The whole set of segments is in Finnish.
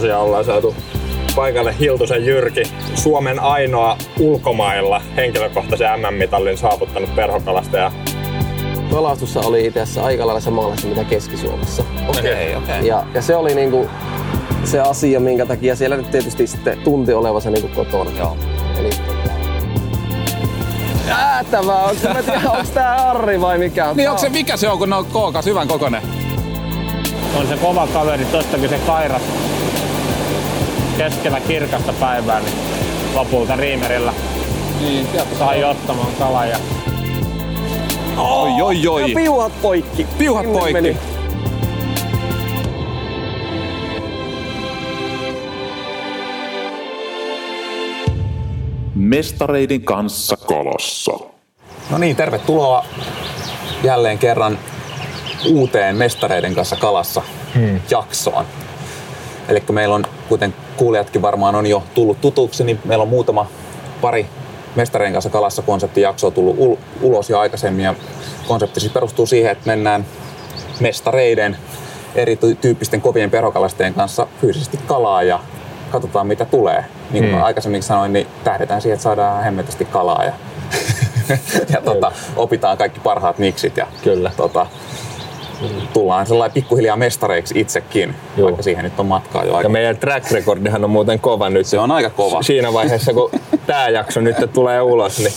tosiaan ollaan saatu paikalle Hiltusen Jyrki, Suomen ainoa ulkomailla henkilökohtaisen MM-mitallin saavuttanut perhokalastaja. Kalastussa oli itse asiassa aika lailla samanlaista mitä Keski-Suomessa. Okei, okei. Ja, ja se oli niinku se asia, minkä takia siellä nyt tietysti sitten tunti olevansa niinku kotona. Joo. Eli. Äätävää, onko, mä tiedä, onko tää Arri vai mikä? Niin onko se, mikä se on, kun ne on kookas hyvän kokonen? on se kova kaveri, tostakin se kairas keskellä kirkasta päivää, niin lopulta riimerillä Niin, sai ottamaan kalan ja Oi, oi, oi. Ja piuhat poikki. Piuhat Sinne poikki. meni. Mestareiden kanssa kolossa. No niin, tervetuloa jälleen kerran uuteen Mestareiden kanssa kalassa hmm. jaksoon. Eli meillä on, kuten kuulijatkin varmaan on jo tullut tutuksi, niin meillä on muutama pari Mestareiden kanssa kalassa konseptijaksoa tullut ul- ulos jo aikaisemmin. Ja konsepti siis perustuu siihen, että mennään mestareiden eri ty- tyyppisten kovien perhokalastajien kanssa fyysisesti kalaa ja katsotaan mitä tulee. Niin kuin hmm. aikaisemmin sanoin, niin tähdetään siihen, että saadaan hemmetisti kalaa ja, ja tota, opitaan kaikki parhaat niksit ja Kyllä. tota, tullaan sellainen pikkuhiljaa mestareiksi itsekin, Joo. vaikka siihen nyt on matkaa jo aika. Ja meidän track recordihan on muuten kova nyt. Se on aika kova. Siinä vaiheessa, kun tämä jakso nyt tulee ulos, niin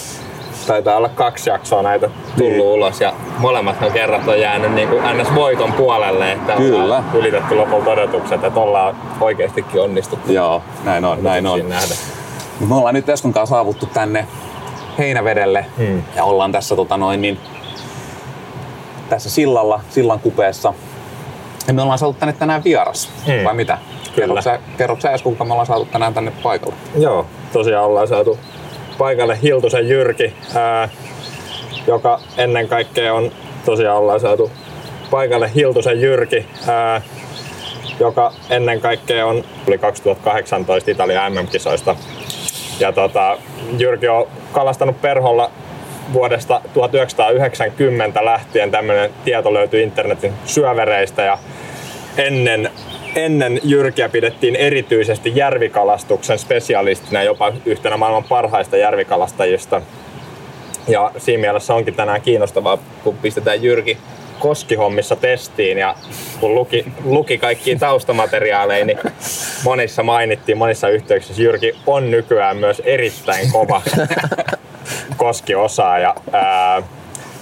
taitaa olla kaksi jaksoa näitä tullut Niin. ulos ja molemmat on kerrat on jäänyt niin kuin ns. voiton puolelle, että Kyllä. ollaan ylitetty lopulta odotukset, että ollaan oikeastikin onnistuttu. Joo, näin on, näin on. Nähdä. Me ollaan nyt Eskon kanssa saavuttu tänne Heinävedelle Hmm. ja ollaan tässä tota noin, niin, tässä sillalla, sillan kupeessa. Ja me ollaan saatu tänne tänään vieras, Hmm. vai mitä? Kerrotko sä, kerrotko sä kuka me ollaan saatu tänään tänne paikalle? Joo, tosiaan ollaan saatu paikalle Hiltusen Jyrki, ää, joka ennen kaikkea on, tosiaan ollaan saatu paikalle Hiltusen Jyrki, ää, joka ennen kaikkea on, tuli 2018 Italian MM-kisoista. Ja tota, Jyrki on kalastanut perholla vuodesta 1990 lähtien. Tämmöinen tieto löytyy internetin syövereistä ja ennen, ennen Jyrkiä pidettiin erityisesti järvikalastuksen spesialistina, jopa yhtenä maailman parhaista järvikalastajista. Ja siinä mielessä onkin tänään kiinnostavaa, kun pistetään Jyrki koskihommissa testiin ja kun luki, luki kaikkia taustamateriaaleja, niin monissa mainittiin, monissa yhteyksissä Jyrki on nykyään myös erittäin kova koskiosaaja. Ää,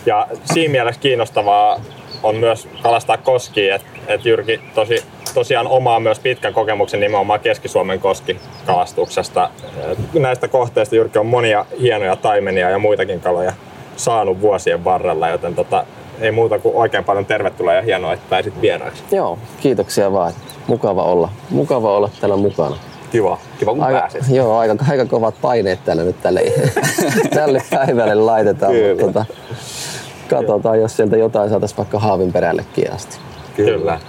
ja siinä mielessä kiinnostavaa on myös kalastaa koskiin, että et Jyrki tosi, tosiaan omaa myös pitkän kokemuksen nimenomaan Keski-Suomen koskikalastuksesta. Et Näistä kohteista Jyrki on monia hienoja taimenia ja muitakin kaloja saanut vuosien varrella, joten tota, ei muuta kuin oikein paljon tervetuloa ja hienoa, että pääsit vieraaksi. Joo, kiitoksia vaan. Mukava olla, mukava olla täällä mukana. Kiva, kiva kun Aika, pääsit. joo, aika, aika kovat paineet täällä nyt tälle, tälle päivälle laitetaan. Kyllä. Mutta tota, katsotaan, jos sieltä jotain saataisiin vaikka haavin perällekin asti. Kyllä.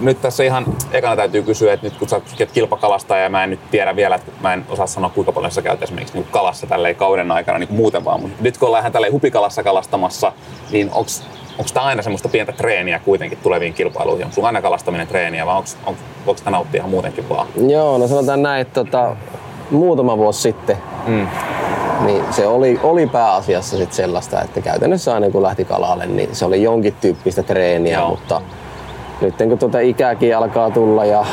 Nyt tässä ihan ekana täytyy kysyä, että nyt kun sä oot kilpakalastaja ja mä en nyt tiedä vielä, että mä en osaa sanoa kuinka paljon sä käyt esimerkiksi niin kalassa tälleen kauden aikana niin kuin muuten vaan, mutta nyt kun ollaan ihan tälleen hupikalassa kalastamassa, niin onks Onko tämä aina semmoista pientä treeniä kuitenkin tuleviin kilpailuihin? Onko aina kalastaminen treeniä vai onko, onko, voiko sitä nauttia ihan muutenkin vaan? Joo, no sanotaan näin, että tota, muutama vuosi sitten Mm. niin se oli, oli pääasiassa sit sellaista, että käytännössä aina kun lähti kalalle, niin se oli jonkin tyyppistä treeniä, Joo. mutta nyt kun tuota ikääkin alkaa tulla ja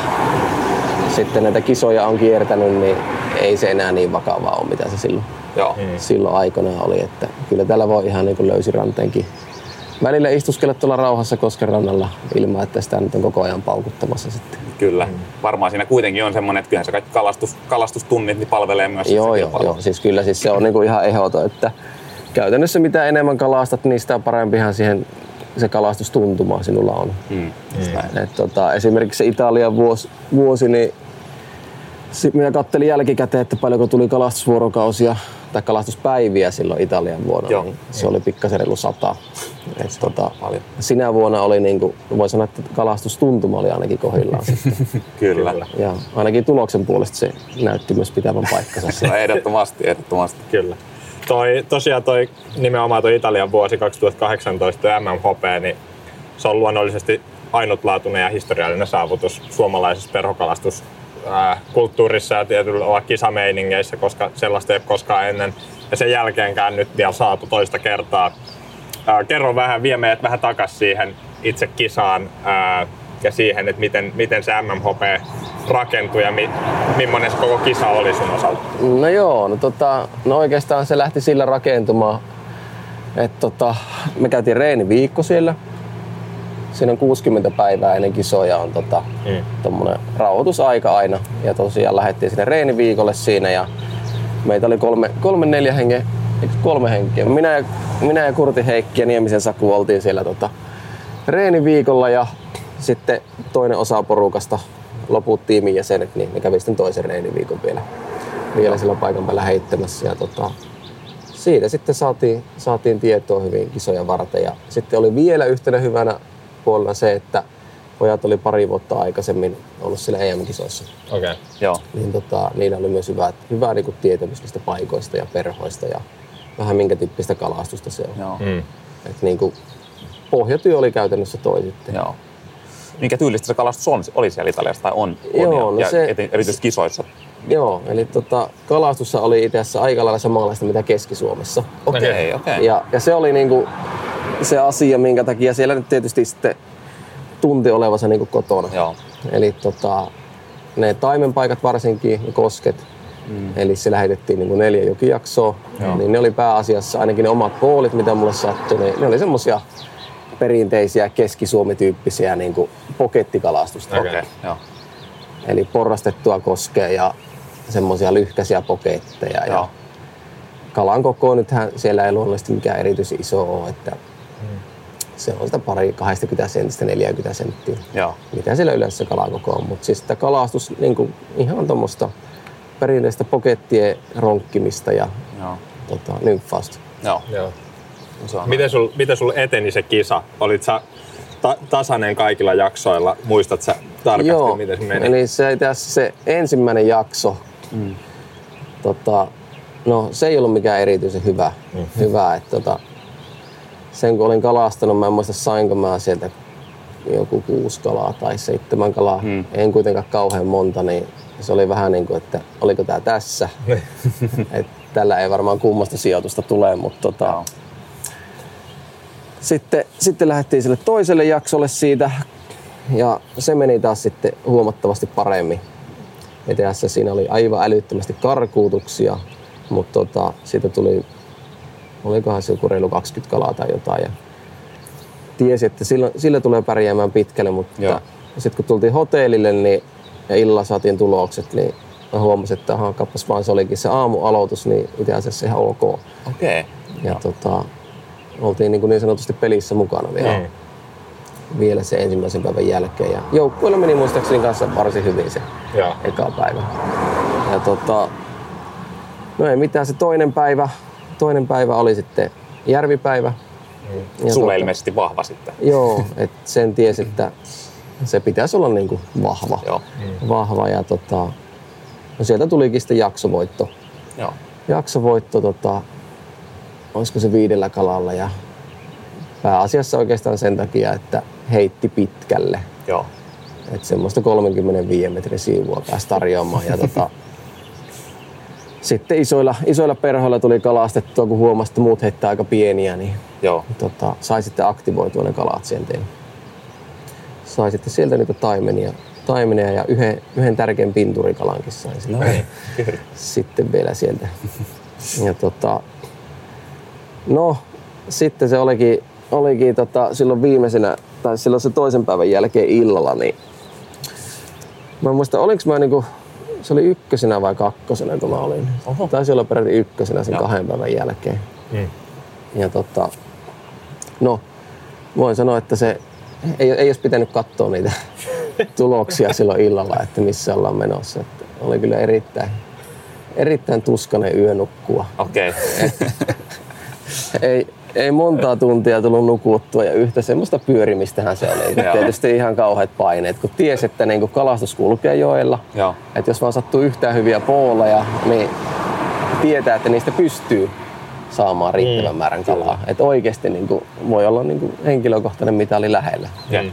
sitten näitä kisoja on kiertänyt, niin ei se enää niin vakavaa ole, mitä se silloin, Joo. silloin aikanaan oli. Että kyllä täällä voi ihan niin kuin löysiranteenkin välillä istuskella tuolla rauhassa kosken rannalla ilman, että sitä nyt on koko ajan paukuttamassa sitten. Kyllä. Varmaan siinä kuitenkin on semmoinen, että kyllähän se kaikki kalastus, kalastustunnit niin palvelee myös Joo, sitä joo, joo. Siis kyllä siis se on niinku ihan ehdoton, että käytännössä mitä enemmän kalastat, niin sitä parempihan siihen se kalastustuntuma sinulla on. Mm. näin. Et tota, esimerkiksi se Italian vuosi, vuosi niin sit minä kattelin jälkikäteen, että paljonko tuli kalastusvuorokausia tai kalastuspäiviä silloin Italian vuonna. Joo. Niin se oli pikkasen reilu sata. Et tota, paljon. sinä vuonna oli, niinku, voi sanoa, että kalastustuntuma oli ainakin kohdillaan. sitten. Kyllä. Kyllä. ja ainakin tuloksen puolesta se näytti myös pitävän paikkansa. No, ehdottomasti, ehdottomasti. Kyllä. Toi, tosiaan toi nimenomaan toi Italian vuosi 2018 MMHP, niin se on luonnollisesti ainutlaatuinen ja historiallinen saavutus suomalaisessa ää, kulttuurissa ja tietyllä kisameiningeissä, koska sellaista ei ole koskaan ennen. Ja sen jälkeenkään nyt vielä saatu toista kertaa. Ää, kerro vähän, vie meidät vähän takaisin siihen itse kisaan ää, ja siihen, että miten, miten se MMHP rakentui ja mi, millainen se koko kisa oli sun osalta. No joo, no, tota, no oikeastaan se lähti sillä rakentumaan, että tota, me käytiin reeniviikko siellä. Siinä on 60 päivää ennen kisoja on tota, Mm. tommonen rauhoitusaika aina. Ja tosiaan lähdettiin sinne reeniviikolle siinä ja meitä oli kolme, kolme neljä henkeä, kolme henkeä. Minä ja, minä ja Kurti Heikki ja Niemisen Saku oltiin siellä tota, reeniviikolla ja sitten toinen osa porukasta, loput tiimin jäsenet, niin ne kävi sitten toisen reeniviikon vielä, vielä sillä paikan päällä heittämässä. Ja tota, siitä sitten saatiin, saatiin tietoa hyvin kisoja varten. Ja sitten oli vielä yhtenä hyvänä puolena se, että pojat oli pari vuotta aikaisemmin ollut siellä EM-kisoissa. Okei. Okay. Joo. Niin tota, niillä oli myös hyvä, hyvä niin tietämys niistä paikoista ja perhoista ja vähän minkä tyyppistä kalastusta se on. Joo. Mm. Et niin kuin, pohjatyö oli käytännössä toi sitten. Joo. Minkä tyylistä se kalastus on, oli siellä Italiassa tai on? on Joo, ja, no ja se- eti- erityisesti kisoissa. Joo, eli tota, kalastussa oli itse asiassa aika lailla samanlaista mitä Keski-Suomessa. Okei, okay, okei. Okay. Ja, ja se oli niinku se asia, minkä takia siellä nyt tietysti sitten tunti olevansa niinku kotona. Joo. Eli tota, ne taimenpaikat varsinkin, ne kosket, mm. eli se lähetettiin niinku neljä jokijaksoa, Joo. niin ne oli pääasiassa, ainakin ne omat poolit, mitä mulle sattui, niin ne oli semmosia perinteisiä Keski-Suomi-tyyppisiä niinku pokettikalastusta. Okei, okay. joo. Eli porrastettua koskea ja semmoisia lyhkäisiä poketteja. Ja Joo. kalan koko nythän siellä ei luonnollisesti mikään erityisen iso ole, että se on sitä pari 20 sentistä 40 senttiä. Joo. Mitä siellä yleensä kalan koko on. Mutta siis sitä kalastus niin kuin ihan tuommoista perinteistä pokettien ronkkimista ja Joo. tota, nymfausta. Joo. Joo. Miten sul, miten sul eteni se kisa? Olit sä ta- tasainen kaikilla jaksoilla? Muistat sä tarkasti, Joo, miten se meni? eli se itse asiassa se ensimmäinen jakso, mm. tota, no se ei ollut mikään erityisen hyvä. Mm. hyvä että, tota, sen kun olin kalastanut, mä en muista sainko mä sieltä joku kuusi kalaa tai seitsemän kalaa, mm. en kuitenkaan kauhean monta, niin se oli vähän niin kuin, että oliko tää tässä. Et tällä ei varmaan kummasta sijoitusta tule, mutta tota, Joo. Sitten, sitten lähdettiin sille toiselle jaksolle siitä ja se meni taas sitten huomattavasti paremmin. ETS siinä oli aivan älyttömästi karkuutuksia, mutta tota, siitä tuli, olikohan se joku reilu 20 kalaa tai jotain. Ja tiesi, että sillä, sillä tulee pärjäämään pitkälle, mutta Joo. sitten kun tultiin hotellille niin, ja illalla saatiin tulokset, niin mä huomasin, että aha, kappas vaan se olikin se aamualoitus, niin itse asiassa ihan ok. Okei. Okay. Ja tota, oltiin niin, kuin niin sanotusti pelissä mukana vielä, Mm. vielä sen ensimmäisen päivän jälkeen. Ja joukkueella meni muistaakseni kanssa varsin hyvin se Joo. eka päivä. Ja tota, no ei mitään, se toinen päivä, toinen päivä oli sitten järvipäivä. Ja Sulle tota, ilmeisesti vahva sitten. Joo, että sen tiesi, että se pitäisi olla niin kuin vahva. Joo. Vahva ja tota, no sieltä tulikin sitten jaksovoitto. Joo. jaksovoitto, tota, olisiko se viidellä kalalla ja pääasiassa oikeastaan sen takia, että heitti pitkälle. Joo. Että semmoista 35 metrin siivua pääsi tarjoamaan. Ja tota, sitten isoilla, isoilla perhoilla tuli kalastettua, kun huomasi, että muut heittää aika pieniä, niin Joo. tota, sai sitten aktivoitua ne kalat sieltä. Sai sitten sieltä niitä taimenia, taimenia ja yhden, yhden tärkeän pinturikalankin sain sitten, No niin. sitten vielä sieltä. Ja tota, no, sitten se olikin, olikin tota, silloin viimeisenä, tai silloin se toisen päivän jälkeen illalla, niin mä en muista, olinko mä niinku, se oli ykkösenä vai kakkosena, kun mä olin. Oho. Taisi olla peräti ykkösenä sen Joo. kahden päivän jälkeen. Mm. Ja tota, no, voin sanoa, että se ei, ei olisi pitänyt katsoa niitä tuloksia silloin illalla, että missä ollaan menossa. Että oli kyllä erittäin, erittäin tuskainen yö nukkua. Okei. Okay. Ei, ei montaa tuntia tullut nukuttua ja yhtä semmoista pyörimistähän se oli. Tietysti ihan kauheat paineet, kun tiesi, että niin kalastus kulkee joella. Joo. Että jos vaan sattuu yhtään hyviä pooleja, niin tietää, että niistä pystyy saamaan riittävän Mm, määrän kalaa. Että oikeasti niin kuin, voi olla niin kuin henkilökohtainen mitali lähellä. Ja. Mm.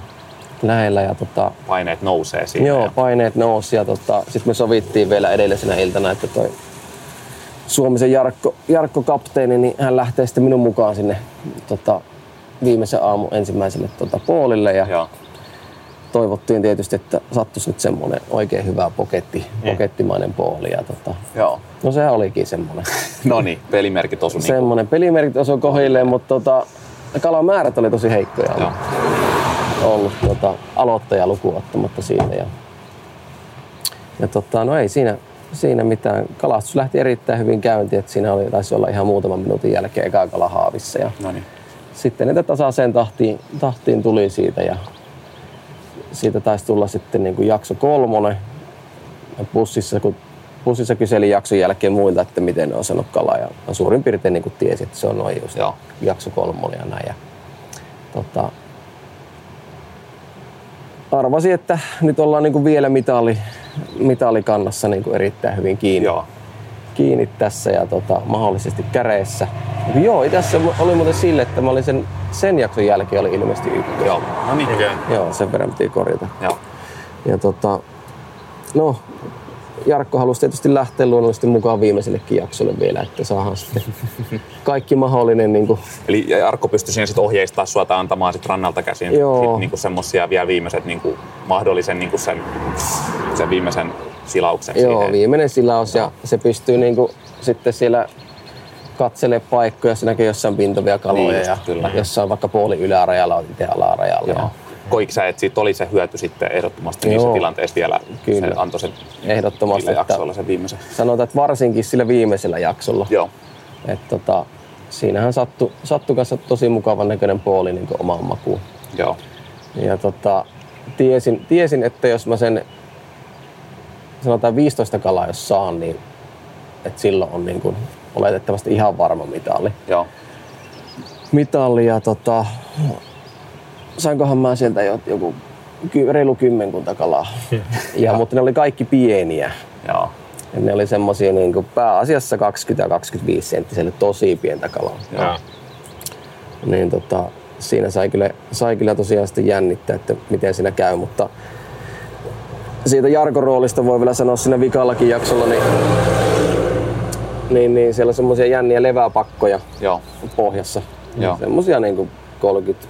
lähellä ja tota, Paineet nousee siinä. Joo, ja- paineet nousi ja tota, sitten me sovittiin vielä edellisenä iltana, että toi Suomisen Jarkko, Jarkko kapteeni, niin hän lähtee sitten minun mukaan sinne tota, viimeisen aamun ensimmäiselle tota, poolille ja Joo. toivottiin tietysti, että sattuisi nyt semmoinen oikein hyvä poketti, pokettimainen pooli ja tota, Joo. no sehän olikin semmoinen. No niin, pelimerkit osu niin semmoinen pelimerkit osui kohilleen, mutta tota, kalamäärät oli tosi heikkoja Joo. ollut tota, aloittaja lukuun ottamatta siinä. Ja, ja tota, no ei siinä, siinä mitään. Kalastus lähti erittäin hyvin käyntiin, että siinä oli, taisi olla ihan muutaman minuutin jälkeen eka kala haavissa. Ja No niin. sitten niitä tasaiseen tahtiin, tahtiin tuli siitä ja siitä taisi tulla sitten niin kuin jakso kolmonen. Ja bussissa, kun bussissa kyselin jakson jälkeen muilta, että miten ne on saanut kalaa ja suurin piirtein niin kuin tiesi, että se on noin just Joo. jakso kolmonen ja näin. Ja, tota, arvasin, että nyt ollaan niin kuin vielä mitali, mitalikannassa niin kuin erittäin hyvin kiinni Joo. kiinni tässä ja tota, mahdollisesti käreissä. Mutta joo, itse asiassa oli muuten sille, että mä olin sen, sen jakson jälkeen oli ilmeisesti ykkös. Joo. No niin. Okei. Joo, sen verran piti korjata. Joo. Ja tota, no, Jarkko halusi tietysti lähteä luonnollisesti mukaan viimeisellekin jaksolle vielä, että saadaan sitten kaikki mahdollinen niin kuin, Eli Jarkko pystyi siinä sitten ohjeistaa sua tai antamaan sit rannalta käsin Joo. sit niinku semmosia vielä viimeiset niinku mahdollisen niinku sen, sen viimeisen silauksen Joo, siihen. viimeinen silaus ja se pystyy niinku sitten siellä katselee paikkoja, se näkee jossain pintuvia kaloja Niin ja kyllä. jossain vaikka puoli ylärajalla on itse alarajalla. Joo. Ja Koiko sä, että siitä oli se hyöty sitten ehdottomasti niissä Joo. tilanteissa vielä? Kyllä. Se antoi sen ehdottomasti, sillä jaksolla sen viimeisen. sanotaan, että varsinkin sillä viimeisellä jaksolla. Joo. Että tota, siinähän sattui, sattui kanssa tosi mukavan näköinen puoli niin omaan makuun. Joo. Ja tota, tiesin, tiesin, että jos mä sen sanotaan 15 kalaa jos saan, niin että silloin on niin kuin oletettavasti ihan varma mitali. Joo. Mitali ja tota, sainkohan mä sieltä joku reilu kymmenkunta kalaa. ja, mutta ne oli kaikki pieniä. Joo. Ja ne oli semmosia niin kuin pääasiassa 20 ja 25 senttiselle tosi pientä kalaa. Joo. Niin tota, siinä sai kyllä, sai kyllä tosiaan sitten jännittää, että miten siinä käy, mutta siitä Jarkon roolista voi vielä sanoa siinä vikallakin jaksolla, niin, niin, niin siellä on semmoisia jänniä leväpakkoja Joo. pohjassa. Joo. Semmoisia niin 30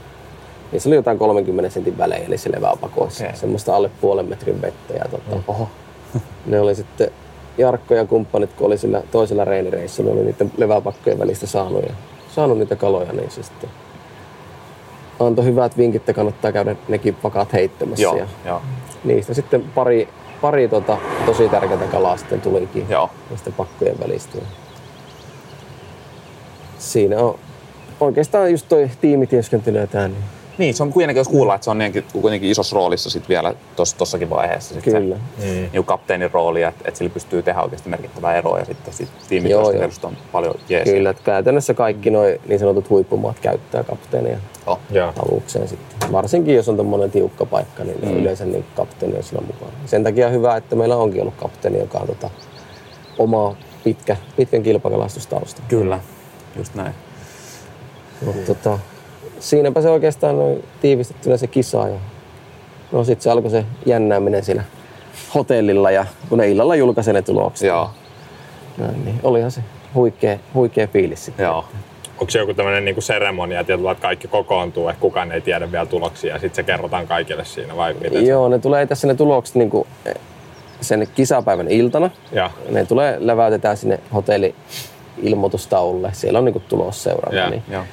niin se oli jotain 30 sentin välein, eli se levää. Okay. Semmoista alle puolen metrin vettä. Ja tota, mm. oho. ne oli sitten Jarkko ja kumppanit, kun oli sillä toisella reenireissulla, oli niiden leväpakkojen välistä saanut, ja, saanut niitä kaloja, niin se sitten antoi hyvät vinkit, että kannattaa käydä nekin pakat heittämässä. Joo, ja jo. Niistä sitten pari, pari tota, tosi tärkeää kalaa sitten tulikin Joo. niistä pakkojen välistä. Siinä on oikeastaan just toi tiimityöskentelyä tää, niin niin, se on kuitenkin, jos kuulla, että se on niinkin, kuitenkin isossa roolissa sit vielä tos, tossakin vaiheessa. Sit Kyllä. Se, niin kapteenin rooli, että, että sillä pystyy tehdä oikeasti merkittävää eroa ja sitten sit Joo, tiimityöskentelystä on paljon jeesiä. Kyllä, että käytännössä kaikki noi niin sanotut huippumaat käyttää kapteenia Joo. Joo. alukseen sitten. Varsinkin jos on tommonen tiukka paikka, niin mm. yleensä niin kapteeni on sillä mukana. Sen takia on hyvä, että meillä onkin ollut kapteeni, joka on tota, oma pitkä, pitkän kilpakalastustausta. Kyllä, just näin. Mutta tota, siinäpä se oikeastaan noin tiivistettynä se kisa. Ja, no sitten se alkoi se jännääminen siinä hotellilla ja kun ne illalla julkaisi ne tulokset. Joo, Näin, niin olihan se huikea, huikea fiilis sitten. joo. Onko se joku tämmöinen niinku seremonia, että kaikki kokoontuu, että kukaan ei tiedä vielä tuloksia ja sitten se kerrotaan kaikille siinä vai miten Joo, ne tulee tässä ne tulokset niin kuin sen kisapäivän iltana. se? Joo. Ne tulee, läväytetään sinne hotelli ilmoitustaululle. Siellä on niin tulos seuraava. Joo, Niin joo.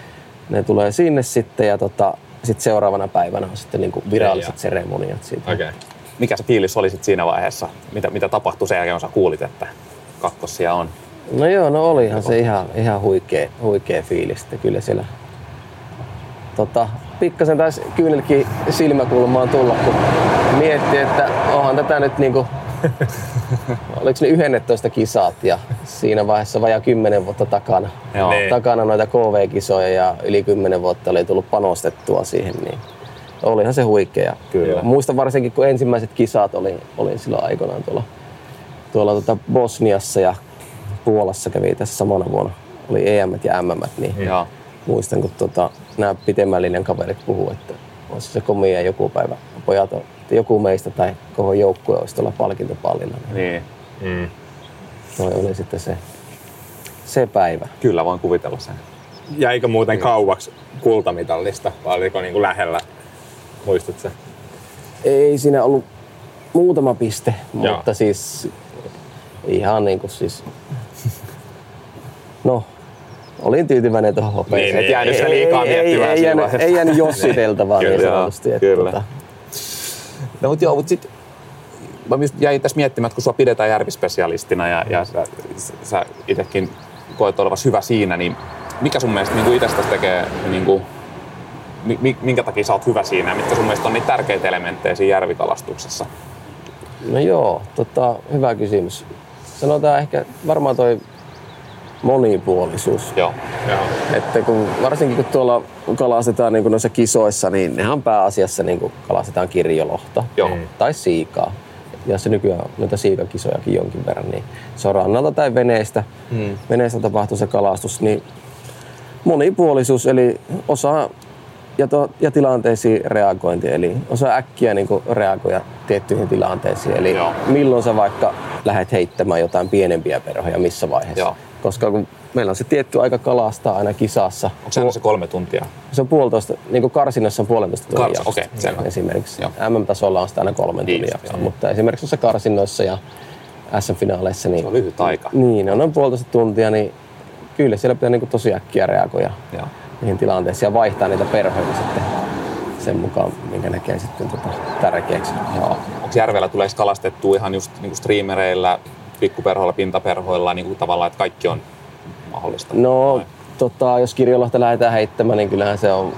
Ne tulee sinne sitten ja tota, sit seuraavana päivänä on sitten niin viralliset seremoniat siitä. Okei. Okay. Mikä se fiilis oli sit siinä vaiheessa? Mitä, mitä tapahtui sen jälkeen, kun sä kuulit, että kakkosia on? No joo, no olihan se ihan, ihan huikea, huikea fiilis. Että kyllä siellä tota, pikkasen taisi kyynelkin silmäkulmaan tulla, kun mietti, että onhan tätä nyt niinku, oliko ne 11 kisat ja siinä vaiheessa vajaa 10 vuotta takana. Joo. Niin. Takana noita KV-kisoja ja yli 10 vuotta oli tullut panostettua siihen, niin olihan se huikea. Kyllä. Muistan varsinkin, kun ensimmäiset kisat oli, olin silloin aikoinaan tuolla, tuolla tota Bosniassa ja Puolassa kävi tässä samana vuonna. Oli EM ja MM, niin Joo. muistan, kun tota, nämä pitemmän linjan kaverit puhuu, että olisi se komia joku päivä pojat, on- että joku meistä tai koko joukkue olisi tuolla palkintopallilla. Niin Niin, Mm. toi oli sitten se, se päivä. kyllä voin kuvitella sen. Jäikö muuten kauaksi kultamitallista vai oliko niinku lähellä? Muistatko se? Ei siinä ollut muutama piste, Joo. mutta siis ihan niin kuin siis... No, olin tyytyväinen tuohon hopeeseen. Niin, niin, jäänyt Ei- ei- liikaa ei- miettimään ei, jäänyt, vaiheessa. ei jäänyt jossiteltavaa niin sanotusti. että kyllä. Tota, No mutta joo, mutta sit mä jäin tässä miettimään, että kun sua pidetään järvispesialistina ja, ja sä, sä itsekin koet olevasi hyvä siinä, niin mikä sun mielestä niin itsestäsi tekee, niin kuin, mi- mi- minkä takia sä oot hyvä siinä ja mitkä sun mielestä on niitä tärkeitä elementtejä siinä järvikalastuksessa? No joo, tota, hyvä kysymys. Sanotaan ehkä varmaan toi monipuolisuus. Joo, Joo. Että kun, varsinkin kun tuolla kalastetaan niin noissa kisoissa, niin nehän pääasiassa niin kalastetaan kirjolohta Joo. tai siikaa. Ja se nykyään on noita siikakisojakin jonkin verran, niin se on rannalta tai veneestä, Mm. veneestä tapahtuu se kalastus, niin monipuolisuus, eli osaa ja, to, ja tilanteisiin reagointi, eli osaa äkkiä niin reagoida tiettyihin tilanteisiin. Eli Joo. milloin sä vaikka lähdet heittämään jotain pienempiä perhoja, missä vaiheessa. Joo. Koska kun meillä on se tietty aika kalastaa aina kisassa. onko se aina se kolme tuntia? Se on puolitoista, niin kuin karsinnassa on puolentoista tunnin Kars- okei, selvä. Esimerkiksi Joo. MM-tasolla on sitä aina kolmen Niin jakso, joo. mutta esimerkiksi noissa karsinnoissa ja SM-finaaleissa, niin, Se on lyhyt aika. niin on noin puolitoista tuntia, niin kyllä siellä pitää niin tosi äkkiä reagoida Joo. niihin tilanteisiin ja vaihtaa niitä perhoja sitten sen mukaan, minkä näkee sitten tota tärkeäksi. Joo. Onko järvellä tulee kalastettua ihan just niin kuin streamereillä, pikkuperhoilla, pintaperhoilla, niin kuin tavallaan, että kaikki on mahdollista? No, Vai? tota, jos kirjolohta lähdetään heittämään, niin kyllähän se on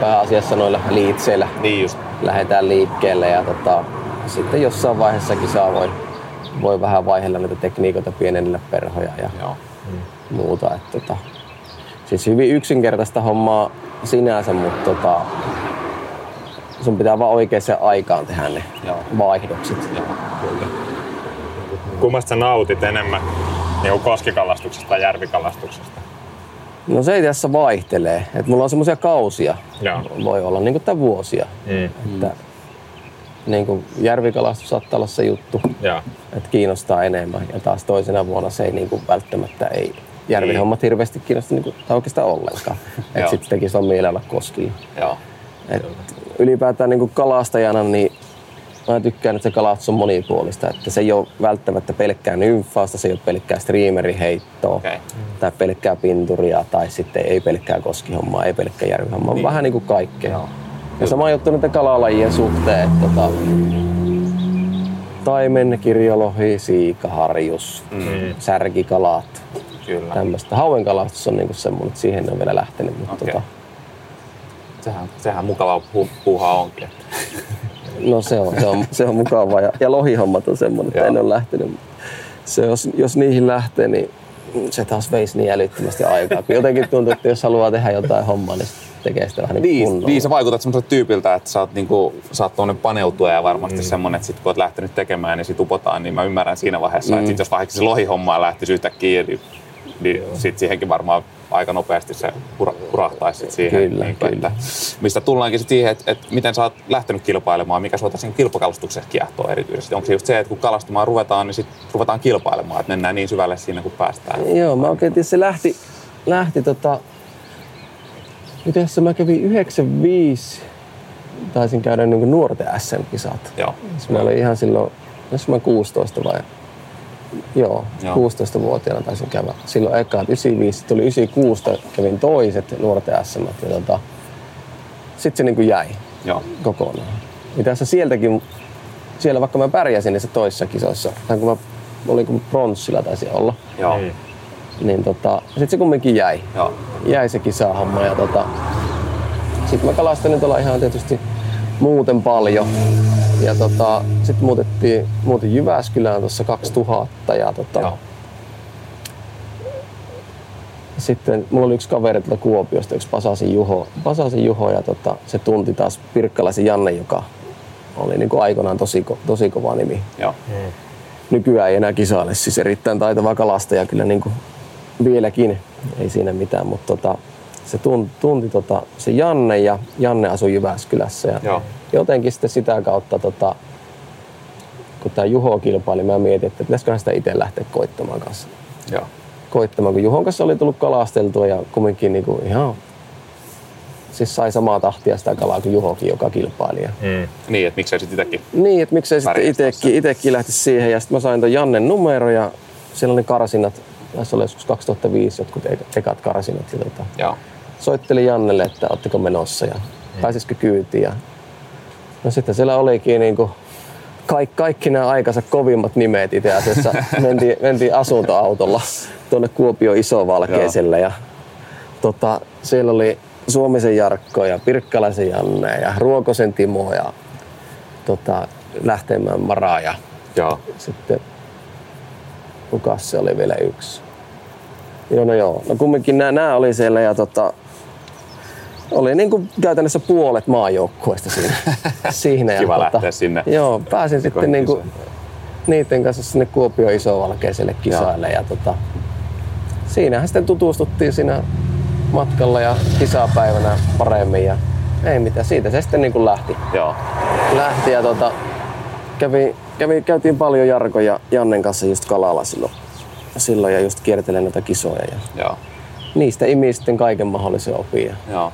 pääasiassa noilla liitseillä Niin just. lähdetään liikkeelle ja tota, sitten jossain vaiheessa kisaa voi, voi vähän vaihella niitä tekniikoita pienennellä perhoja ja Joo. muuta. Et, tota, siis hyvin yksinkertaista hommaa sinänsä, mutta tota, sun pitää vaan oikeaan aikaan tehdä ne Joo. vaihdokset. Joo. Kyllä. Kummasta sä nautit enemmän niin koskikalastuksesta tai järvikalastuksesta? No se itse asiassa vaihtelee. Et mulla on semmoisia kausia, Joo. voi olla niin kuin vuosia. Mm. Että, niin kuin järvikalastus saattaa olla se juttu, Joo. että kiinnostaa enemmän. Ja taas toisena vuonna se ei niin kuin välttämättä ei järvihommat hirveästi kiinnosta niin kuin, tai oikeastaan ollenkaan. Että sitten tekisi vaan mielellä koskilla. Joo. Et ylipäätään niin kuin kalastajana, niin mä tykkään, että se kalastus on monipuolista. Että se ei ole välttämättä pelkkää nymfausta, se ei ole pelkkää streameriheittoa Okei. tai pelkkää pinturia tai sitten ei pelkkää koskihommaa, ei pelkkää järvihommaa, niin. vähän niin kuin kaikkea. Joo. Ja sama juttu näiden kalalajien suhteen, että tota, taimen, kirjolohi, siika, harjus, mm. särkikalat, Kyllä. tämmöistä. Hauen kalastus on niinku semmoinen, että siihen on vielä lähtenyt. Mutta Okei. tota, Sehän, sehän mukava pu- puuhaa onkin. no se on, se on, se on mukavaa. Ja, ja lohihommat on semmoinen, että Joo. en ole lähtenyt. Se, jos, jos niihin lähtee, niin se taas veisi niin älyttömästi aikaa. Kun jotenkin tuntuu, että jos haluaa tehdä jotain hommaa, niin tekee sitä vähän niin Niin, kunnolla. niin sä vaikutat semmoiselta tyypiltä, että sä oot, niinku, sä oot tuonne paneutua ja varmasti mm. semmonen, että sit kun oot lähtenyt tekemään niin sit upotaan, niin mä ymmärrän siinä vaiheessa, mm. että sit jos vaikka se lohihommaa lähtisi yhtäkkiä, niin, niin sit siihenkin varmaan aika nopeasti se hurahtaisi sit siihen. Kyllä, niinku, kyllä. Että, mistä tullaankin siihen, että, että miten sä oot lähtenyt kilpailemaan, mikä sua tässä kilpakalastuksessa kiehtoo erityisesti. Onko se just se, että kun kalastamaan ruvetaan, niin sit ruvetaan kilpailemaan, että mennään niin syvälle siinä kun päästään. Joo, mä oikein tiedän, se lähti, lähti tota... Miten se mä kävin 95, taisin käydä niin nuorten SM-kisat. Joo. Mä olin ihan silloin, jos mä 16 vai... Joo, Joo. Joo. 16-vuotiaana taisin käydä. Silloin eka 95, sitten tuli 96, kävin toiset nuorten SM. Ja tota, sitten se niin kuin jäi Joo. kokonaan. Mitä tässä sieltäkin, siellä vaikka mä pärjäsin niissä toisissa kisoissa, tai kun mä olin kun pronssilla taisi olla, Joo. Mm. niin tota, sit se kumminkin jäi. Joo. Jäi se kisahomma ja tota, sitten mä kalastelin tuolla ihan tietysti muuten paljon. Ja tota, sitten muutettiin, muutin Jyväskylään tuossa 2000 ja tota, Joo. sitten mulla oli yksi kaveri tuolta Kuopiosta, yksi Pasasin Juho, Pasasin Juho ja tota, se tunti taas Pirkkalaisen Janne, joka oli niin kuin aikoinaan tosi, ko- tosi kova nimi. Joo. Nykyään ei enää kisaile, siis erittäin taitava kalastaja kyllä niin kuin vieläkin, ei siinä mitään, mutta tota, se tunti, tunti tota, se Janne ja Janne asui Jyväskylässä. Ja Joo. jotenkin sitten sitä kautta, tota, kun tämä Juho kilpaili, mä mietin, että pitäisiköhän sitä itse lähteä koittamaan kanssa. Joo. Koittamaan, kun Juhon kanssa oli tullut kalasteltua ja kumminkin niinku ihan siis sai samaa tahtia sitä kalaa kuin Juhokin, joka kilpaili. Mm. Niin, että miksei sitten itsekin. niin, että miksei sitten Pärjäsi itekin, itekin lähti siihen. Ja sitten mä sain ton Jannen numero ja siellä oli karsinat. Tässä oli joskus 2005 jotkut ek- ekat karsinat. Ja tota, Joo. Soittelin Jannelle, että ootteko menossa ja pääsisikö kyytiin. Ja no sitten siellä olikin niinku kaikki, kaikki nämä aikansa kovimmat nimet itse asiassa. mentiin, mentiin asuntoautolla tuonne Kuopio Isovalkeiselle ja tota, siellä oli Suomisen Jarkko ja Pirkkalaisen Janne ja Ruokosen Timo ja tota, Lähteenmäen Mara ja Joo. sitten kukas se oli vielä yksi. Joo, no joo. No kumminkin nämä, nämä oli siellä ja tota, oli niin kuin käytännössä puolet maajoukkueesta siinä. siinä ja Kiva lähteä sinne. Joo, pääsin sitten niin kuin, niiden kanssa sinne Kuopio Isovalkeiselle kisaille ja tota, siinähän sitten tutustuttiin siinä matkalla ja kisapäivänä paremmin ja ei mitään, siitä se sitten niin kuin lähti Joo. lähti ja tota, kävi, kävi, käytiin paljon Jarko ja Jannen kanssa just kalalla silloin, silloin ja just kiertelen näitä kisoja ja Joo. niistä imi sitten kaiken mahdollisen opin. Joo.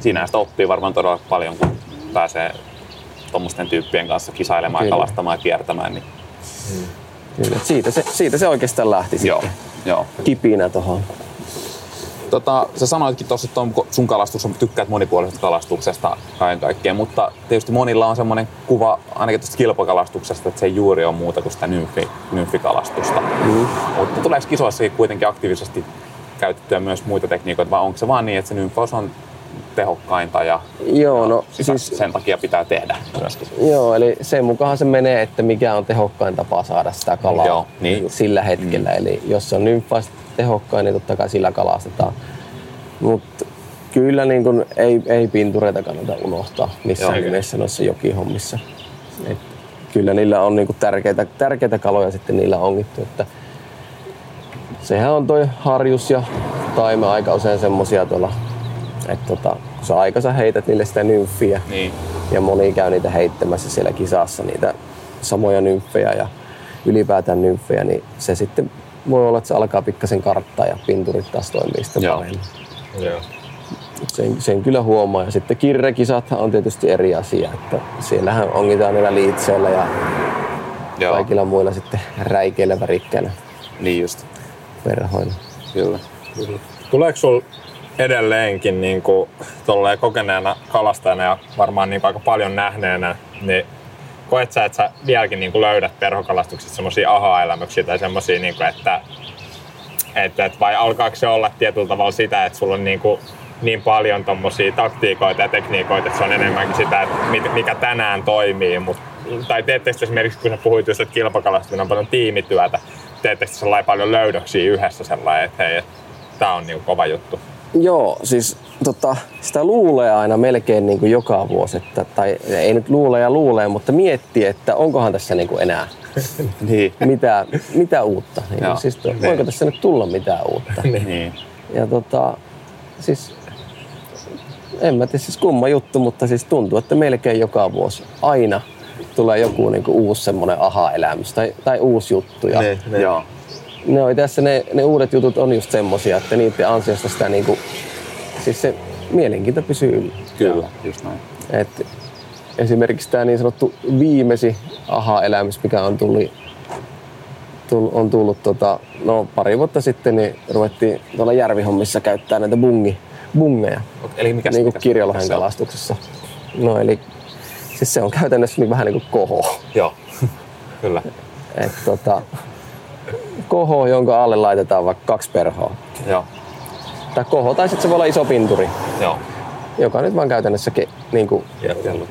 Siinä sitä oppii varmaan todella paljon, kun pääsee tuommoisten tyyppien kanssa kisailemaan, Kyllä. kalastamaan ja kiertämään. Niin... Kyllä, et siitä, se, siitä se oikeastaan lähti Joo. sitten Joo. kipinä tuohon. Tota, sä sanoitkin tuossa, että on sun kalastus, tykkäät monipuolisesta kalastuksesta kaiken kaikkiaan, mutta tietysti monilla on semmoinen kuva ainakin tuosta kilpakalastuksesta, että se ei juuri ole muuta kuin sitä nymfi, nymfikalastusta. Mm. Mutta tuleeko kisoissakin kuitenkin aktiivisesti käytettyä myös muita tekniikoita, vai onko se vaan niin, että se nymfaus on tehokkainta ja Joo, no sitä siis sen takia pitää tehdä myöskin? Joo, eli sen mukaan se menee, että mikä on tehokkain tapa saada sitä kalaa Joo, niin just. sillä hetkellä. Mm. Eli jos se on nymfaasti tehokkain, niin totta kai sillä kalastetaan. Mutta kyllä niin kun ei, ei pintureita kannata unohtaa missään Joo. nimessä noissa jokihommissa. Et kyllä niillä on niin tärkeitä, tärkeitä kaloja sitten niillä ongittu. Että sehän on toi harjus ja taime aika usein semmosia tuolla, että tota, kun sä aikansa heität niille sitä nymfiä, Niin. ja moni käy niitä heittämässä siellä kisassa, niitä samoja nymfejä ja ylipäätään nymfejä, niin se sitten voi olla, että se alkaa pikkasen karttaa ja pinturit taas toimii sitten Joo. paremmin. Joo. Sen, sen kyllä huomaa. Ja sitten kirrekisathan on tietysti eri asia, että siellähän ongitaan niillä liitseillä ja Joo. kaikilla muilla sitten räikeillä värikkäillä Niin just. perhoilla. Kyllä. Tuleeko sul edelleenkin niin kuin, kokeneena kalastajana ja varmaan niin aika paljon nähneenä, niin koet sä, että sä vieläkin niin kuin löydät perhokalastuksessa semmoisia aha-elämyksiä tai semmoisia, niin kuin, että, että, että vai alkaako se olla tietyllä tavalla sitä, että sulla on niin, kuin, niin paljon tommosia taktiikoita ja tekniikoita, että se on enemmänkin sitä, että mikä tänään toimii, mut, tai teettekö te esimerkiksi, kun sä puhuit just, että kilpakalastaminen on paljon tiimityötä, teettekö te sellainen paljon löydöksiä yhdessä sellainen, että hei, että tää on niin kova juttu. Joo, siis tota, sitä luulee aina melkein niin kuin joka vuosi, että, tai ei nyt luulee ja luulee, mutta miettii, että onkohan tässä niin kuin enää Niin. mitä, mitä uutta. Niin, Joo. siis to, voiko tässä nyt tulla mitään uutta? niin. Ja tota, siis en mä tiedä siis kumma juttu, mutta siis tuntuu, että melkein joka vuosi aina tulee joku niinku uusi semmoinen aha-elämys tai, tai uusi juttu. Ja Niin, niin. Joo. Ne, on tässä ne, ne uudet jutut on just semmosia, että niiden ansiosta sitä niinku, siis se mielenkiinto pysyy yllä. Kyllä. Just näin. Et esimerkiksi tämä niin sanottu viimesi aha-elämys, mikä on tullut, tull, on tullut tota, no, pari vuotta sitten, niin ruvettiin tuolla järvihommissa käyttää näitä bungi, bungeja, Eli mikä niin kuin kirjolohen mikä kalastuksessa. No eli siis se on käytännössä niin vähän niin kuin koho. Joo. Kyllä. Et, tota, koho, jonka alle laitetaan vaikka kaksi perhoa. Joo. Tai koho, tai sitten se voi olla iso pinturi, Joo. joka nyt vaan käytännössä ke, niin kuin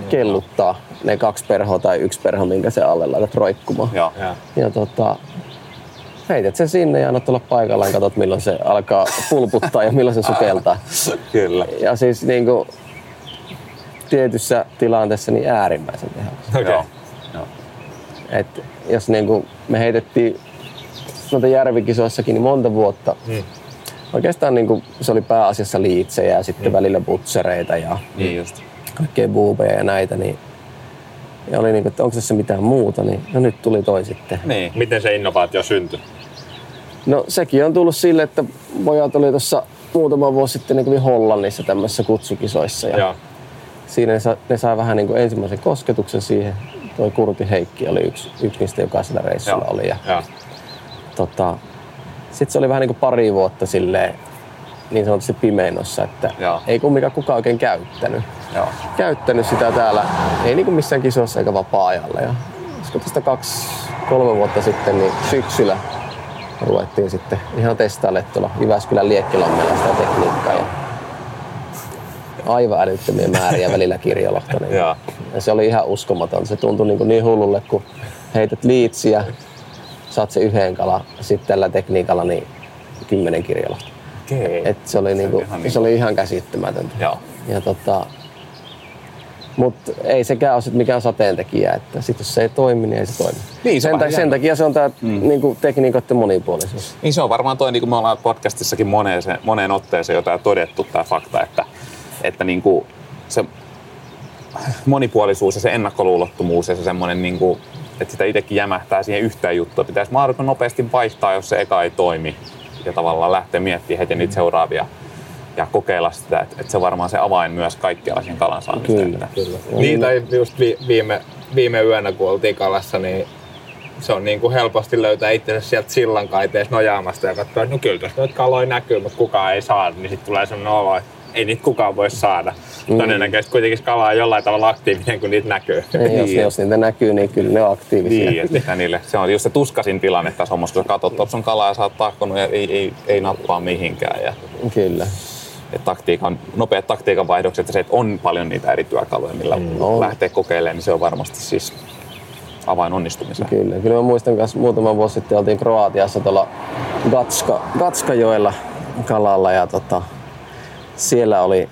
kelluttaa ne kaksi perhoa tai yksi perho, minkä se alle laitat roikkumaan. Joo. Ja. Ja tota, heität sen sinne ja annat olla paikallaan, katsot milloin se alkaa pulputtaa ja milloin se sukeltaa. Kyllä. Ja siis niin kuin, tietyssä tilanteessa niin äärimmäisen tehokas. Okei. Joo. Joo. Et jos niin kuin me heitettiin noita järvikisoissakin niin monta vuotta Mm. oikeastaan niin kuin, se oli pääasiassa liitsejä ja sitten välillä butsereita ja Niin just. kaikkea buubeja ja näitä, niin ja oli niin kuin, että onko tässä mitään muuta, niin no nyt tuli toi sitten. Niin. Miten se innovaatio syntyi? No sekin on tullut sille, että pojat oli tuossa muutama vuosi sitten, kävi Hollannissa tämmöisissä kutsukisoissa ja Joo. siinä ne, sa, ne sai vähän niin kuin ensimmäisen kosketuksen siihen. Toi Kurti Heikki oli yksi, yksi niistä, joka sillä reissulla Joo. oli. Ja, Joo. Tota, sitten se oli vähän niin kuin pari vuotta silleen, niin sanotusti pimeinossa, että Joo. ei kumminkaan kukaan oikein käyttänyt. Joo. Käyttänyt sitä täällä, ei niin kuin missään kisoissa eikä vapaa-ajalla. Ja olisiko tästä kaksi, kolme vuotta sitten, niin syksyllä ruvettiin sitten ihan testaille tuolla Jyväskylän Liekkilammella sitä tekniikkaa. Ja aivan älyttömiä määriä välillä kirjolohta. Niin ja se oli ihan uskomaton. Se tuntui niin, kuin niin hullulle, kun heität liitsiä, saat se yhden kalan, sitten tällä tekniikalla niin kymmenen kirjolohta. Okei. Et se, oli niinku, ihan niin- se oli ihan käsittämätöntä. Joo. Ja tota, mutta ei sekään ole sit mikään sateentekijä, että sit jos se ei toimi, niin ei se toimi. Niin, se sen, vähän ta- sen takia se on tämä mm. niinku, tekniikoiden monipuolisuus. Niin se on varmaan toi, niin kuin me ollaan podcastissakin moneen, moneen otteeseen jo tää todettu tämä fakta, että, että niin kuin se monipuolisuus ja se ennakkoluulottomuus ja se semmoinen, niin kuin, että sitä itsekin jämähtää siihen yhteen juttuun. Pitäisi mahdollisimman nopeasti vaihtaa, jos se eka ei toimi ja tavallaan lähteä miettimään heti niitä seuraavia ja kokeilla sitä, että, että se on varmaan se avain myös kaikkialla siihen kalan saamiseen. Kyllä, kyllä. Niin, tai just vi- viime, viime yönä, kun oltiin kalassa, niin se on niin kuin helposti löytää itsensä sieltä sillan kaiteessa nojaamasta ja katsoa, että no kyllä tuossa noita kaloja näkyy, mutta kukaan ei saa, niin sitten tulee sellainen olo, että ei niitä kukaan voi saada. Mm. Todennäköisesti kuitenkin kala on jollain tavalla aktiivinen, kun niitä näkyy. Ei, jos, jos niitä näkyy, niin kyllä ne on aktiivisia. Niin, että niille. Se on just se tuskasin tilanne tässä hommassa, kun sä katsot, että on kalaa ja sä oot tahkonut ja ei, ei, ei nappaa mihinkään. Ja, Kyllä. et taktiikan, nopeat taktiikan vaihdokset ja se, että on paljon niitä eri työkaluja, millä on. lähtee kokeilemaan, niin se on varmasti siis avain onnistumiseen. Kyllä, kyllä mä muistan myös muutama vuosi sitten oltiin Kroatiassa tuolla Gatska, Gatskajoella kalalla ja tota, siellä oli,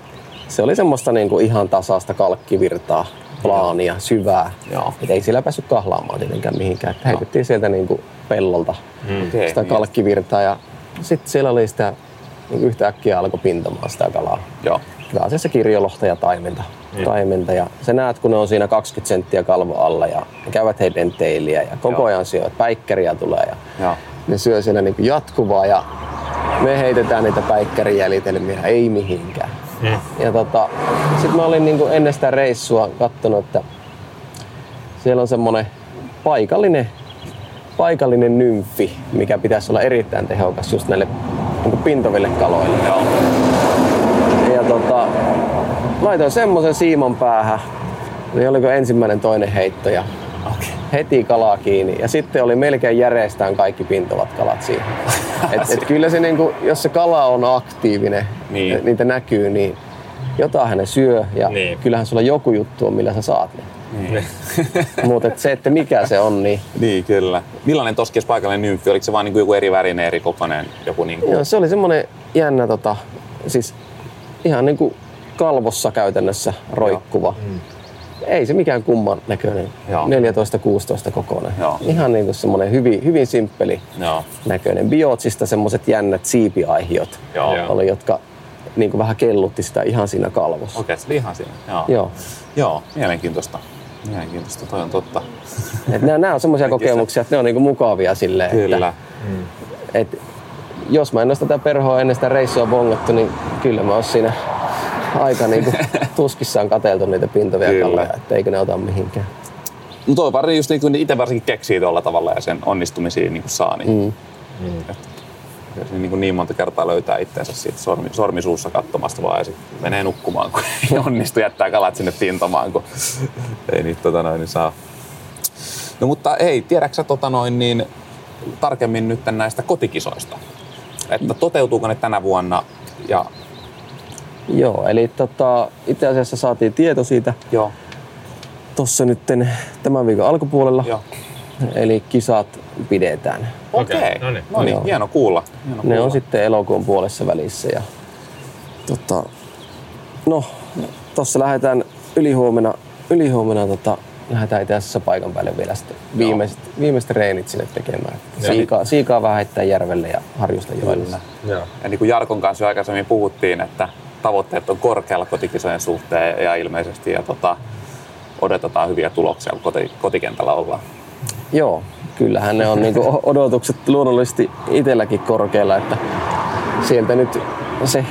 se oli semmoista niinku ihan tasaista kalkkivirtaa, plaania, syvää. Joo. Et ei siellä päässyt kahlaamaan tietenkään mihinkään. Että heitettiin sieltä niinku pellolta Okei, sitä niin. kalkkivirtaa ja sitten siellä oli sitä niin yhtäkkiä alkoi pintamaan sitä kalaa. Joo. Pääasiassa kirjolohta ja taimenta. taimenta. Ja sä näet, kun ne on siinä 20 senttiä kalvo alla ja ne käyvät heidän teiliä ja koko Joo. ajan syövät. Päikkäriä tulee ja Joo. Ne syö siellä niin jatkuvaa ja me heitetään niitä päikkärijäljitelmiä, ei mihinkään. Ja tota, sitten mä olin niin ennen sitä reissua katsonut, että siellä on semmonen paikallinen, paikallinen nymfi, mikä pitäisi olla erittäin tehokas just näille niin pintoville kaloille. Ja tota, laitoin semmoisen siiman päähän. Niin oliko ensimmäinen toinen heitto ja Okei. Heti kalaa kiinni. Ja sitten oli melkein järjestään kaikki pintovat kalat siinä. Et, et kyllä se niinku, jos se kala on aktiivinen, Niin. niin. niitä näkyy, niin jotain ne syö ja Niin. kyllähän sulla joku juttu on, millä sä saat ne. Niin. Mutta se, että mikä se on, niin niin, kyllä. Millainen toskis paikallinen nymfi? Oliko se vaan niin joku eri värinen, eri kokoinen? Joku niin kuin... joo, se oli semmoinen jännä, tota, siis ihan niinku kalvossa käytännössä roikkuva. Ei se mikään kumman näköinen. Joo. 14-16 kokoinen. Joo. Ihan niinku semmoinen hyvin, hyvin simppeli Joo. näköinen. Biotsista semmoiset jännät siipiaihiot Joo. Oli, jotka niinku vähän kellutti sitä ihan siinä kalvossa. Okei, se oli ihan siinä. Joo. Joo. Joo, mielenkiintoista. Mielenkiintoista, toi on totta. Et nämä, nämä on semmoisia kokemuksia, että ne on niinku mukavia silleen, Kyllä. Että, et, jos mä en olisi tätä perhoa ennen sitä reissua bongattu, niin kyllä mä olisin siinä aika niinku tuskissaan kateltu niitä pintovia Kyllä. kaloja, että eikö ne ota mihinkään. No toi varmaan just niin kuin itse varsinkin keksii tuolla tavalla ja sen onnistumisiin niin kuin saa, niin, Mm. et, ja se niin, kuin niin monta kertaa löytää itseensä siitä sormi, sormisuussa katsomasta vaan ja sitten menee nukkumaan, kun ei onnistu jättää kalat sinne pintamaan, kun ei niitä tota noin, niin saa. No mutta ei, tiedätkö sä tota noin, niin tarkemmin nyt näistä kotikisoista? Että toteutuuko ne tänä vuonna ja Joo, eli tota, itse asiassa saatiin tieto siitä joo, tuossa nyt tämän viikon alkupuolella. joo. Eli kisat pidetään. Okei, Okei, okay. no niin. no niin, hieno kuulla. Hieno Ne kuulla. on sitten elokuun puolessa välissä. Ja, tota, no, tuossa lähdetään ylihuomenna, ylihuomenna tota, lähdetään itse asiassa paikan päälle vielä sitten viimeiset, viimeiset reenit sinne tekemään. Siikaa, siikaa vähän heittää järvelle ja harjusta joella. Joo. Ja niin kuin Jarkon kanssa jo aikaisemmin puhuttiin, että tavoitteet on korkealla kotikisojen suhteen ja ilmeisesti ja tota, odotetaan hyviä tuloksia, kun koti, kotikentällä ollaan. Joo, kyllähän ne on niinku odotukset luonnollisesti itselläkin korkealla, että sieltä nyt se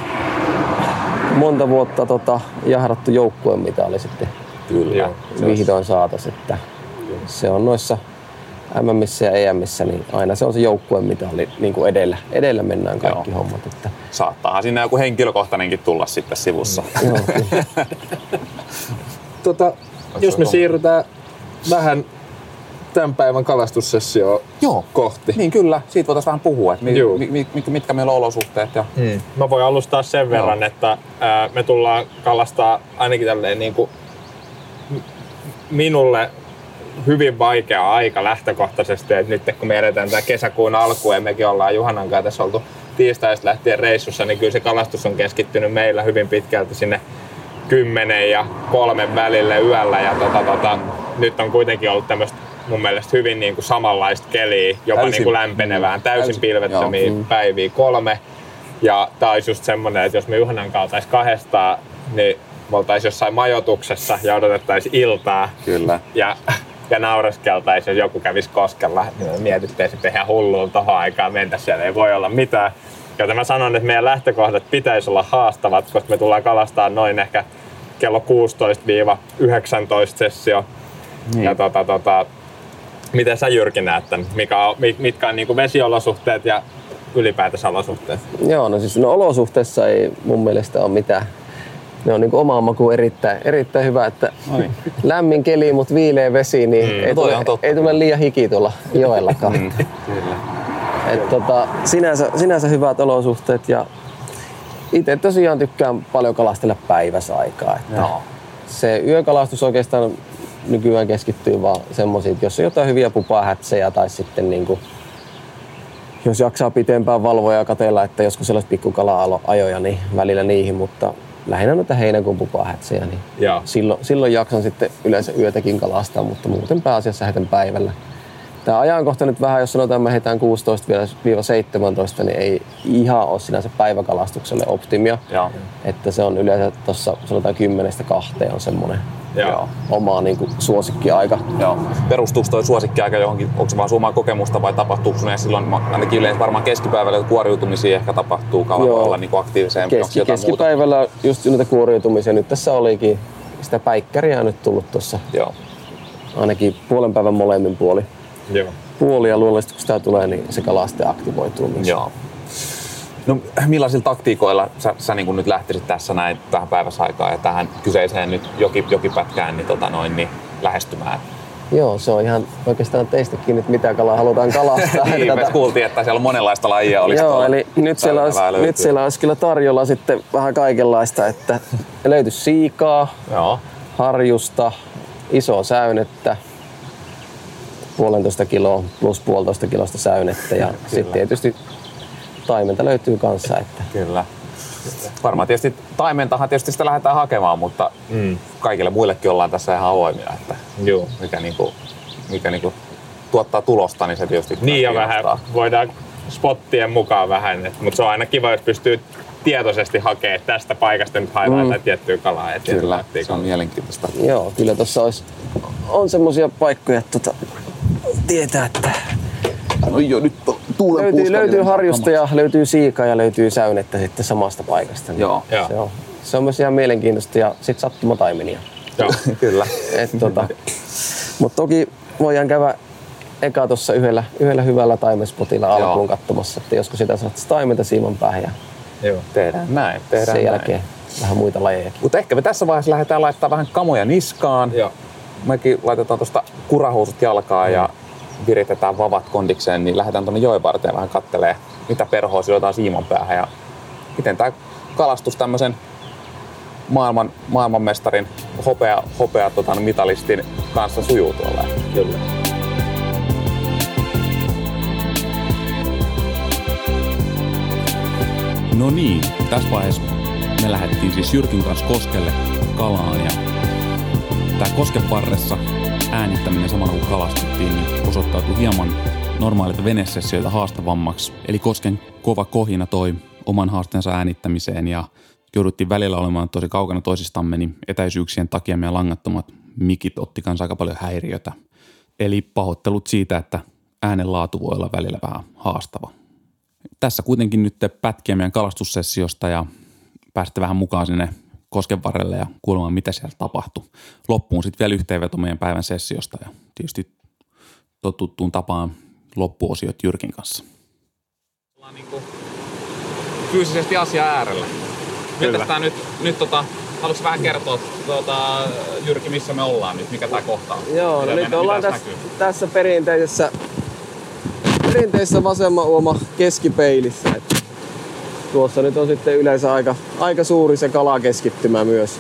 monta vuotta tota, jahdattu joukkueen mitä oli sitten Kyllä. Joo. vihdoin saatas, että se on noissa MMissä ja EMissä, niin aina se on se joukkueen mitä oli niin kuin edellä. Edellä mennään kaikki Joo. hommat. Että, Saattaahan sinne joku henkilökohtainenkin tulla sitten sivussa. joo, kyllä. Tota, jos me siirrytään vähän tämän päivän kalastussessioon Joo. kohti. Niin kyllä, siitä voitaisiin vähän puhua, että mi, mi, mi, mitkä meillä on olosuhteet. Ja... Hmm. Mä voin alustaa sen verran, että ää, me tullaan kalastaa ainakin tälleen niin kuin minulle hyvin vaikea aika lähtökohtaisesti, että nyt kun me edetään tämä kesäkuun alku ja mekin ollaan Juhanan kanssa tässä oltu tiistaista lähtien reissussa, niin kyllä se kalastus on keskittynyt meillä hyvin pitkälti sinne 10 ja kolmen välille yöllä ja tota, tota, nyt on kuitenkin ollut tämmöistä mun mielestä hyvin niin kuin samanlaista keliä, jopa Täysin. niin kuin lämpenevään, täysin Täysin, pilvettömiä joo. päiviä kolme. Ja tää olisi just semmonen, että jos me Juhanan kanssa kahdestaan, niin me oltais jossain majoituksessa ja odotettaisiin iltaa Kyllä. ja, ja naureskeltaisiin, jos joku kävisi koskella. Niin me mietittiin sitten ihan hulluun tohon aikaan mentä siellä, ei voi olla mitään. Joten mä sanon, että meidän lähtökohdat pitäisi olla haastavat, koska me tullaan kalastaa noin ehkä kello 16-19 sessio. Niin. Ja tota, tota, miten sä Jyrki näet tämän? Mikä on, mi- mitkä on niinku vesiolosuhteet ja ylipäätänsä olosuhteet? Joo, no siis no olosuhteissa ei mun mielestä ole mitään. Ne on niin omaan makuun erittäin, erittäin hyvä, että Oi. lämmin keli, mutta viileä vesi, niin ei, No toi tule, totta. ei tule liian hiki tuolla joellakaan. Kyllä. Et tota, sinänsä, sinänsä hyvät olosuhteet ja itse tosiaan tykkään paljon kalastella päiväsaikaa. Että Joo. Se yökalastus oikeastaan nykyään keskittyy vaan semmoisiin, että jos on jotain hyviä pupahätsejä tai sitten niinku, jos jaksaa pitempään valvoja ja katella, että joskus sellaista pikkukala-ajoja, niin välillä niihin, mutta lähinnä noita heinäkuun pupahätsejä, niin Joo. silloin, silloin jaksan sitten yleensä yötäkin kalastaa, mutta muuten pääasiassa heitän päivällä. Tämä ajankohta nyt vähän, jos sanotaan, että me heitään 16-17, niin ei ihan ole sinänsä päiväkalastukselle optimia. Joo. Että se on yleensä tuossa sanotaan 10-2 on semmoinen Joo. oma niin kuin, suosikkiaika. Joo. Perustuuko toi suosikkiaika johonkin, onko se vaan omaa kokemusta vai tapahtuuko sun silloin ainakin yleensä varmaan keskipäivällä kuoriutumisia ehkä tapahtuu kalavoilla niin aktiivisempi, Keski, jotain muuta? keskipäivällä just noita kuoriutumisia. Nyt tässä olikin sitä päikkäriä on nyt tullut tuossa Joo. ainakin puolen päivän molemmin puoli. Joo. Puoli ja luonnollisesti kun sitä tulee, niin se kala sitten aktivoituu myös. Joo. No millaisilla taktiikoilla sä, sä niin nyt lähtisit tässä näin tähän päiväsaikaan ja tähän kyseiseen nyt joki, jokipätkään niin, tota noin, niin lähestymään? Joo, se on ihan oikeastaan teistä kiinni, että mitä kalaa halutaan kalastaa. niin, me Tätä- kuultiin, että siellä on monenlaista lajia. Oliko Joo, eli nyt siellä, olisi, löytyy? nyt siellä olisi kyllä tarjolla sitten vähän kaikenlaista, että löytyisi siikaa, Joo. harjusta, isoa säynettä, puolentoista kiloa plus puolitoista kilosta säynettä ja sitten tietysti taimenta löytyy kanssa. Että Kyllä. Varmaan tietysti taimentahan tietysti sitä lähdetään hakemaan, mutta Mm. kaikille muillekin ollaan tässä ihan avoimia, että Joo. mikä, niinku, mikä niinku tuottaa tulosta, niin se tietysti Niin ja vähän voidaan spottien mukaan vähän, mutta se on aina kiva, jos pystyy tietoisesti hakemaan että tästä paikasta nyt haetaan mm. tiettyä kalaa. Ja tiettyä Kyllä, se on mielenkiintoista. joo, kyllä tuossa olisi, on semmoisia paikkoja, että tota, tietää, että No jo, nyt on tuulen löytyy, löytyy harjusta ja löytyy siikaa ja löytyy säynettä sitten samasta paikasta. Niin Joo. Joo. Se on, se on myös ihan mielenkiintoista ja sitten sattumataimenia. Joo. Kyllä. Et, tota, mutta toki voidaan käydä eka tuossa yhdellä, yhdellä hyvällä taimespotilla Joo. alkuun katsomassa, että josko sitä saat taimenta siiman päähän ja Joo. Tehdään näin. Tehdään sen näin. jälkeen vähän muita lajejakin. Mutta ehkä me tässä vaiheessa lähdetään laittaa vähän kamoja niskaan. Joo. Mekin laitetaan tuosta kurahousut jalkaan ja viritetään vavat kondikseen, niin lähdetään tuonne joen varteen vähän kattelee, mitä perhoa sidotaan siiman päähän ja miten tämä kalastus tämmöisen maailman, maailmanmestarin hopea, hopea tota, mitalistin kanssa sujuu tuolla. Kyllä. No niin, tässä vaiheessa me lähdettiin siis Jyrkin kanssa koskelle kalaan ja tää koskeparressa äänittäminen samalla kun kalastettiin, niin osoittautui hieman normaalilta venesessioita haastavammaksi. Eli kosken kova kohina toi oman haasteensa äänittämiseen ja jouduttiin välillä olemaan tosi kaukana toisistamme, niin etäisyyksien takia meidän langattomat mikit otti kanssa aika paljon häiriötä. Eli pahoittelut siitä, että äänen laatu voi olla välillä vähän haastava. Tässä kuitenkin nyt pätkiä meidän kalastussessiosta ja päästä vähän mukaan sinne kosken varrelle ja kuulemaan, mitä siellä tapahtui. Loppuun sitten vielä yhteenveto meidän päivän sessiosta ja tietysti totuttuun tapaan loppuosiot Jyrkin kanssa. Ollaan niin kuin fyysisesti asia äärellä. Miltä tää nyt, nyt tota, haluatko vähän kertoa tota, Jyrki, missä me ollaan nyt, mikä tää kohta on? Joo, no nyt ollaan tässä, tässä perinteisessä, perinteisessä vasemman uoma keskipeilissä. Et tuossa nyt on sitten yleensä aika, aika suuri se kalakeskittymä myös.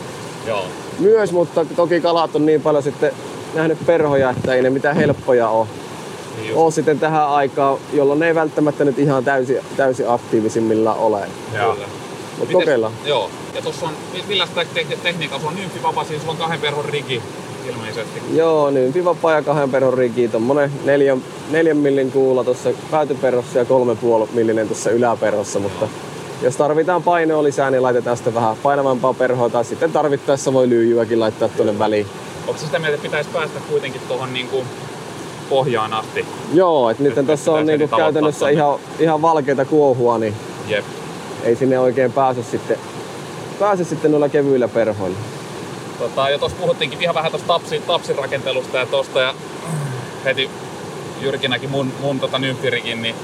Joo. Myös, mutta toki kalat on niin paljon sitten nähnyt perhoja, että ei ne mitään helppoja ole. Niin. Ole sitten tähän aikaan, jolloin ne ei välttämättä nyt ihan täysin, täysin aktiivisimmilla ole. Joo. Mutta kokeillaan. Joo. Ja tuossa on, millä te- te- tekniikalla? Sulla on nymfivapa, siis sulla on kahden perhon rigi ilmeisesti. Joo, vivapaa ja kahden perhon riki, tommonen neljän, neljän millin kuulla tuossa päätyperhossa ja kolme puoli millinen tuossa yläperhossa, mutta jos tarvitaan painoa lisää, niin laitetaan sitten vähän painavampaa perhoa tai sitten tarvittaessa voi lyijyäkin laittaa tuonne väliin. Onko se sitä mieltä, että pitäisi päästä kuitenkin tuohon niinku pohjaan asti? Joo, että nyt tässä on Pitäisi niinku aloittaa käytännössä tonne. ihan, ihan valkeita kuohua, niin Jep. ei sinne oikein pääse sitten, pääse sitten noilla kevyillä perhoilla. Tota, ja tuossa puhuttiinkin ihan vähän tuosta tapsin, tapsin rakentelusta ja tosta ja heti Jyrki näki mun, mun tota nymfirikin, niin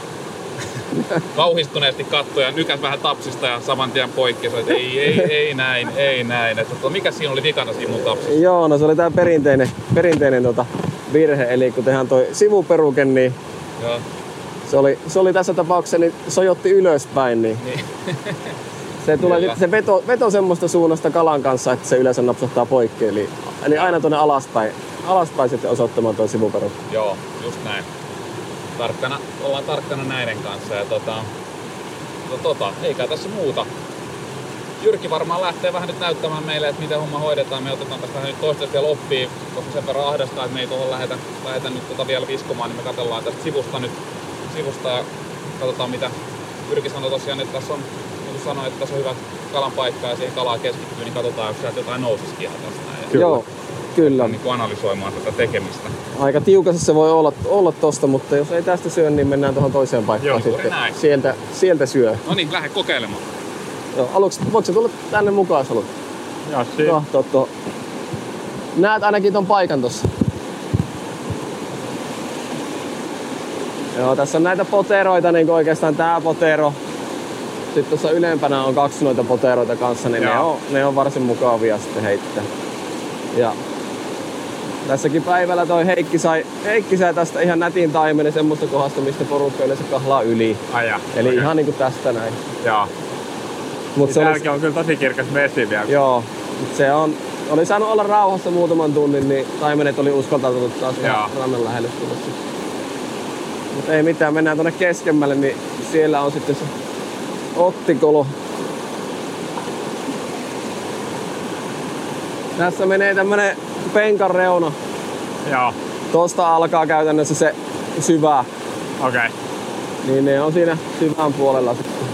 kauhistuneesti katsoi ja nykäs vähän tapsista ja saman tien poikki. Että ei, ei, ei näin, ei näin. Että, tota, mikä siinä oli vikana siinä mun tapsissa? Joo, no se oli tää perinteinen, perinteinen tota virhe, eli kun tehdään toi sivuperuke, niin Joo. Se oli, se oli tässä tapauksessa, niin sojotti ylöspäin, niin Niin. se, tulee, se veto, veto semmoista suunnasta kalan kanssa, että se yleensä napsahtaa poikki. Eli, eli aina tuonne alaspäin, alaspäin sitten osoittamaan tuo sivuperu. Joo, just näin. Tarkkana, ollaan tarkkana näiden kanssa ja tota, no, tota, eikä tässä muuta. Jyrki varmaan lähtee vähän nyt näyttämään meille, että miten homma hoidetaan. Me otetaan tästä nyt toistaiseksi vielä oppia, koska sen verran ahdastaa, että me ei tuohon lähetä, lähetä nyt tota vielä viskomaan, niin me katsellaan tästä sivusta nyt sivusta ja katsotaan mitä Jyrki sanoi tosiaan, että tässä on, niin kuin sanoin, että tässä on hyvät kalan paikka ja siihen kalaa keskittyy, niin katsotaan, jos sieltä jotain nousisikin ihan tästä Joo, kyllä. niin kuin analysoimaan tätä tekemistä. Aika tiukassa se voi olla, olla tosta, mutta jos ei tästä syö, niin mennään tuohon toiseen paikkaan Joo, sitten. näin. Sieltä, sieltä syö. No niin, lähde kokeilemaan. Joo, aluksi, voitko sä tulla tänne mukaan, jos haluat? Katsoa tuo. Näet ainakin ton paikan tossa. Joo, tässä on näitä poteroita, niin oikeastaan tää potero. Sitten tuossa ylempänä on kaksi noita poteroita kanssa, niin ne on, ne on varsin mukavia sitten heittää. Ja tässäkin päivällä toi Heikki sai, Heikki sai tästä ihan nätin taimenen semmoista kohdasta, mistä porukka yleensä kahlaa yli. aja. Eli Okei. ihan niinku tästä näin. Joo. Mut se oli, Täälläkin on kyllä tosi kirkas vesi vielä. Joo, mut se on, oli saanut olla rauhassa muutaman tunnin, niin taimenet oli uskaltautunut taas rannan lähelle tulla sitten. Mut ei mitään, mennään tuonne keskemmälle, niin siellä on sitten se ottikolo. Tässä menee tämmönen penkan reuna. Joo. Tosta alkaa käytännössä se syvä, Okei. Okay. niin ne on siinä syvän puolella sitten.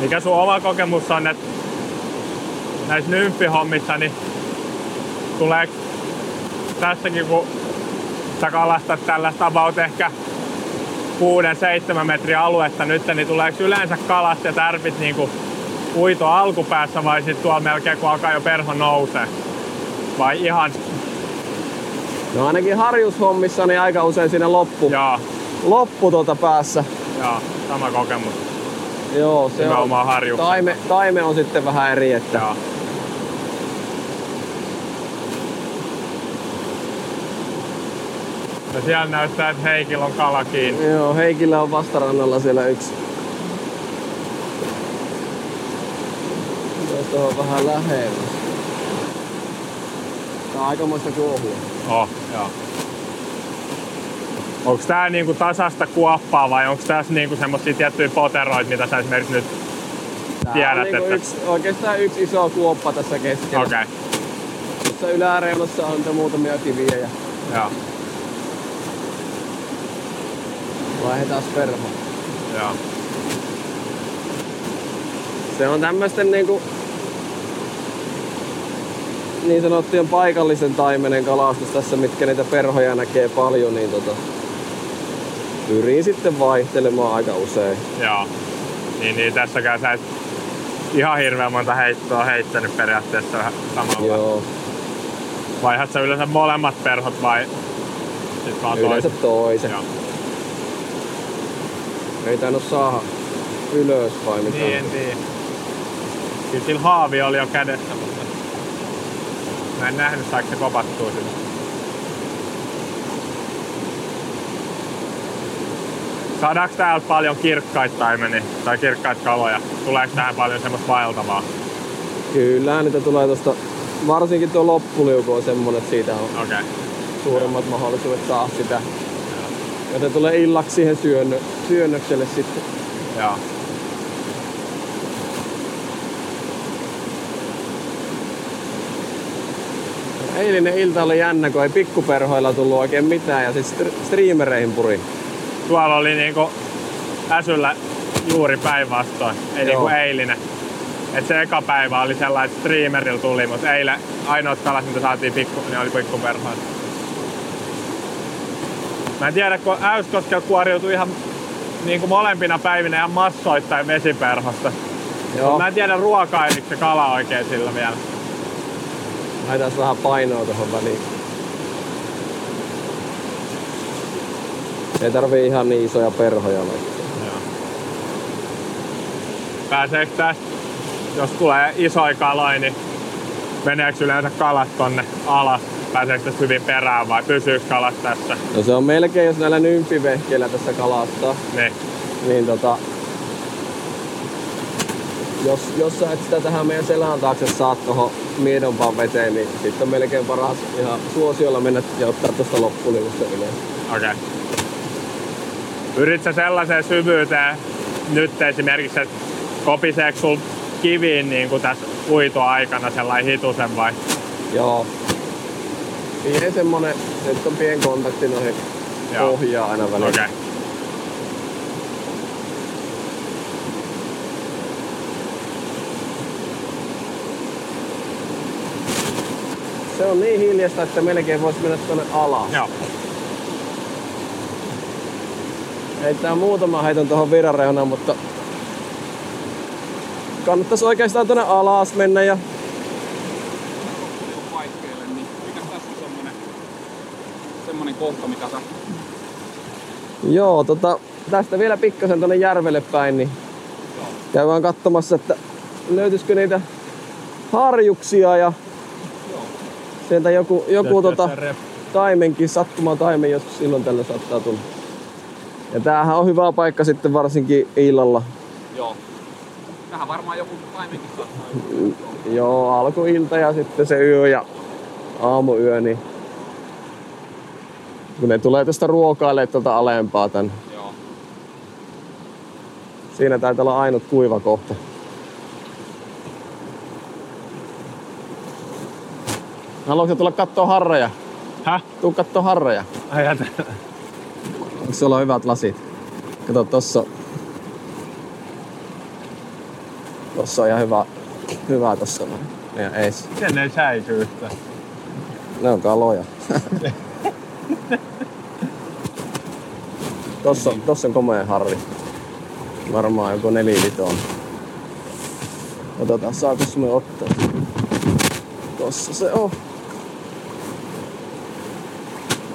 Mikä sun oma kokemus on, että näissä nymfihommissa, niin tulee tässäkin, kun sä kalastat tällaista about ehkä 6-7 metriä aluetta nyt, niin tuleeko yleensä kalat ja tärpit niinku uito alkupäässä vai sitten tuolla melkein kun alkaa jo perho nousee? Vai ihan, No ainakin harjushommissa niin aika usein siinä loppu, joo, loppu tuota päässä. joo, sama kokemus. Joo, se on. Nimenomaan harjuksessa. Taime, taime on sitten vähän eri, että Joo. Ja siellä näyttää, että Heikillä on kala kiinni. Joo, Heikillä on vastarannalla siellä yksi. Jos tuohon vähän lähellä. Tää on aikamoista kuohua. Oh, joo. Onko tää niinku tasasta kuoppaa vai onko tässä niinku semmosia tiettyjä poteroita, mitä sä esimerkiksi nyt Tää tiedät, on niinku että... yksi, oikeastaan yksi iso kuoppa tässä keskellä. Okei, Tässä yläreunassa on muutamia kiviä ja joo, vaihdetaan perho. joo. Se on tämmöisten niinku niin sanottujen paikallisen taimenen kalastus tässä, mitkä niitä perhoja näkee paljon, niin tota, pyrin sitten vaihtelemaan aika usein. Joo. Niin, niin tässäkään sä et ihan hirveän monta heittoa heittänyt periaatteessa samalla. Joo, Vaihat sä yleensä molemmat perhot vai sit vaan yleensä toiset? toisen. Joo. Ei tainnut saada ylös vai mitä? Niin, en tiedä. Kyllä sillä haavi oli jo kädessä, mutta mä en nähnyt saako se kopattua sinne. Saadaanko täältä paljon kirkkaita taimeni tai kirkkaita kaloja? Tuleeko tähän paljon semmoista vaeltavaa? Kyllä, niitä tulee tosta, varsinkin tuo loppuliuku on semmonen, että siitä on Okei. Okay. suuremmat mahdollisuudet saada sitä. Joten tulee illaksi siihen syönnö, syönnökselle sitten. Joo. Eilinen ilta oli jännä, kun ei pikkuperhoilla tullut oikein mitään ja sitten streamereihin puri. Tuolla oli niinku äsyllä juuri päinvastoin, ei Joo. niinku eilinen. Et se eka päivä oli sellainen, että streamerilla tuli, mutta eilen ainoat kalat, mitä saatiin pikku, ne oli pikkuperhoja. Mä en tiedä, kun Äyskoskella kuoriutui ihan niin kuin molempina päivinä ihan massoittain vesiperhosta. Joo, Mä en tiedä ruokailiko se kala oikein sillä vielä. laitetaan vähän painoa tuohon väliin. Ei tarvii ihan niin isoja perhoja laittaa. Pääseekö tästä, jos tulee isoja kaloja, niin meneekö yleensä kalat tonne alas? Pääseekö tästä hyvin perään vai pysyykö kalat tässä? No se on melkein, jos näillä nymfivehkeillä tässä kalastaa, Niin. niin tota, jos, jos sä et sitä tähän meidän selän taakse saa tuohon miedompaan veteen, niin sitten on melkein paras ihan suosiolla mennä ja ottaa tuosta loppuliusta ylös. Okei. Okay. Pyrit sä sellaiseen syvyyteen nyt esimerkiksi, että kopiseeko sul kiviin niin kuin tässä uitoaikana sellainen hitusen vai? Joo. Pieni semmonen, nyt on pien kontakti noihin Joo. pohjaan aina välillä. Okei. Okay. Se on niin hiljasta, että melkein voisi mennä tuonne alas. Joo. Heittää muutama heiton tuohon virranreunaan, mutta kannattaisi oikeastaan tuonne alas mennä ja paikkeille, niin mikä tässä on semmonen, semmonen kohta, sä Joo, tota, tästä vielä pikkasen tuonne järvelle päin, niin käydään katsomassa, että löytyisikö niitä harjuksia ja sieltä joku, joku tota, taimenkin, sattuma taimen joskus silloin tällä saattaa tulla. Ja tämähän on hyvä paikka sitten varsinkin illalla. Joo. Tähän varmaan joku taimenkin saattaa. Joo, alkuilta ja sitten se yö ja aamuyö, niin kun ne tulee tästä ruokailemaan tuolta alempaa tän. Joo. Siinä taitaa olla ainut kuiva kohta. Haluatko tulla kattoo harreja? Häh? Tuu kattoo harreja. Ajatella. Onko sulla hyvät lasit? Kato tossa. Tossa on ihan hyvä, hyvä tossa noin. Meidän ees. Sen ei säisy yhtään. Ne on kaloja. tossa, tossa on komea harri. Varmaan joku neliliton. Otetaan, saako me ottaa? Tossa se on.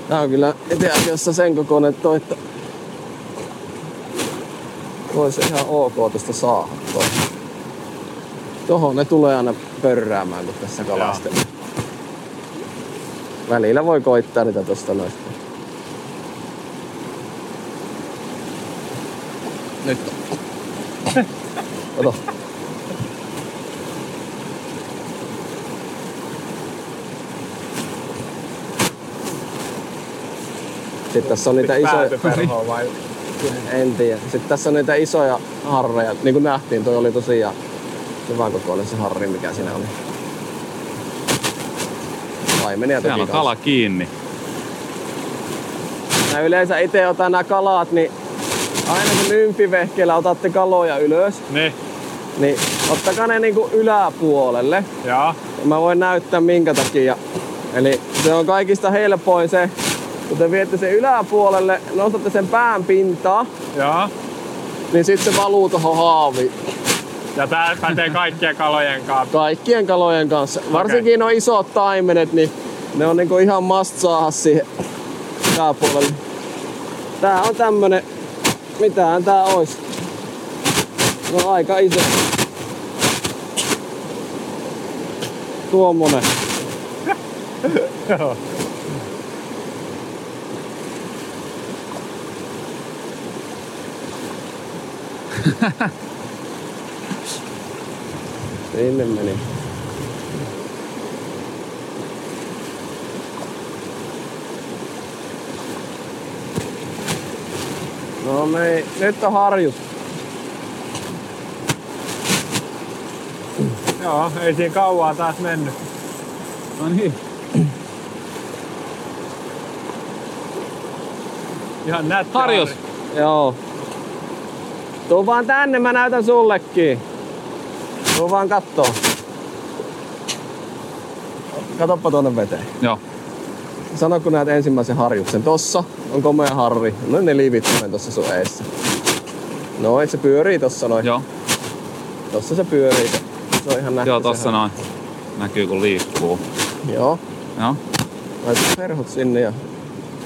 Tää on kyllä itse asiassa sen kokoinen toi, että voisi ihan ok tästä saada toi. Tohon ne tulee aina pörräämään, kun tässä kalastelee. Välillä voi koittaa niitä tosta noista. Nyt. Oto. Sitten tässä on niitä isoja... En tiedä. Sitten tässä on niitä isoja harreja. Niin kuin nähtiin, toi oli tosiaan Hyvän kokoinen se harri, mikä siinä oli. Paimenia toki Täällä on kanssa. kala kiinni. Mä yleensä itse otan nämä kalat, niin aina kun nymfivehkeellä otatte kaloja ylös, Niin, niin ottakaa ne niinku yläpuolelle. joo. Ja mä voin näyttää minkä takia. Eli se on kaikista helpoin se, kun te viette sen yläpuolelle, nostatte sen pään pintaa, Joo. niin sitten se valuu tuohon haaviin. Ja tää pätee kaikkien kalojen kanssa. Kaikkien kalojen kanssa. Varsinkin nuo isot taimenet, niin ne on niinku ihan must saada siihen yläpuolelle. Tää on tämmönen, mitähän tää ois? No aika iso. Tuommoinen. Joo. Sinne meni. No niin, nyt on harjut. Joo, ei siinä kauaa taas mennyt. No niin. Ihan nätti. Harjus. harri. Joo. Tuu vaan tänne, mä näytän sullekin. Tuu vaan kattoo. Katoppa tuonne veteen. Joo. Sano kun näet ensimmäisen harjuksen. Tossa on komea harri. No ne liivit on tossa sun eessä. Noin, se pyörii tossa noin. Joo. Tossa se pyörii. Se, on ihan nähty. Joo, tossa noin. Näkyy kun liikkuu. Joo. Joo. Laitat perhot sinne ja...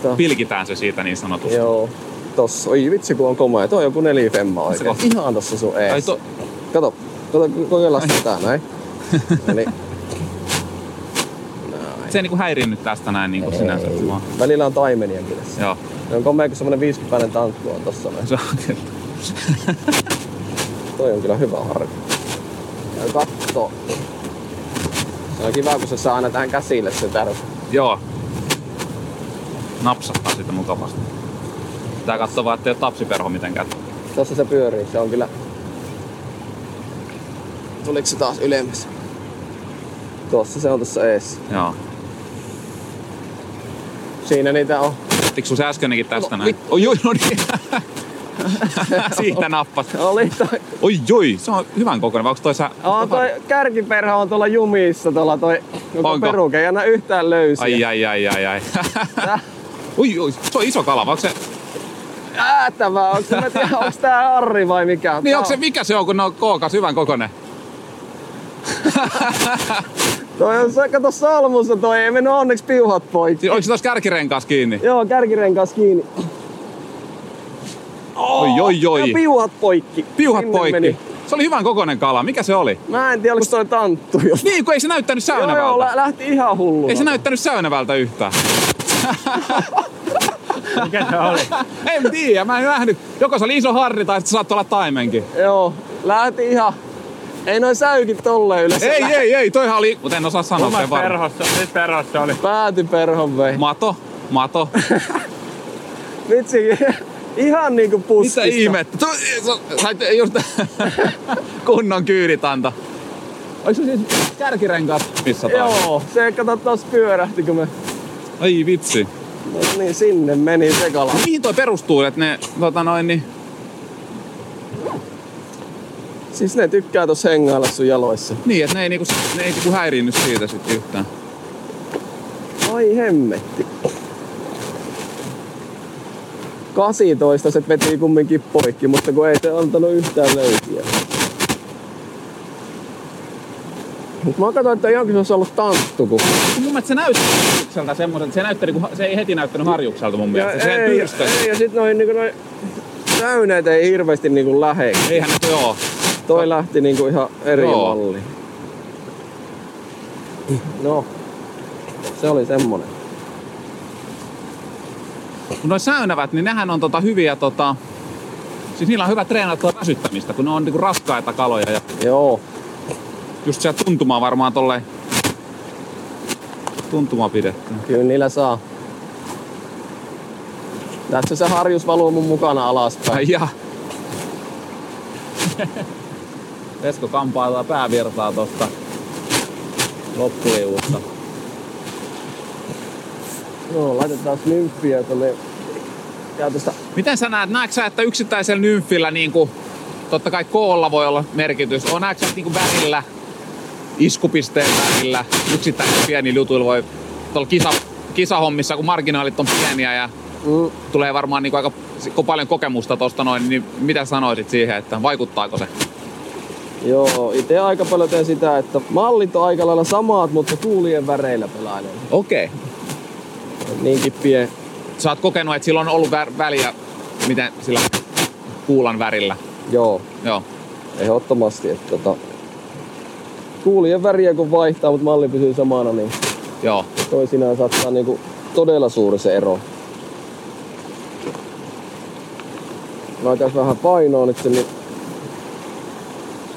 Tää. Pilkitään se siitä niin sanotusti. Joo. Tossa. Oi vitsi kun on komea. Toi on joku nelifemma oikein. Ihan tossa sun eessä. Ai to... Kokeillaan sitä näin. Eli... Näin. Se ei niinku häirinnyt tästä näin niinku sinänsä. Ei. Vaan. Välillä on taimenia kyllä. Joo. Ne on komea, kun semmonen 50 tankku on tossa näin. Se on kyllä. Toi on kyllä hyvä harri. Ja katto. Se on kiva, kun se saa aina tähän käsille se tärkeä. Joo. Napsattaa sitä mukavasti. Tää katsoo vaan, ettei oo tapsiperho mitenkään. Tossa se pyörii, se on kyllä... Tuliko se taas ylemmäs? Tuossa se on tuossa eessä. Joo. Siinä niitä on. Tiksu se äskenkin tästä No, näin? Oi oi, no niin. Siitä nappas. Oli toi. Oi oi, se on hyvän kokoinen. Vai onks toi sä... On toi kärkiperho on tuolla jumissa tuolla toi Onko? peruke. Ei anna yhtään löysiä. Ai ai ai ai ai. Tää- oi oi, se on iso kala. Vai onks se... Äätävää. Onks, mä tiedä, onks tää Harri vai mikä? Niin onks se, mikä se on, kun ne on kookas hyvän kokoinen? Toi on se, kato salmussa toi, ei mennyt onneksi piuhat poikki. Siis onko se tuossa kärkirenkaas kiinni? Joo, kärkirenkas kiinni. Oi oi oi. Ja piuhat poikki. Piuhat Sinne poikki. meni. Se oli hyvän kokoinen kala. Mikä se oli? Mä en tiedä, oliko toi tanttu. Jos... Niin, kun ei se näyttänyt Joo, joo, säynävältä. lä- lähti ihan hullu. Ei se näyttänyt säynävältä yhtään. Mikä se oli? en tiedä, mä en nähnyt. Joko se oli iso harri tai sitten saattoi olla taimenkin. Joo, lähti ihan... Ei noin säykit tolleen yleensä. Ei, ei, ei, toihan oli, mutta en osaa sanoa sen varmaan. perhossa, missä perhossa se oli? Pääty perhon vei. Mato, mato. Vitsi, ihan niinku puskista. Mitä ihmettä? Tu- sä- Sait just kunnon kyyditanta. Oliko se siis kärkirenkaat missä taas? Joo, se kato tos pyörähti, kun me... Ai vitsi. No niin, sinne meni se kala. Mihin toi perustuu, että ne tota noin niin... Siis ne tykkää tossa hengailla sun jaloissa. Niin, että ne ei niinku, ne ei niinku häiriinny siitä sit yhtään. Ai hemmetti. 18 se veti kumminkin poikki, mutta kun ei se antanut yhtään löysiä. Mut mä katsoin, että jonkin se olisi ollut tanttu, kun... Mun mielestä se näytti harjukselta semmoisen, se, näytti, niinku, se ei heti näyttänyt harjukselta mun mielestä. Se ei, ei, ja sit noin, niinku noin säyneet ei hirveesti niinku lähe. Eihän ne joo. Toi lähti niinku ihan eri Joo. malli. No, se oli semmonen. Noi säynävät, niin nehän on tota hyviä tota... Siis niillä on hyvä treenata väsyttämistä, kun ne on niinku raskaita kaloja ja Joo, just sieltä tuntumaa varmaan tolleen tuntuma pidetty. kyllä niillä saa. Tässä se harjus valuu mun mukana alaspäin. Ai ja. Esko kampaa päävirtaa tosta loppuliuusta. Joo, laitetaan nymfiä tonne käytöstä. Miten sä näet, näetkö sä, että yksittäisellä nymfillä niin kuin, totta kai koolla voi olla merkitys, on näetkö sä, että niin kuin värillä, iskupisteen värillä, yksittäisillä pienillä jutuilla voi tuolla kisa, kisahommissa, kun marginaalit on pieniä ja Mm, tulee varmaan niin kuin aika paljon kokemusta tosta noin, niin mitä sanoisit siihen, että vaikuttaako se? Joo, itse aika paljon teen sitä, että mallit on aika lailla samat, mutta kuulien väreillä pelailen. Okei. Okay. Niinkin pie. Sä oot kokenut, että sillä on ollut vä- väliä, miten sillä kuulan värillä. Joo, Joo. ehdottomasti. Että tota, kuulien väriä kun vaihtaa, mutta malli pysyy samana, niin Joo. toisinaan saattaa niinku todella suuri se ero. Laitais vähän painoa nyt niin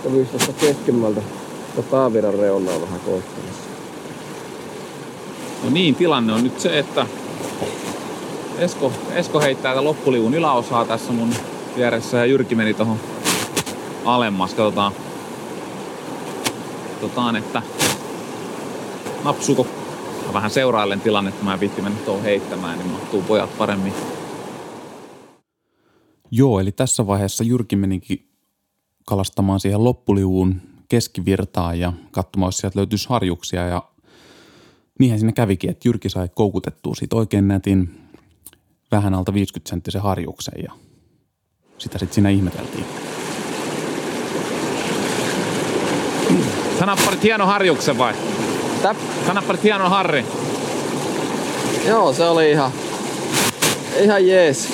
kävisi tuosta keskemmältä tuota pääviran reunaa vähän koittamassa. No niin, tilanne on nyt se, että Esko, Esko heittää tätä loppuliivun yläosaa tässä mun vieressä ja Jyrki meni tohon alemmas. Katsotaan, katsotaan että napsuuko Mä vähän seurailen tilannetta, mä en viitti mennä tuohon heittämään, niin mahtuu pojat paremmin. Joo, eli tässä vaiheessa Jyrki menikin kalastamaan siihen loppuliuun keskivirtaan ja katsomaan, jos sieltä löytyisi harjuksia. Ja niinhän siinä kävikin, että Jyrki sai koukutettua siitä oikein nätin vähän alta 50 senttisen harjuksen ja sitä sitten siinä ihmeteltiin. Sä napparit hieno harjuksen vai? Täp. Sä napparit hieno harri. Joo, se oli ihan, ihan jees.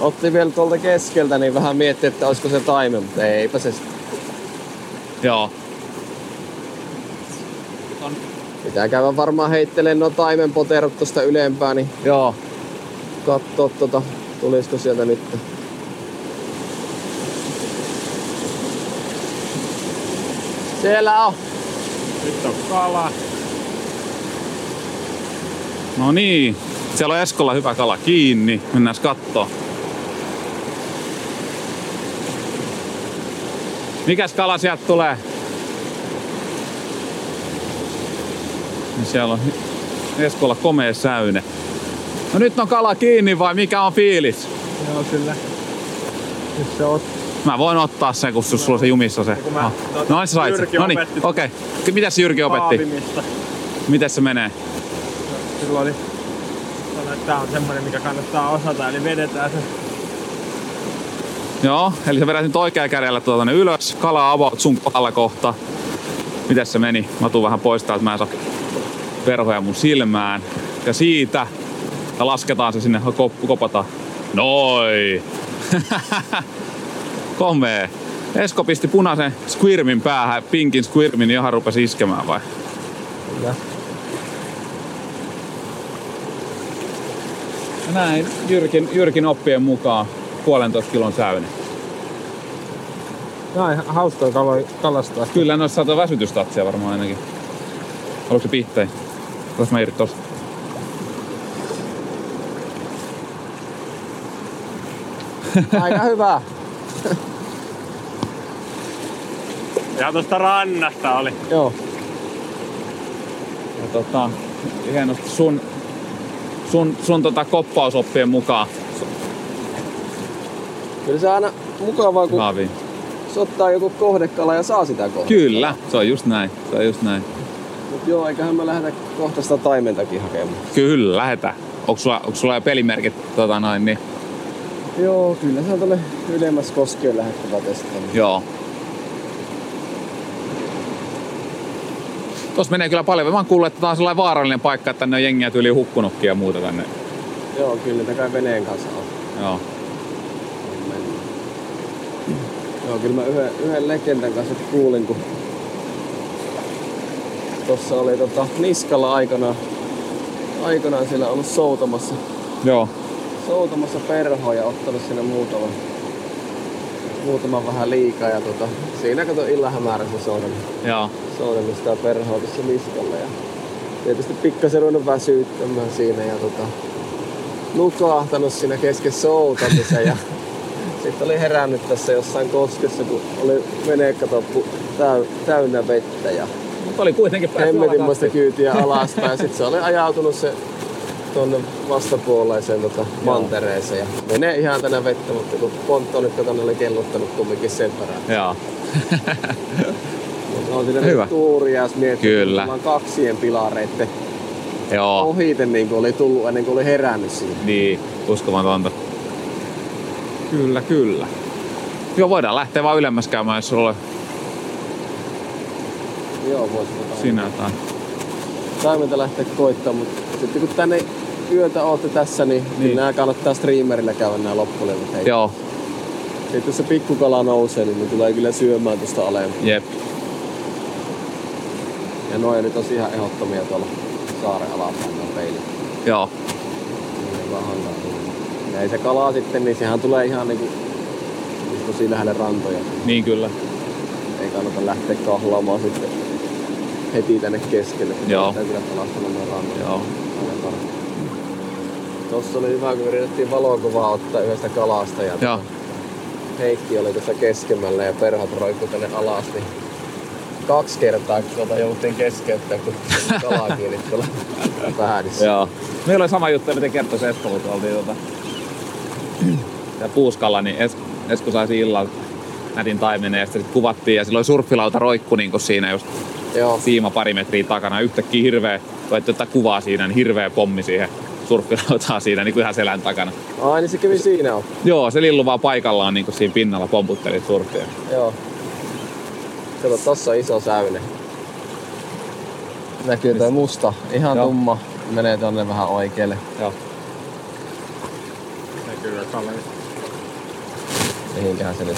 Otti vielä tuolta keskeltä, niin vähän mietti, että olisiko se taime, mutta eipä se sit. Joo. Pitää käydä varmaan heittelee nuo taimenpoterot tosta ylempää, niin Joo. kattoo tota, tulisiko sieltä nyt. Siellä on. Nyt on kala. No niin. Siellä on Eskolla hyvä kala kiinni. Mennään kattoo. Mikäs kala sieltä tulee? Ja siellä on Eskolla komea säyne. No nyt on kala kiinni vai mikä on fiilis? Joo, kyllä. Nyt se on Mä voin ottaa sen, kun sulla on se jumissa se. mä- Ah. tota, No niin sä sait sen. No niin, okei. Okay. Mitäs Jyrki opetti? haavimista. Miten se menee? Silloin oli tää on semmonen, mikä kannattaa osata, eli vedetään se Joo, eli sä vedät nyt oikealla kädellä tuota tonne ylös, kala avaut sun kohdalla kohta. Mites se meni? Mä tuun vähän pois täältä, mä en saa verhoja mun silmään. Ja siitä, ja lasketaan se sinne, kop- kopataan. Noi! Komee. Esko pisti punaisen squirmin päähän, pinkin squirmin, niin johon rupesi iskemään vai? Kyllä. Näin Jyrkin, Jyrkin oppien mukaan puolentoista kilon säyne. Nämä on ihan hauskaa kalo- kalastaa. Kyllä noissa saattaa väsytystatsia varmaan ainakin. Haluatko se pihtei? Otas mä irti tosta. Aika hyvä. Ja tuosta rannasta oli. Joo. Ja tota, hienosti sun, sun, sun tota koppausoppien mukaan Kyllä se aina mukavaa, kun haaviin. se ottaa joku kohdekala ja saa sitä kohtaa. Kyllä, se on just näin. Se on just näin. Mut joo, eiköhän mä lähdetä kohta sitä taimentakin hakemaan. Kyllä, lähetä. Onko sulla, onko sulla jo pelimerkit tota noin, niin Joo, kyllä se on tonne ylemmäs koskeen lähettävä testaamaan. joo. Tuossa menee kyllä paljon. Mä oon kuullut, että tää on sellainen vaarallinen paikka, että tänne on jengiä tyyli hukkunutkin ja muuta tänne. Joo, kyllä niitä kai veneen kanssa on. Joo. mennyt. Joo, kyllä mä yhden, yhden legendan kanssa kuulin, kun tossa oli tota Niskalla aikanaan, aikanaan siellä ollut soutamassa, Joo. soutamassa perhoa ja ottanut sinne muutaman, muutaman vähän liikaa ja tota, siinä kato illan hämärässä soudannut, Joo. soudannut sitä perhoa tuossa Niskalla ja tietysti pikkasen ruvennut väsyyttämään siinä ja tota, nukahtanut siinä kesken soutamisen ja Sitten oli herännyt tässä jossain koskessa, kun oli venekatoppu täy, täynnä vettä ja Mutta oli kuitenkin päässyt hemmetinmoista kyytiä alaspäin. Sitten se oli ajautunut se tuonne vastapuoleiseen tota, mantereeseen ja menee ihan tänä vettä, mutta kun ponttonikko tonne oli kelluttanut kumminkin sen perään. Joo. Mutta on siinä Hyvä. nyt tuuria, jos miettii, Kyllä. kaksien pilareitten Joo. ohite niin kuin oli tullut ennen kuin oli herännyt siihen. Niin, uskomatonta. Kyllä, kyllä. Joo, voidaan lähteä vaan ylemmäs käymään, jos sulla on Joo, voisi tota, siinä jotain. taimenta lähteä koittamaan, mutta sitten kun tänne yötä ootte tässä, niin, niin. Niin. nämä kannattaa streamerillä käydä nämä loppulevut. Hei. Joo, Sitten jos se pikkukala nousee, niin ne tulee kyllä syömään tuosta alempaa. jep. Ja noin nyt on ihan ehdottomia tuolla saaren alapäin peilit. Joo. Niin on vaan hankala. Ja ei se kala sitten, niin sehän tulee ihan niinku tosi lähelle rantoja. Niin kyllä. Ei kannata lähteä kahlaamaan sitten heti tänne keskelle. Joo. Täytyy kyllä kalastella noin rantoja. Joo. Tossa oli hyvä, kun yritettiin valokuvaa ottaa yhdestä kalasta ja Joo. Heikki oli tuossa keskemmällä ja perhot roikku tänne alas, niin kaksi kertaa kun tuota jouduttiin keskeyttää, kun kalaa kiinni tuolla päädyssä. Joo. Meillä oli sama juttu, mitä kertoi Esko, kun oltiin ja puuskalla, niin es, Esko sai siinä illalla nätin taimenen ja sitten sit kuvattiin ja silloin surffilauta roikku niin siinä just Joo, siima pari metriä takana. Yhtäkkiä hirveä, koettu ottaa kuvaa siinä, niin hirveä pommi siihen surffilautaan siinä niin kuin ihan selän takana. ai niin se kävi siinä on. Joo, se lillu vaan paikallaan niin kuin siinä pinnalla pomputteli surfia. Joo. Kato, tossa on iso säyne. Näkyy toi musta, ihan Joo. tumma. Menee tonne vähän oikealle. Joo. Näkyy Kalle. Mihinkähän se nyt.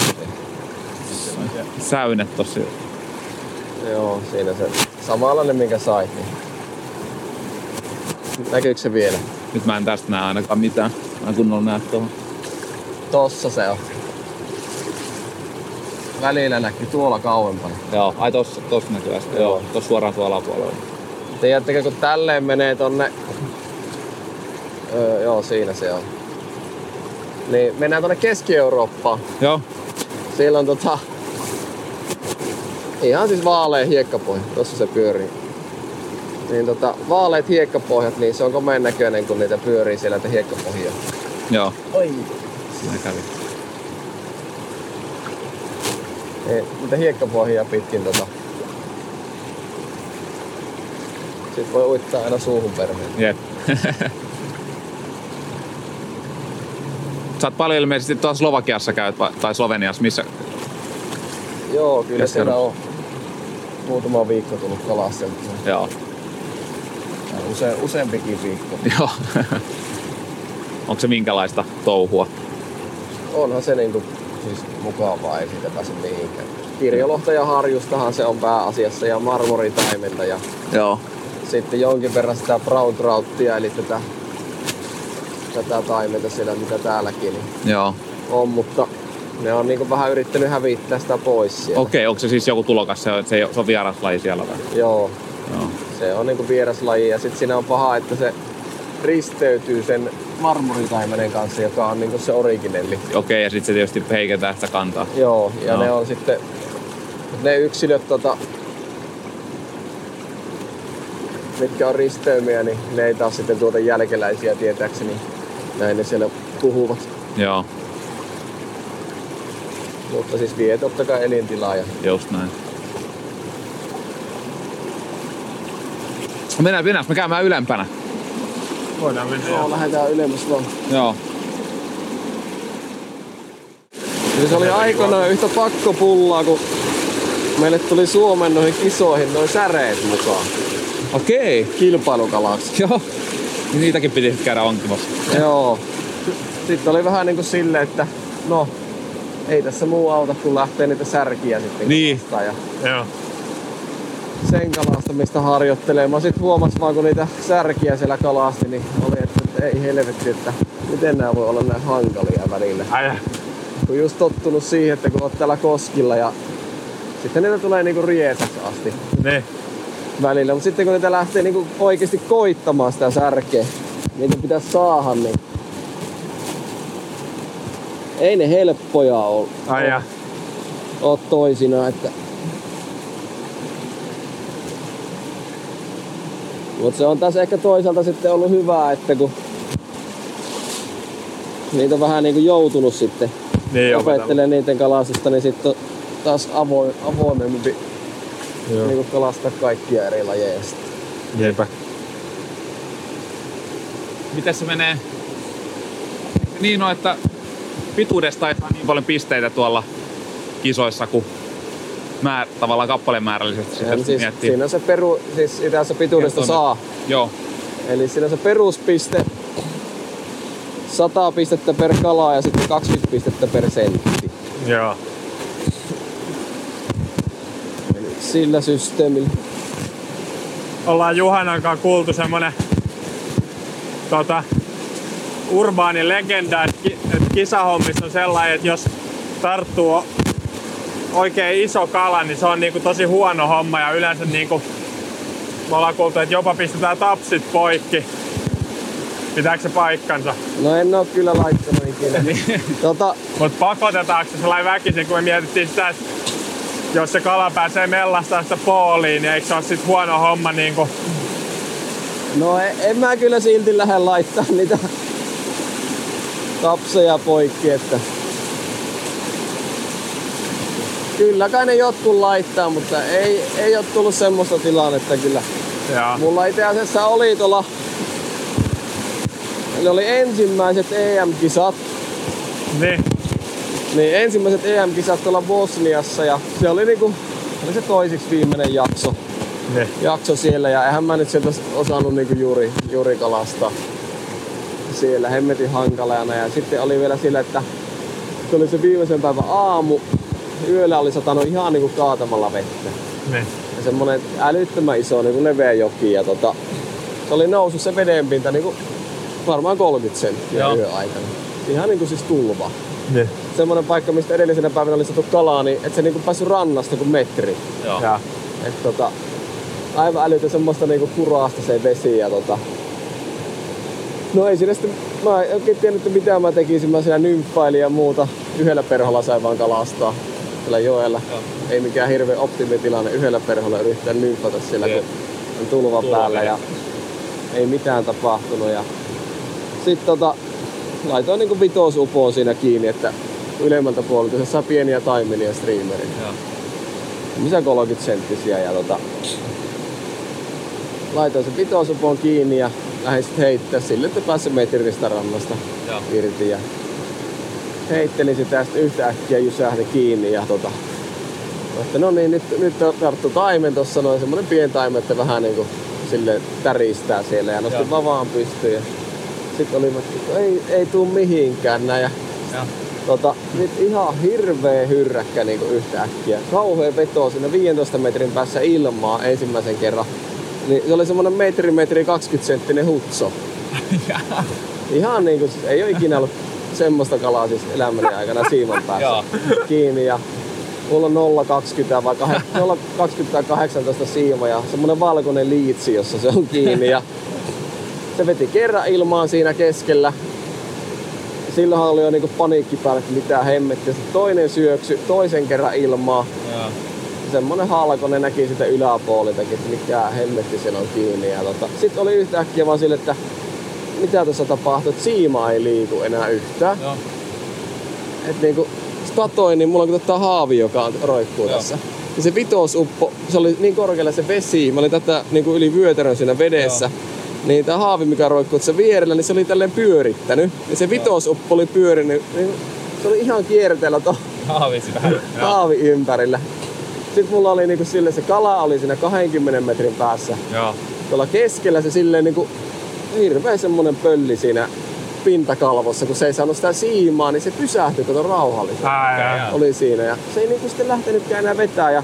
Säynet tossa. Joo, siinä se samanlainen minkä sait. Niin. Näkyykö se vielä? Nyt mä en tästä näe ainakaan mitään. Mä en kunnolla näe tuohon. Tossa se on. Välillä näkyy tuolla kauempana. Joo, ai tossa, tossa näkyy äsken. Joo, tossa suoraan tuolla alapuolella. Tiedättekö, kun tälleen menee tonne... Öö, joo, siinä se on. Niin mennään tonne Keski-Eurooppaan. Joo, Siellä on tota... Ihan siis vaalea hiekkapohja. Tossa se pyörii. Niin tota, vaaleet hiekkapohjat, niin se on komeen näköinen, kun niitä pyörii siellä niitä hiekkapohjia. joo. Oi. Siinä kävi. Niin, niitä hiekkapohjia pitkin tota. Sitten voi uittaa aina suuhun perheen. Jep. Sä oot paljon ilmeisesti tuossa Slovakiassa käyt, vai- tai Sloveniassa, missä? Joo, kyllä Keski- siellä on muutama viikko tullut kalaa sieltä. Joo. Use, useampikin viikko. Joo. Onko se minkälaista touhua? Onhan se niinku siis mukavaa, ei siitä pääse mihinkään. Kirjolohta ja harjustahan se on pääasiassa ja marmoritaimenta ja Joo. sitten jonkin verran sitä brown trouttia eli tätä, tätä taimenta siellä mitä täälläkin niin Joo. on, mutta ne on niinku vähän yrittänyt hävittää sitä pois sieltä. Okei, onko se siis joku tulokas? Se on, se, on vieraslaji siellä vai? Joo, Joo. se on niinku vieraslaji ja sitten siinä on paha, että se risteytyy sen marmoritaimenen kanssa, joka on niinku se originelli. Okei, ja sitten se tietysti heikentää sitä kantaa. Joo, ja Joo. ne on sitten, ne yksilöt, tota, mitkä on risteymiä, niin ne ei taas sitten tuota jälkeläisiä tietääkseni. Näin ne siellä puhuvat. Joo, Mutta siis vie totta kai elintilaa. Ja... just näin. Mennään, mennään, me käymään ylempänä. Voidaan mennä. Joo, lähdetään ylemmäs vaan. Joo. Kyllä se oli aikoinaan yhtä pakkopullaa, kun meille tuli Suomen noihin kisoihin noin säreet mukaan. Okei. Kilpailukalaksi. Joo. Niin Niitäkin piti sitten käydä onkimassa. Joo. Sitten oli vähän niin kuin silleen, että no, ei tässä muu auta, kun lähtee niitä särkiä sitten Niin. kalastaa ja Joo. sen kalastamista harjoittelemaan. Sitten huomasin vaan, kun niitä särkiä siellä kalasti, niin oli, että, että ei helvetti, että miten nämä voi olla näin hankalia välillä. Ai, Kun just tottunut siihen, että kun oot täällä koskilla ja sitten niitä tulee niinku riesaksi asti niin. Välillä. Mutta sitten kun niitä lähtee niinku oikeasti koittamaan sitä särkeä, niitä pitäisi saada, niin ei ne helppoja ole, Ai ja. ole toisinaan, että Mutta se on taas ehkä toisaalta sitten ollut hyvää, että kun niitä on vähän niin kuin joutunut sitten Niin opettelemaan niiden kalastusta, niin sitten taas avoin, avoimempi Joo. niin kuin kalastaa kaikkia eri lajeja. sitten. Jeipä. Miten se menee? Niin on, että pituudesta ei saa niin paljon pisteitä tuolla kisoissa kuin määr, tavallaan kappalemäärällisesti sitten siis, miettii. siinä on se peru, siis itässä pituudesta saa. Joo, Eli siinä on se peruspiste, 100 pistettä per kala ja sitten 20 pistettä per sentti. Joo. Eli sillä systeemillä. ollaan Juhanan kanssa kuultu semmonen tota, urbaani legenda, että ki- että kisahommissa on sellainen, että jos tarttuu oikein iso kala, niin se on niinku tosi huono homma ja yleensä niinku me ollaan kuultu, että jopa pistetään tapsit poikki. Pitääkö se paikkansa? No en oo kyllä laittanut ikinä. tota, Mutta pakotetaanko se sellainen väkisin, kun me mietittiin sitä, että jos se kala pääsee mellastaa sitä pooliin, niin eikö se ole sit huono homma niinku no en, en mä kyllä silti lähde laittaa niitä tapseja poikki, että Kyllä kai ne jotkut laittaa, mutta ei, ei ole tullut semmoista tilannetta kyllä. Joo. Mulla itse asiassa oli tuolla, ne oli ensimmäiset EM-kisat, Niin. Niin ensimmäiset EM-kisat tuolla Bosniassa ja se oli niinku, oli se toisiksi viimeinen jakso, Niin. jakso siellä ja eihän mä nyt sieltä osannut niinku juuri, juuri kalastaa siellä hemmetin hankalana ja sitten oli vielä sillä, että se oli se viimeisen päivän aamu, yöllä oli satanut ihan niinku kaatamalla vettä. Niin. Ja semmonen älyttömän iso niinku leveä joki ja tota, se oli noussut se vedenpinta niinku varmaan 30 senttiä Joo. yön aikana. Ihan niinku siis tulva. Niin. Semmonen paikka, mistä edellisenä päivänä oli saatu kalaa, niin et se niinku päässyt rannasta kuin metri. joo. Ja. Et tota, aivan älytön semmoista niinku kuraasta se vesi ja tota, No ei siinä sitten, mä en oikein tiennyt, että mitä mä tekisin. Mä siellä nymffailin ja muuta. Yhdellä perholla sai vaan kalastaa siellä joella. Joo. Ei mikään hirveä optimitilanne yhdellä perholla yrittää nymfata siellä, Jep. kun on tulva Tulva päällä ja ei mitään tapahtunut. Ja sitten tota, laitoin niinku vitosupoon siinä kiinni, että ylemmältä puolelta se saa pieniä taimenia streamerin. Joo. Missä 30 senttisiä ja tota, laitoin sen vitosupon kiinni ja lähdin sitten heittää sille, että pääsi metristä rannasta Joo. irti ja heittelin sitä ja sitten yhtäkkiä jysähti kiinni ja tota, että no niin, nyt, nyt tarttu taimen tossa noin semmonen pien taimen, että vähän niinku sille täristää siellä ja nostin Joo. vavaan pystyyn ja sitten oli, että ei, ei tuu mihinkään näin ja Joo. Tota, nyt ihan hirveä hyrräkkä niinku yhtäkkiä. Kauhea veto siinä 15 metrin päässä ilmaa ensimmäisen kerran. Niin se oli semmonen metri, metri 20 senttinen hutso. ihan niinku, siis ei ole ikinä ollut semmoista kalaa siis elämäni aikana siiman päässä kiinni. Ja mulla on 0,20 vai kah- 0,20 tai 18 siima ja semmonen valkoinen liitsi, jossa se on kiinni. Ja se veti kerran ilmaan siinä keskellä silloinhan oli jo niinku paniikki päällä, että mitä hemmettiä. Sitten toinen syöksy, toisen kerran ilmaa. Joo. Semmonen halkonen näki sitä yläpuoleltakin, että mikä hemmetti siellä on kiinni. Ja tota, sitten oli yhtäkkiä vaan sille, että mitä tässä tapahtuu, että siima ei liiku enää yhtään. Joo. Et niinku, sit katoin, niin mulla on tota haavi, joka on, roikkuu Joo. tässä. Ja se vitosuppo, se oli niin korkealla se vesi, mä olin tätä niinku yli vyötärön siinä vedessä. Niin tää haavi, mikä roikkuu tässä vierellä, niin se oli tälleen pyörittänyt. Ja se vitosuppo oli pyörinyt, niin se oli ihan kierteellä vähän. Joo. haavi ympärillä. Sitten mulla oli niinku sille, se kala oli siinä 20 metrin päässä. Joo. Tuolla keskellä se silleen niinku hirveä semmonen pölli siinä pintakalvossa, kun se ei saanut sitä siimaa, niin se pysähtyi kato rauhallisesti oli siinä. Ja se ei niinku sitten lähtenytkään enää vetää. Ja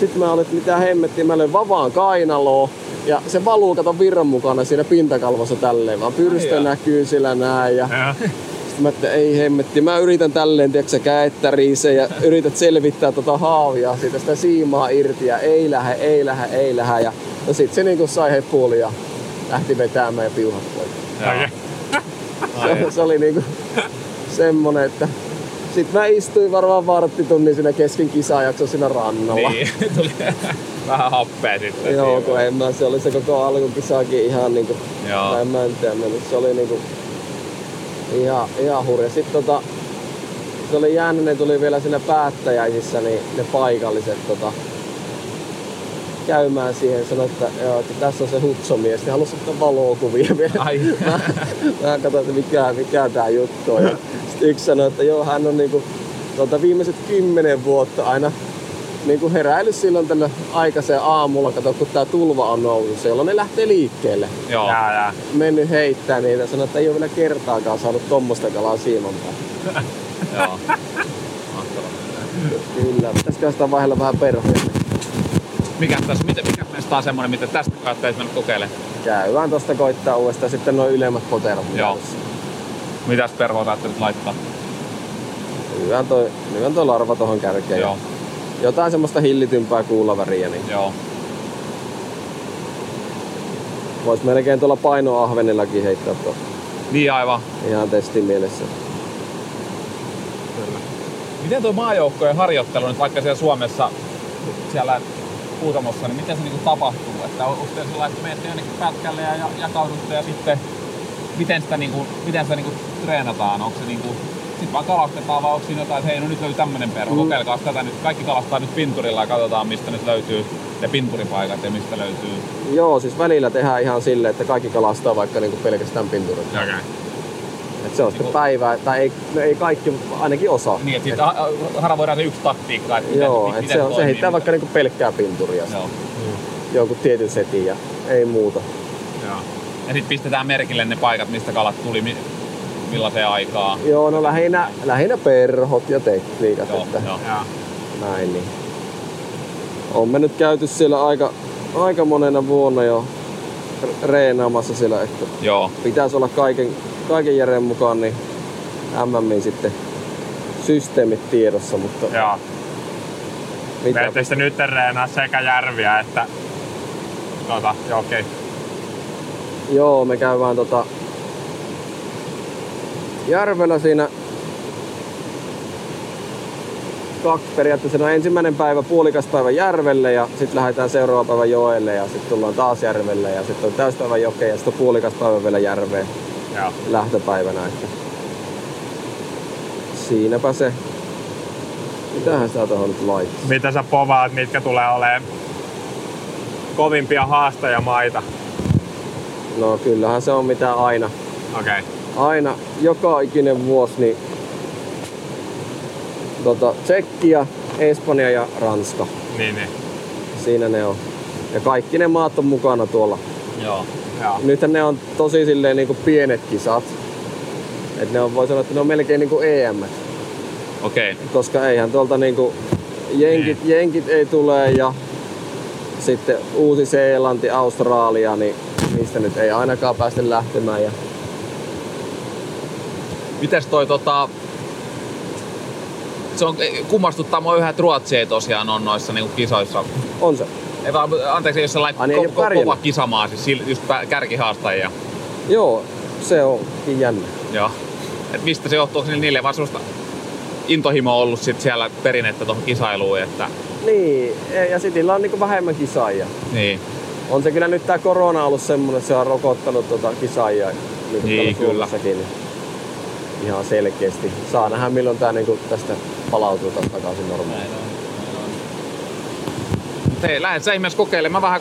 sitten mä olin, mitä hemmettiä, mä löin vavaan kainaloa. Ja se valuu kato virran mukana siinä pintakalvossa tälleen, vaan pyrstö Ai näkyy sillä näin. Ja sitten mä, että ei hemmetti, mä yritän tälleen, tiedätkö sä, käettä riisee ja yrität selvittää tota haavia siitä sitä siimaa irti ja ei lähde, ei lähde, ei lähde. Ja, ja sit se niinku sai hepuli ja lähti vetämään ja piuhat pois. Se, se oli niinku, semmonen, että sitten mä istuin varmaan varttitunnin siinä kesken kisajakson siinä rannalla. Niin, tuli vähän happea sitten. Joo, siinä. kun en mä, se oli se koko alkukisaakin ihan niinku, Joo. tai mä en tiedä, se oli niinku ihan, ihan hurja. Sitten tota, se oli jännä, ne tuli vielä siinä päättäjäisissä, niin ne paikalliset tota, käymään siihen sanoi, että, joo, että tässä on se hutsomies, niin halusi ottaa valokuvia vielä. Ai. mä, mä katsoin, että mikä, mikä tää juttu on. Ja sitten yksi sanoi, että joo, hän on niinku, tota, viimeiset kymmenen vuotta aina niinku heräillyt silloin tällä aikaiseen aamulla, kato kun tää tulva on noussut, jolloin ne lähtee liikkeelle. Joo. Jää, jää. Mennyt heittää niitä, sanoi, että ei ole vielä kertaakaan saanut tommosta kalaa siiman päälle. Joo. Kyllä, pitäisikö sitä vaihella vähän perhoja. Mikä tässä, mitä, mikä meistä on semmonen, mitä tästä kannattaa mennä kokeilemaan? Käydään tosta koittaa uudestaan sitten noin ylemmät poterat. Joo. Mitäs perhoa ajattelit laittaa? Lyön toi, lyön toi larva tohon kärkeen. Joo. Jotain semmoista hillitympää kuulaväriä, niin Joo. vois melkein tuolla painoahvenillakin heittää tuo Niin aivan. ihan testin mielessä. Miten tuo maajoukkojen harjoittelu nyt vaikka siellä Suomessa, siellä Kuutamossa, niin miten se niinku tapahtuu? Että on- onko te sellaista, että menette jonnekin pätkälle ja ja- jakaudutte ja sitten miten sitä, niinku, miten sitä niinku treenataan? Onko se niinku, sitten vaan kalastetaan vai onko siinä jotain, että hei no nyt löytyy tämmönen perho, Mm. kokeilkaa tätä nyt. Kaikki kalastaa nyt pinturilla ja katsotaan mistä nyt löytyy ne pinturipaikat ja mistä löytyy. Joo, siis välillä tehdään ihan silleen, että kaikki kalastaa vaikka niinku pelkästään pinturilla. Okay. Et se on sitten päivää, tai ei, no ei kaikki, ainakin osa. Niin, että siitä ha- haravoidaan se yksi taktiikka, että miten, Joo, miten että se, on, se heittää vaikka niinku pelkkää pinturia. Joo. Jonkun tietyn setin ja ei muuta. Joo. Ja sitten pistetään merkille ne paikat, mistä kalat tuli, millaiseen aikaan. Joo, no lähinnä, lähinnä perhot ja tekniikat. Joo, että joo. Näin niin. On me nyt käyty siellä aika, aika monena vuonna jo reenaamassa siellä, että Joo. pitäisi olla kaiken, kaiken järjen mukaan niin MMin sitten systeemit tiedossa, mutta Joo. mitä, Menette sitten nyt reenaa sekä järviä että tuota, joki. Joo, me käydään tota järvellä siinä kaksi periaatteessa. No ensimmäinen päivä, puolikas päivä järvelle ja sitten lähdetään seuraava päivä joelle ja sitten tullaan taas järvelle ja sitten on täyspäivä jokeen ja sitten on puolikas päivä vielä järveen Joo. lähtöpäivänä. Että siinäpä se. Mitähän sitä tuohon nyt laittaa? Mitä sä povaat, mitkä tulee olemaan kovimpia haastajamaita? No kyllähän se on mitä aina. Okei. Okay. Aina joka ikinen vuosi niin tota, Tsekkia, Espanja ja Ranska. Niin, niin. Siinä ne on. Ja kaikki ne maat on mukana tuolla. Joo. Joo. Nythän ne on tosi silleen niinku pienet kisat. Et ne on, voi sanoa, että ne on melkein niinku EM. Okei. Koska eihän tuolta niinku jenkit, jenkit ei tule ja sitten Uusi-Seelanti, Australia, niin niistä nyt ei ainakaan päästä lähtemään. Ja Mites toi tota... Se on kummastuttaa mua yhä, että Ruotsi ei tosiaan on noissa niinku kisoissa. on se. Ei vaan, anteeksi, jos sellainen Ai niin, ko- ko- kova kisamaa, siis just kärkihaastajia. Joo, se onkin jännä. Joo. Et mistä se johtuu, onko niille vaan semmoista intohimo ollut sit siellä perinnettä tuohon kisailuun, että Niin, ja Cityllä on niinku vähemmän kisaajia. niin, On se kyllä nyt tää korona ollut semmonen, että se on rokottanut tota kisaajia niin, Niin, kyllä. Suomessakin. Niin ihan selkeästi. Saa nähdä milloin tää niinku tästä palautuu taas takaisin normaaliin. Hei, lähdet sä ihmeessä kokeilemaan. Mä vähän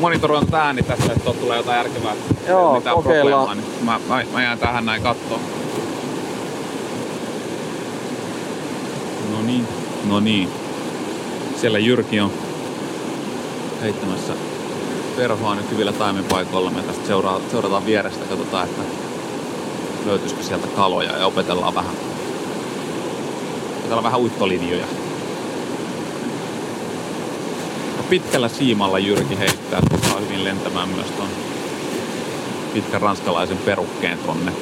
monitoroin tätä ääni tässä, että tulee jotain järkevää. Joo, kokeillaan. Niin mä, mä, mä, jään tähän näin kattoon. No niin, no niin. Siellä Jyrki on heittämässä perhoa nyt hyvillä taimenpaikoilla. Me tästä seuraa, seurataan vierestä, katsotaan, että löytyisikö sieltä kaloja ja opetellaan vähän, opetellaan vähän uittolinjoja. No pitkällä siimalla Jyrki heittää, että saa hyvin lentämään myös ton pitkän ranskalaisen perukkeen tonne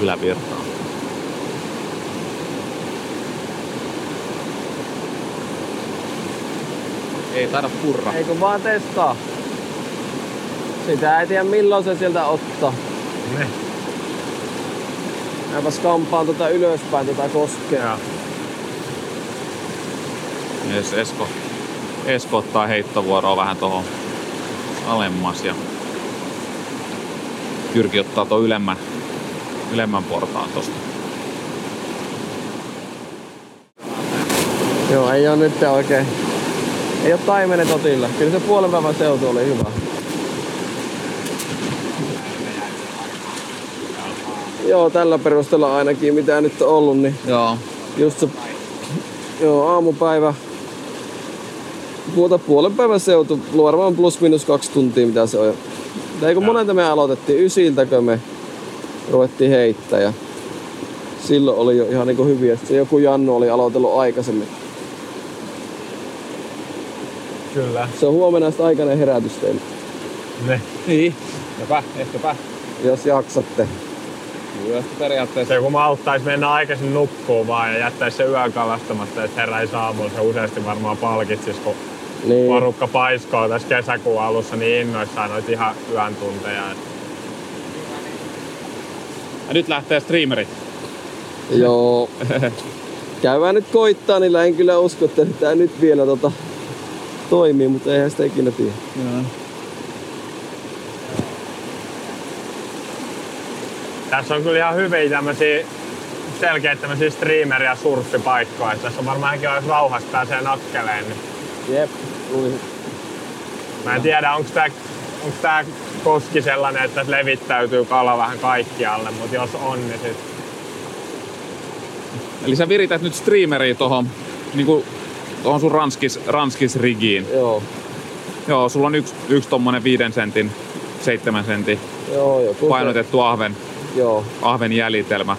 ylävirtaan. Ei taida purra. Eikö vaan testaa? Sitä ei tiedä milloin se sieltä ottaa. Niin. Mäpäs kampaan tota ylöspäin tota koskea. Yes, Esko, Esko ottaa heittovuoroa vähän tuohon alemmas ja Jyrki ottaa tuon ylemmän, ylemmän portaan tosta. Joo, ei oo nyt oikein. Ei oo taimenet otilla. Kyllä se puolen päivän seutu oli hyvä. Joo, tällä perusteella ainakin mitä nyt on ollut, niin Joo. just se joo, aamupäivä. Puolta puolen päivän seutu, varmaan plus minus kaksi tuntia mitä se on. Tai kun monelta me aloitettiin, ysiltäkö me ruvettiin heittää ja silloin oli jo ihan niinku hyviä. Se joku Jannu oli aloitellut aikaisemmin. Kyllä. Se on huomenna sitten aikainen herätys teille, Ne. Niin. Ehkäpä, ehkäpä. jos jaksatte. Kyllä periaatteessa. Se kun malttaisi mennä aikaisin nukkuun vaan ja jättäisi se yön kalastamatta, että heräisi aamulla, se useasti varmaan palkitsis, kun Niin, porukka paiskoo tässä kesäkuun alussa niin innoissaan noita ihan yön tunteja. Ja nyt lähtee streamerit. joo. Käydään nyt koittaa, niin en kyllä usko, että tämä nyt vielä tota, toimii, mutta eihän sitä ikinä tiedä. Tässä on kyllä ihan hyviä tämmösiä selkeitä tämmösiä streamer- ja surffipaikkoja. Tässä on varmaan ihan jos rauhassa pääsee nakkeleen. Niin Jep, luin. mä en tiedä, onko tää, onko tää koski sellainen, että levittäytyy kala vähän kaikkialle, mutta jos on, niin sit Eli sä virität nyt streameria tohon, niinku, tohon sun ranskis, ranskis rigiin. Joo, Joo, sulla on yksi, yksi tommonen viiden sentin, seitsemän sentin joo, joku painotettu ahven, joo. ahven jäljitelmä.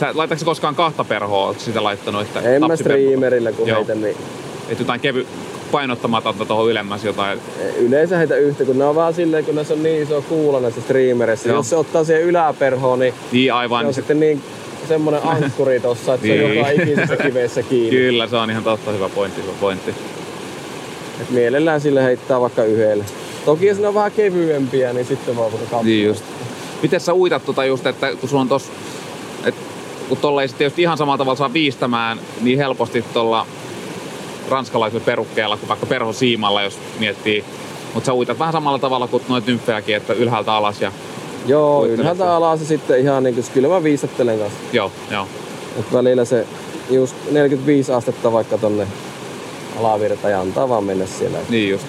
Sä, laitatko koskaan kahta perhoa? Ootko sitä laittanut? Että En mä streamerillä kun Joo. heitän, niin Että jotain kevy, painottamatonta tuohon ylemmäs jotain. yleensä heitä yhtä, kun ne on vaan silleen, kun näissä on niin iso kuula näissä streamereissä. Joo. Jos se ottaa siihen yläperhoon, niin Niin se aivan. on sitten niin semmonen ankkuri tossa, että se on Niin. joka ikisessä kivessä kiinni. Kyllä, se on ihan totta. Hyvä pointti, hyvä pointti. Et mielellään sille heittää vaikka yhdelle. Toki jos ne on vähän kevyempiä, niin sitten vaan kaksi. Niin just. Miten sä uitat tota just, että kun sulla on tos, et, kun tolla ei sitten just ihan samalla tavalla saa viistämään niin helposti tuolla ranskalaisella perukkeella kuin vaikka perhosiimalla, jos miettii. Mutta sä uitat vähän samalla tavalla kuin noita nymfejäkin, että ylhäältä alas ja Joo, Uittelet ylhäältä sen. alas ja sitten ihan niin kuin, kyllä mä viisattelen kanssa. joo, joo. Et välillä se just 45 astetta vaikka tonne alavirta ja antaa vaan mennä siellä. Niin just.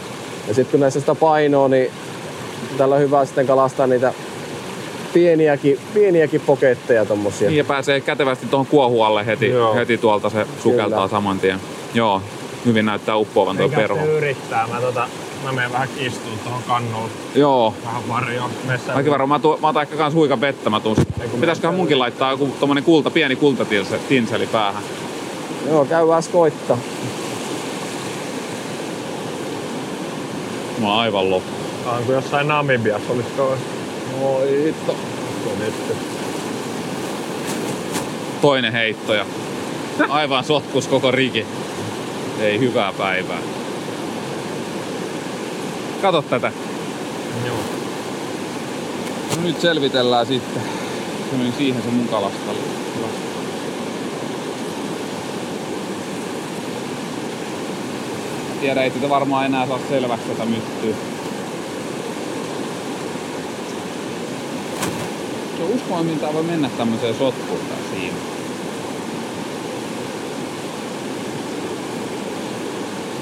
Ja sitten kun näissä sitä painoa, niin tällä on hyvä sitten kalastaa niitä pieniäkin, pieniäkin poketteja tommosia. Niin ja pääsee kätevästi tuohon kuohualle heti, Joo. heti tuolta se sukeltaa Kyllä. saman tien. Joo, hyvin näyttää uppoavan tuo perho. yrittää. Mä, tota, mä menen vähän istuun tuohon kannuun Joo, vähän varjoon. Mäkin varmaan, mä, tuun, mä otan ehkä kans huikan vettä, mä tuun. Pitäisiköhän munkin laittaa joku tommonen kulta, pieni kultatinseli päähän. Joo, käydään koittaa. Mä oon aivan loppu. On kuin jossain Namibiassa olisiko Oi hitto. Toinen heitto ja aivan sotkus koko riki. Ei hyvää päivää. Kato tätä. Joo. No nyt selvitellään sitten. Se meni siihen se mun kalastalle. Tiedä, ei sitä varmaan enää saa selväksi tätä myttyä. Se on uskomaton, tää voi mennä tämmöiseen sotkuun siinä.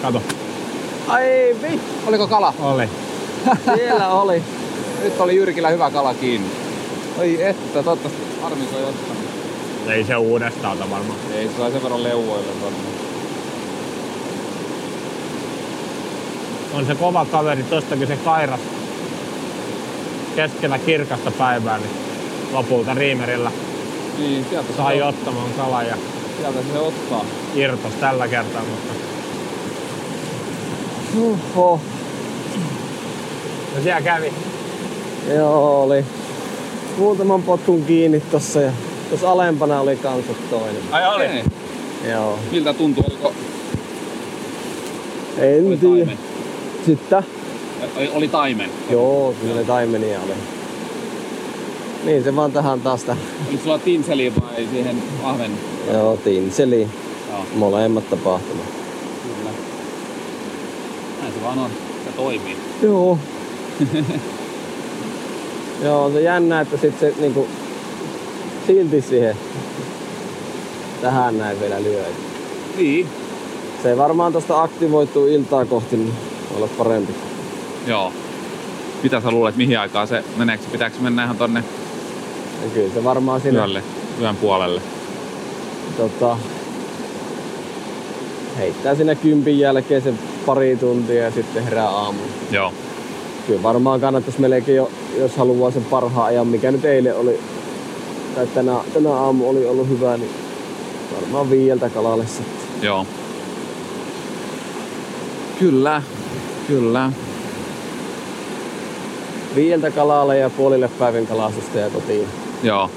Kato. Ai vittu, Oliko kala? Oli. siellä oli. Nyt oli Jyrkillä hyvä kala kiinni. Oi että, toivottavasti harmi kun ei ottanut. Ei se uudestaan ota varmaan. Ei, se sai sen verran leuvoille varmaan. On se kova kaveri, tostakin se kairas keskellä kirkasta päivää, niin lopulta riimerillä Niin, sieltä sai se, ottamaan kalan ja sieltä se ottaa. irtos tällä kertaa, mutta Oho. no siellä kävi. Joo, oli muutaman potkun kiinni tossa ja tuossa alempana oli kanssa toinen. Ai oli? Okei. Joo. Miltä tuntuu? Oliko, En tiedä. Sitten? Oli, oli taimen. Joo, kyllä taimenia oli. Niin se vaan tähän taas tähän. Oliko sulla tinseli vai siihen ahven? Joo, tinseli. Joo. Molemmat tapahtumat. Kyllä. Näin se vaan on. Se toimii. Joo. Joo, on se jännä, että sit se niinku silti siihen tähän näin vielä lyö. Niin. Se varmaan tosta aktivoituu iltaa kohti, niin olla parempi. Joo. Mitä sä luulet, mihin aikaan se meneekö? Pitääkö mennä ihan tonne Ja kyllä se varmaan sinne yölle, yön puolelle? tota, heittää siinä kympin jälkeen se pari tuntia ja sitten herää aamulla. Joo. Kyllä varmaan kannattaisi melkein jo, jos haluaa sen parhaan ajan, mikä nyt eilen oli, tai tänä, tänä aamu oli ollut hyvä, niin varmaan viieltä kalalle sitten. Joo. Kyllä. Kyllä. Viieltä kalalle ja puolille päivän kalastusta ja kotiin. Joo.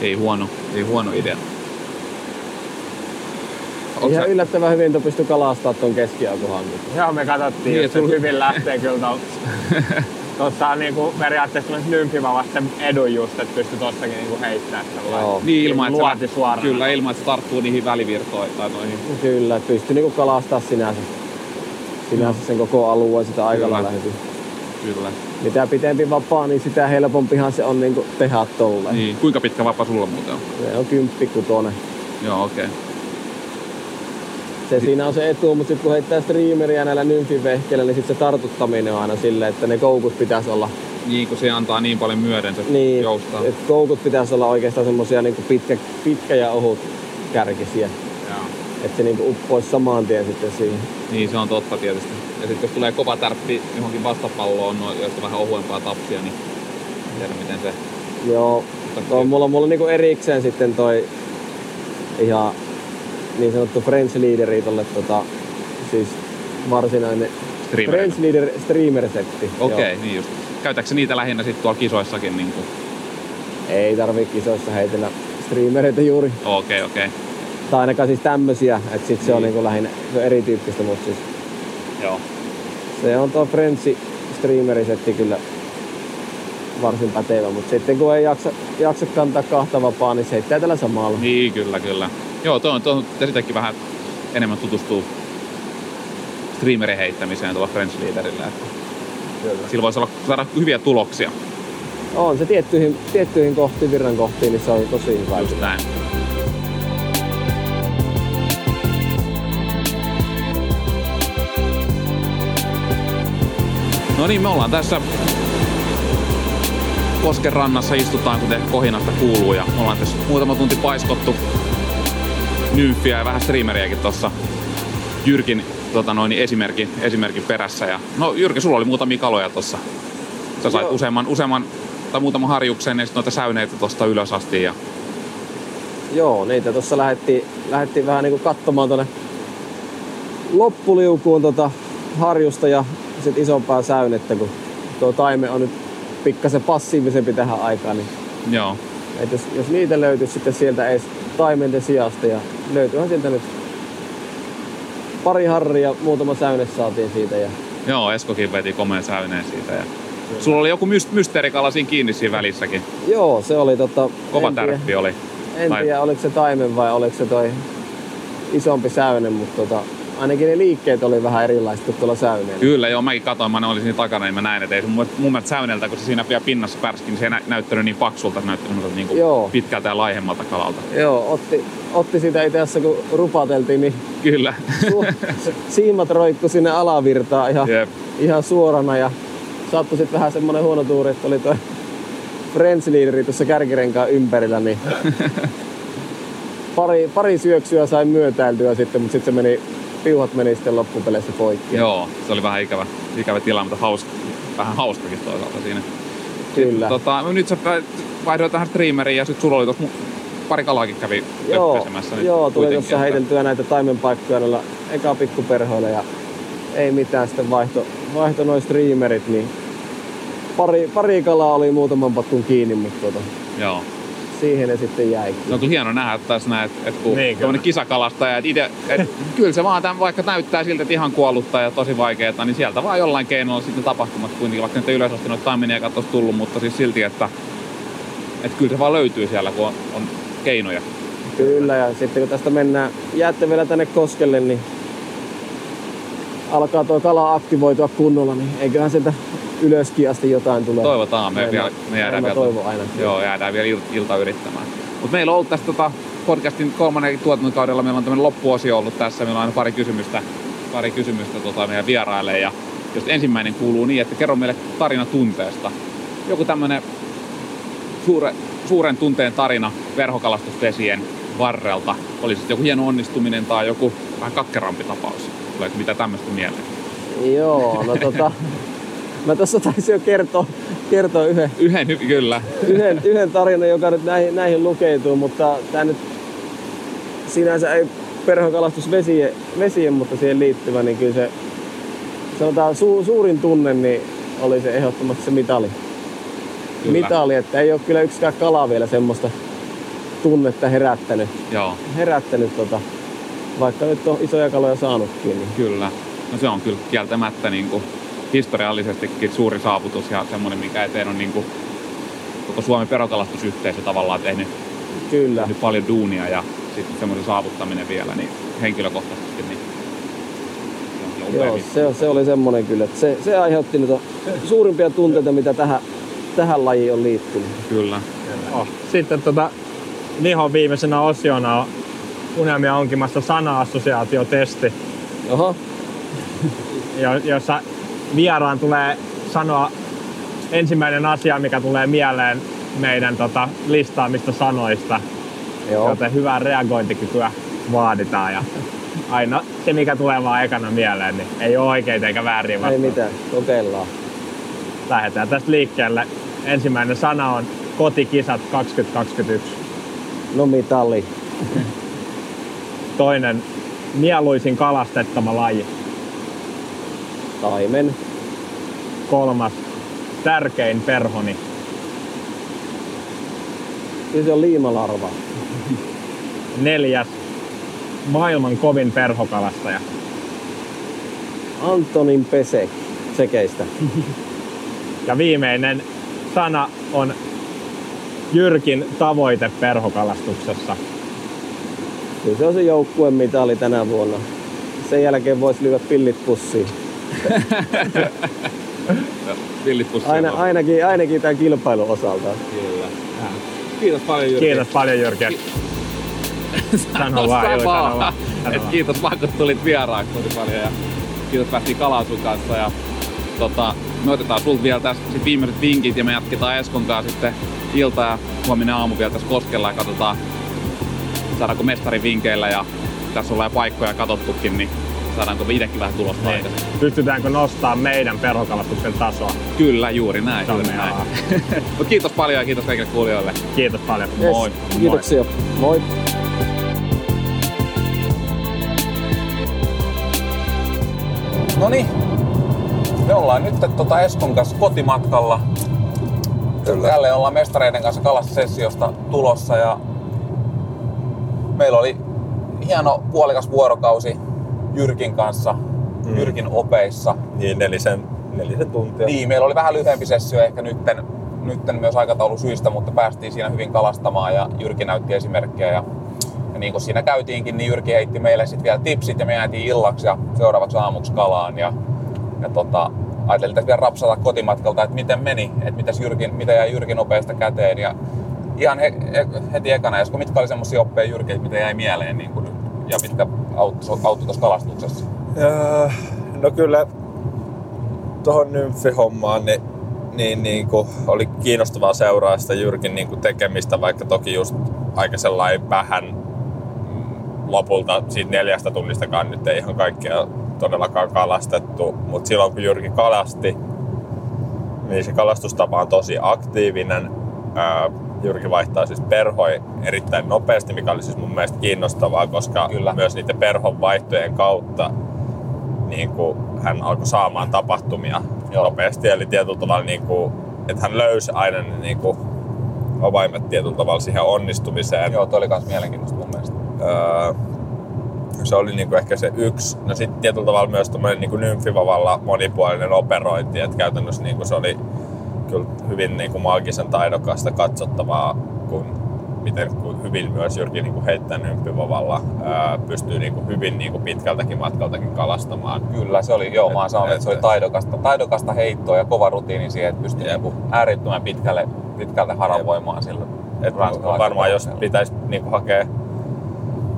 Ei huono, ei huono idea. Onko Ihan sä- yllättävän hyvin tuon pystyi kalastaa tuon keskiaukohankin. Joo, me katsottiin, Niin, että sulla- hyvin lähtee kyllä Tuossa on niinku periaatteessa tämmöset nymfivavasta sen edun just, että pystyy tossakin niinku heittämään Joo. Niin ilman, että luoti se, suoraan. Kyllä, ilman, että se tarttuu niihin välivirtoihin tai noihin. Kyllä, että pystyi niinku kalastaa sinänsä, sinänsä sen koko alueen sitä aika lailla hyvin. Kyllä. Mitä pitempi vapaa, niin sitä helpompihan se on niinku tehdä tolleen. Niin. Kuinka pitkä vapaa sulla muuten on? Se on kymppi kutonen. Joo, okei. Okay. Se siinä on se etu, mutta sitten kun heittää streameria näillä nymfivehkeillä, niin sitten se tartuttaminen on aina silleen, että ne koukut pitäisi olla, Niin, kun se antaa niin paljon myöden, se niin, joustaa. et koukut pitäisi olla oikeastaan semmosia niinku pitkä, pitkä ja ohut kärkisiä. Että se niinku uppoisi saman tien sitten siihen. Niin, se on totta tietysti. Ja sitten jos tulee kova tärppi johonkin vastapalloon, no, josta vähän ohuempaa tapsia, niin en tiedä miten se... Joo, toi, mulla, mulla on niinku erikseen sitten toi ihan niin sanottu French leaderi tolle tota, siis varsinainen Streamerille. French leader streamer setti. Okei, okay, niin just. Käytätkö niitä lähinnä sitten tuolla kisoissakin? Niin kuin? Ei tarvii kisoissa heitellä streamereita juuri. Okei, okei. Tai ainakaan siis tämmösiä, että sit se on Niin. niinku lähinnä se on erityyppistä, mutta siis Joo. se on tuo French streamerisetti kyllä varsin pätevä, mutta sitten kun ei jaksa, jaksa kantaa kahta vapaa, niin se heittää tällä samalla. Niin, kyllä, kyllä. Joo, tuo on, tuo on sitäkin vähän enemmän tutustuu streamerin heittämiseen tuolla French Leaderillä. Että sillä voisi olla, saada hyviä tuloksia. On se tiettyihin, tiettyihin kohtiin, virran kohtiin, niin se on tosi hyvä. Just näin. No niin, me ollaan tässä Kosken rannassa istutaan, kuten kohinasta kuuluu. Ja me ollaan tässä muutama tunti paiskottu nymfiä ja vähän streameriäkin tuossa Jyrkin tota noin, esimerkin, esimerkin perässä. Ja, no Jyrki, sulla oli muutamia kaloja tuossa. Sä sait Joo. useamman, useamman tai muutaman harjuksen ja sitten noita säyneitä tuosta ylös asti. Ja, Joo, niitä tuossa lähdettiin, lähdettiin vähän niinku katsomaan tuonne loppuliukuun tota harjusta ja sit isompaa säynettä, kun tuo taime on nyt pikkasen passiivisempi tähän aikaan, niin joo. et jos, jos niitä löytyisi sitten sieltä edes taimenten sijasta ja löytyyhän sieltä nyt pari harria, muutama säyne saatiin siitä ja Joo, Eskokin veti komeen säyneen siitä. Ja... Sulla oli joku myst- mysteerikala siinä kiinni siinä välissäkin. joo, se oli tota... Kova en tiedä- tärppi oli. En Tai- tiedä, oliko se taimen vai oliko se toi isompi säyne, mutta tota, ainakin ne liikkeet oli vähän erilaiset kuin tuolla säyneellä. Kyllä, joo, mäkin katsoin, mä olin siinä takana, niin mä näin, että ei se mun, mun mielestä säyneltä, kun se siinä vielä pinnassa pärski, niin se ei nä- näyttänyt niin paksulta, se näytti semmoiselta niin Joo. pitkältä ja laihemmalta kalalta. Joo, otti, otti sitä itse asiassa kun rupateltiin, niin Kyllä. su- siimat roikku sinne alavirtaan ihan, Jep. ihan suorana ja sattui sitten vähän semmonen huono tuuri, että oli toi French leaderi tuossa kärkirenkaan ympärillä, niin pari, pari syöksyä sai myötäiltyä sitten, mutta sitten se meni, piuhat meni sitten loppupeleissä poikki. joo, se oli vähän ikävä, ikävä tilanne, mutta hauska, vähän hauskakin toisaalta siinä. Kyllä. Tota, nyt sä vaihdoit tähän streameriin ja sitten sulla oli tuossa mu- pari kalaakin kävi Joo, nyt joo tuli tuossa heiteltyä näitä taimenpaikkoja noilla eka pikkuperhoilla ja ei mitään sitten vaihto, vaihto noin streamerit, niin pari, pari kalaa oli muutaman patkun kiinni, mutta tuota, Joo. Siihen ne sitten jäi. Se on kyllä hieno nähdä taas näin, että, että kun Niin, kyllä. kisakalastaja, että ite, et, kyllä se vaan tämän, vaikka näyttää siltä, että ihan kuollutta ja tosi vaikeaa, niin sieltä vaan jollain keinolla sitten tapahtumat kuitenkin, vaikka nyt ei ylös asti noita taiminia katsoisi tullut, mutta siis silti, että että kyllä se vaan löytyy siellä, kun on, on keinoja. Kyllä, ja sitten kun tästä mennään, jäätte vielä tänne koskelle, niin alkaa tuo kala aktivoitua kunnolla, niin eiköhän sieltä ylöskin asti jotain tulee. Toivotaan, me, Näin vielä, me jäädään vielä, toivon aina. Joo, jäädään vielä il- ilta yrittämään. Mutta meillä on ollut tässä tota, podcastin kolmannen tuotantokaudella, meillä on tämmöinen loppuosio ollut tässä, meillä on aina pari kysymystä, pari kysymystä tota, meidän vieraille. Ja jos ensimmäinen kuuluu niin, että kerro meille tarina tunteesta. Joku tämmöinen suure, suuren tunteen tarina verhokalastusvesien varrelta. Oli sitten joku hieno onnistuminen tai joku vähän kakkerampi tapaus. Tuleeko mitä tämmöistä mieleen? Joo, no tota, mä tässä taisin jo kertoa, kertoa yhden, Yhden, kyllä. yhden, yhden tarinan, joka nyt näihin, näihin lukeutuu, mutta tämä nyt sinänsä ei perhokalastus vesien, vesien, mutta siihen liittyvä, niin kyllä se sanotaan su, suurin tunne, niin oli se ehdottomasti se mitali. Kyllä. Mitali, että ei ole kyllä yksikään kala vielä semmoista tunnetta herättänyt, Joo, herättänyt tota, vaikka nyt on isoja kaloja saanutkin. Niin kyllä. No se on kyllä kieltämättä niin kuin historiallisestikin suuri saavutus ja semmoinen, mikä eteen on niin kuin koko Suomen perokalastusyhteisö tavallaan tehnyt, kyllä. tehnyt paljon duunia ja sitten semmoisen saavuttaminen vielä niin henkilökohtaisesti. Niin kyllä Joo, se, se oli semmoinen kyllä, että se, se aiheutti niitä suurimpia tunteita, mitä tähän, tähän lajiin on liittynyt. Kyllä. Oh. Sitten tota, Nihon viimeisenä osiona on Unelmia onkimassa sana-assosiaatiotesti, Oho, jo- jossa vieraan tulee sanoa ensimmäinen asia, mikä tulee mieleen meidän tota, listaamista sanoista. joo. Joten hyvää reagointikykyä vaaditaan. Ja aina se, mikä tulee vaan ekana mieleen, niin ei ole oikeita eikä väärin Ei vastauksia. mitään, kokeillaan. Lähdetään tästä liikkeelle. Ensimmäinen sana on kotikisat 2021. No mitali. Toinen mieluisin kalastettava laji. Taimen. Kolmas tärkein perhoni. Ja se on liimalarva. Neljäs maailman kovin perhokalastaja. Antonin Pesek. Sekeistä. Ja viimeinen sana on Jyrkin tavoite perhokalastuksessa. Kyllä se on se joukkueen mitali tänä vuonna. Sen jälkeen voisi lyödä pillit pussiin. Villit Aina, ainakin, ainakin tämän kilpailun osalta. Kyllä. Kiitos paljon Jyrki. Kiitos paljon Jyrki. Sano vaan, Sano vaan. sano vaan. Et kiitos vaan, kun tulit vieraaksi tosi paljon ja kiitos päästiin kalaan sun kanssa. Ja, tota, me otetaan sulta vielä tässä sit viimeiset vinkit ja me jatketaan Eskon kanssa sitten ilta ja huominen aamu vielä tässä koskella ja katsotaan saadaanko mestarin vinkeillä ja tässä ollaan paikkoja katsottukin, niin saadaanko me itsekin vähän tulosta Niin. aikaisemmin. Pystytäänkö nostaa meidän perhokalastuksen tasoa? Kyllä, juuri näin. Juuri näin. Mut kiitos paljon ja kiitos kaikille kuulijoille. Kiitos paljon. Yes, Moi. Kiitoksia. Moi. No niin, me ollaan nyt tota Eskon kanssa kotimatkalla. Kyllä. Jälleen ollaan mestareiden kanssa kalastussessiosta tulossa ja meillä oli hieno puolikas vuorokausi Jyrkin kanssa, mm. Jyrkin opeissa. Niin nelisen, nelisen tuntia. Niin, meillä oli vähän lyhyempi sessio ehkä nytten, nytten myös aikataulu syistä, mutta päästiin siinä hyvin kalastamaan ja Jyrki näytti esimerkkejä. Ja, ja niin kuin siinä käytiinkin, niin Jyrki heitti meille sitten vielä tipsit ja me jäätiin illaksi ja seuraavaksi aamuksi kalaan. Ja, ja tota, ajattelin tässä vielä rapsata kotimatkalta, että miten meni, että mitäs Jyrkin, mitä jäi Jyrkin opeista käteen. Ja ihan he, he, heti ekana, mitkä oli semmoisia oppeja Jyrki, mitä jäi mieleen niin kuin nyt, ja mitkä auttoi tuossa kalastuksessa? Öö, no kyllä tuohon nymfihommaan niin, niin, niin kuin oli kiinnostavaa seuraa sitä Jyrkin niin kuin tekemistä, vaikka toki just aika sellainen vähän mm, lopulta siitä neljästä tunnistakaan nyt ei ihan kaikkia todellakaan kalastettu, mutta silloin kun Jyrki kalasti, niin se kalastustapa on tosi aktiivinen. Öö, Jyrki vaihtaa siis perhoi erittäin nopeasti, mikä oli siis mun mielestä kiinnostavaa, koska Kyllä. myös niiden perhon vaihtojen kautta niin kuin hän alkoi saamaan tapahtumia Joo. nopeasti. Eli tietyllä tavalla, niin kuin, että hän löysi aina ne niin kuin, avaimet tietyllä tavalla siihen onnistumiseen. Joo, toi oli myös mielenkiintoista mun mielestä. Öö, se oli niinku ehkä se yksi. No sitten tietyllä tavalla myös tämmöinen niinku nymfivavalla monipuolinen operointi, että käytännössä niinku se oli kyllä hyvin niin kuin maagisen taidokasta katsottavaa, kun miten kun hyvin myös Jyrki niin kuin heittää nympyvovalla, ää, pystyy niin kuin hyvin niin kuin pitkältäkin matkaltakin kalastamaan. Kyllä, se oli, joo, mä oon sanonut, Et- että se oli et- taidokasta, taidokasta heittoa ja kova rutiini siihen, että pystyy Jep. niinku äärettömän pitkälle, pitkältä haravoimaan sillä. Et varmaan jos pitäisi niin kuin hakea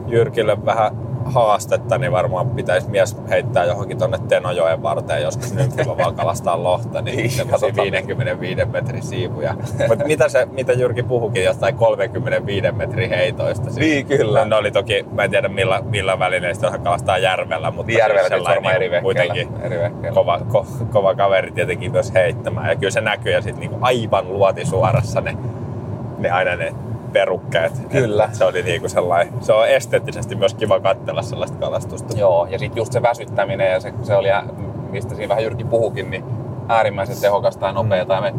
Jyrkille vähän haastetta, niin varmaan pitäisi mies heittää johonkin tonne Tenojoen varteen joskus nympyvovalla kalastaa lohta, niin, Niin, katsotaan. 55 metrin siivuja. Mutta mitä, se, mitä Jyrki puhukin jostain 35 metrin heitoista? Siis Niin, kyllä. Ne oli toki, mä en tiedä millä, millä välineistä hän kalastaa järvellä, mutta Niin järvellä siis siis varmaan eri kuitenkin Eri vehkeillä. kova, ko, kova kaveri tietenkin myös heittämään. Ja kyllä se näkyy ja sitten niinku aivan luotisuorassa ne, ne aina ne perukkeet. Kyllä. Et se oli niinku sellainen, se on esteettisesti myös kiva katsella sellaista kalastusta. Joo, ja sitten just se väsyttäminen ja se, se oli, mistä siinä vähän Jyrki puhukin, niin äärimmäisen tehokasta ja nopeata. Ja me,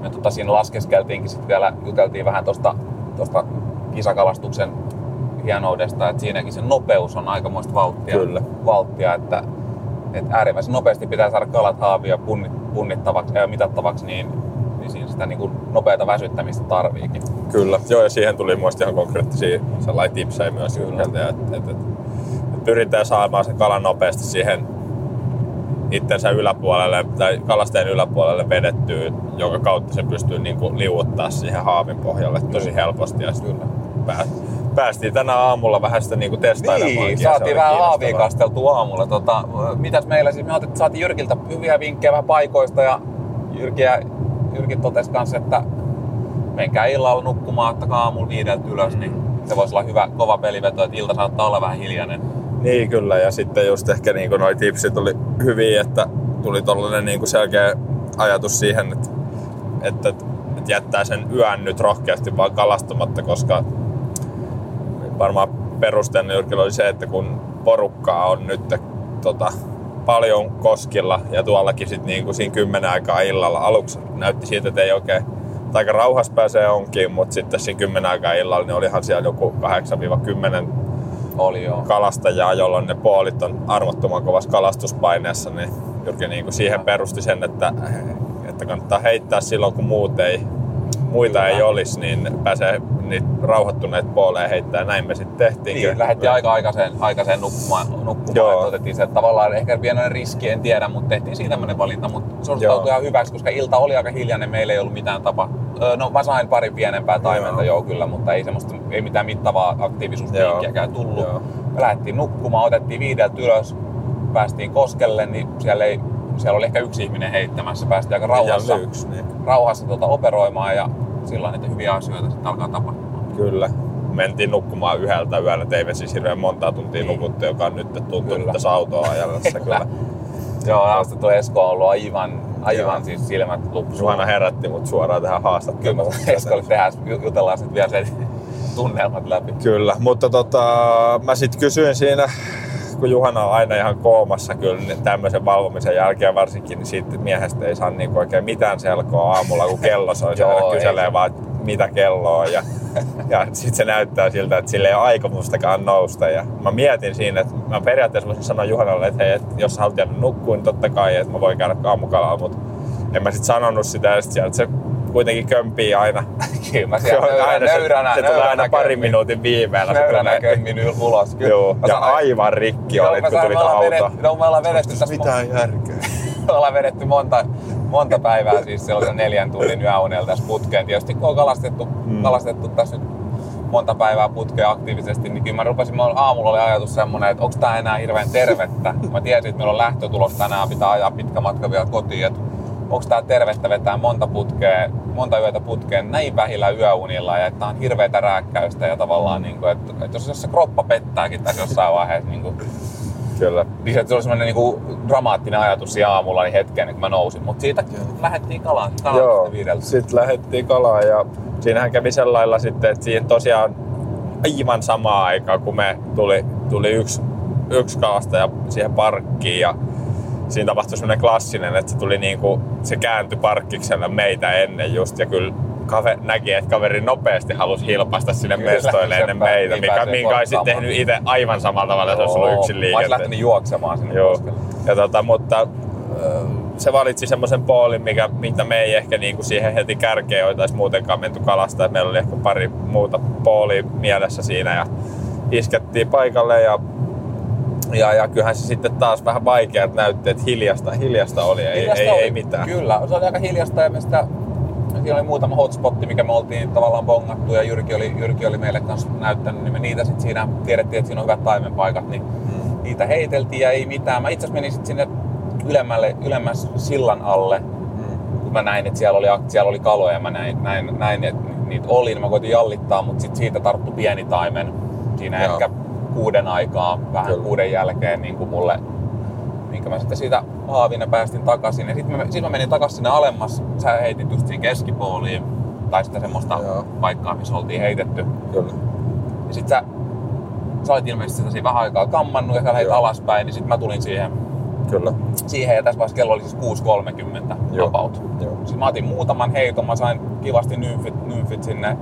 me tota, siinä laskeskeltiinkin sitten vielä, juteltiin vähän tuosta tosta kisakalastuksen hienoudesta, että siinäkin se nopeus on aikamoista vauhtia. Kyllä. vauhtia että, että äärimmäisen nopeasti pitää saada kalat haavia punnit, punnittavaksi ja mitattavaksi, niin, sitä niin kuin nopeata väsyttämistä tarviikin. Kyllä. Joo, ja siihen tuli muista ihan konkreettisia sellaisia tipsejä myös että et, et, et pyritään saamaan se kala nopeasti siihen itsensä yläpuolelle tai kalastajan yläpuolelle vedettyä, jonka kautta se pystyy niinku liuuttaa siihen haavin pohjalle tosi helposti. Ja sitten pää, päästiin tänä aamulla vähän sitä niinku testailemaankin. Niin, saatiin vähän haavia kasteltua aamulla. Tota, mitäs meillä siis, me saatiin Jyrkiltä hyviä vinkkejä vähän paikoista ja Jyrki, ja, Jyrki totesi kanssa, että menkää illalla nukkumaan, ottakaa aamulla viideltä ylös, niin se voisi olla hyvä kova peliveto, että ilta saattaa olla vähän hiljainen. Niin kyllä, ja sitten just ehkä niinku noi tipsit tuli hyviä, että tuli tollanen niinku selkeä ajatus siihen, että, että, että jättää sen yön nyt rohkeasti vaan kalastamatta, koska varmaan perusteena Jyrkillä oli se, että kun porukkaa on nyt tota, paljon koskilla ja tuollakin sit niinku siinä kymmenen aikaa illalla aluksi näytti siitä, että ei oikein tai aika rauhassa pääsee onkin, mutta sitten siinä kymmenen aikaa illalla niin olihan siellä joku 8-10 Oli joo. kalastajaa, jolloin ne poolit on armottoman kovassa kalastuspaineessa, niin Jyrki niin kuin siihen perusti sen, että, että kannattaa heittää silloin, kun muut ei, muita ei olisi, niin pääsee niitä rauhoittuneet pooleja heittää. Näin me sitten tehtiin. Niin, lähdettiin aika aikaiseen, aikaiseen nukkumaan, nukkumaan Joo. otettiin se tavallaan ehkä pienoinen riski, en tiedä, mutta tehtiin siinä tämmöinen valinta, mutta osoittautui ihan hyväksi, koska ilta oli aika hiljainen, meillä ei ollut mitään tapa. No mä sain pari pienempää taimenta Joo. joo kyllä, mutta ei semmoista, ei mitään mittavaa aktiivisuuspiikkiäkään tullut. Joo. Me lähdettiin nukkumaan, otettiin viideltä ylös, päästiin koskelle, niin siellä, ei, siellä oli ehkä yksi ihminen heittämässä, päästiin aika rauhassa, yksi, niin. rauhassa tuota operoimaan ja silloin niitä hyviä asioita sitten alkaa tapahtumaan. Kyllä. Mentiin nukkumaan yhdeltä yöllä, et ei me siis hirveän montaa tuntia Niin. nukuttu, joka on nyt tuntuu Kyllä. tässä autoa ajallessa kyllä. Joo, Aastettu Esko on ollut aivan, aivan Joo. siis silmät lupsuu. Juhana herätti mut suoraan tähän Kyllä mä haastatteluun. sanon Eskolle tehdään, jutellaan sitten vielä sen tunnelmat läpi. Kyllä, mutta tota, mä sitten kysyin siinä, kun Juhana on aina ihan koomassa kyllä niin tämmöisen valvomisen jälkeen varsinkin, niin siitä miehestä ei saa niinku oikein mitään selkoa aamulla, kun kello soi. Se aina kyselee ei. vaan, mitä kello on. Ja, ja sitten se näyttää siltä, että sillä ei ole aikomustakaan nousta. Ja mä mietin siinä, että mä periaatteessa voisin sanoa Juhanalle, että hei, että jos sä haluat jäädä nukkuun, niin totta kai, että mä voin käydä aamukalalla, mutta en mä sitten sanonut sitä, ja sit sieltä se kuitenkin kömpii aina. Kyllä mä Se, siellä on nöyränä, aina, se, nöyränä, se tulee aina parin kömmin- minuutin viiveellä. se Nöyränä kömmin ulos. Kyllä. Joo, ja sanoin- aivan rikki Joo, olit, kun tulit ollaan auto. no me ollaan vedetty tässä Mitään järkeä. me ollaan vedetty monta, monta päivää siis sellaisen neljän tunnin yöunella tässä putkeen. Tietysti kun on kalastettu, mm. kalastettu tässä nyt monta päivää putkea aktiivisesti, niin kyllä mä rupesin, mä aamulla oli ajatus semmonen, että onko tää enää hirveän tervettä. Mä tiesin, että meillä on lähtötulos tänään, pitää ajaa pitkä matka vielä kotiin, että onko tää tervettä vetää monta putkea, monta yötä putkeen näin vähillä yöunilla ja että on hirveätä rääkkäystä ja tavallaan, niin kuin, että, että jos, jos se kroppa pettääkin tässä jossain vaiheessa, niin kuin, Kyllä. niin se oli semmoinen niinku dramaattinen ajatus siinä aamulla niin hetken, kun mä nousin. Mutta siitä lähdettiin kalaan, kalaan Joo, sitten viideltä. sitten lähdettiin kalaan ja siinähän kävi sillä lailla sitten, että siinä tosiaan aivan samaan aikaan, kun me tuli, tuli yksi, yksi kalastaja siihen parkkiin ja siinä tapahtui semmoinen klassinen, että se tuli niinku, se kääntyi parkkiksella meitä ennen just ja kyllä kave, näki, että kaveri nopeasti halusi hilpasta sinne Kyllä, mestoille ennen meitä, niin mikä, minkä olisi tehnyt itse aivan samalla tavalla, jos olisi ollut yksin liikenteessä. lähtenyt juoksemaan sinne Joo. koskelle. Ja tota, mutta se valitsi semmoisen poolin, mikä, mitä me ei ehkä niinku siihen heti kärkeen oltaisi muutenkaan menty kalastaa. Meillä oli ehkä pari muuta poolia mielessä siinä ja iskettiin paikalle ja ja, ja kyllähän se sitten taas vähän vaikea, näytti, että hiljasta, hiljasta oli, ei, Hiljasta ei, oli. ei mitään. Kyllä, se oli aika hiljasta ja me sitä, siinä oli muutama hotspotti, mikä me oltiin tavallaan bongattu ja Jyrki oli, Jyrki oli meille kanssa näyttänyt, niin me niitä sitten siinä tiedettiin, että siinä on hyvät taimenpaikat, niin Mm. niitä heiteltiin ja ei mitään. Mä itse asiassa menin sitten sinne ylemmälle, ylemmäs sillan alle, Mm. kun mä näin, että siellä oli, siellä oli kaloja ja mä näin, näin, näin että niitä oli, niin mä koitin jallittaa, mutta sitten siitä tarttu pieni taimen siinä Joo. ehkä kuuden aikaa, vähän Kyllä. kuuden jälkeen niin kuin mulle minkä mä sitten siitä haavina päästin takaisin. Ja sitten mä, sit mä menin takaisin sinne alemmas. Sä heitit just siihen keskipooliin. Tai sitä semmoista Joo. paikkaa, missä oltiin heitetty. Kyllä. Ja sit sä, sä olit ilmeisesti sitä vähän aikaa kammannut ja sä lähdit Joo. alaspäin. Niin sit mä tulin siihen, Kyllä. siihen ja tässä vaiheessa kello oli siis 6.30 Joo. about. Joo. Sitten mä otin muutaman heiton. Mä sain kivasti nymfit, nymfit sinne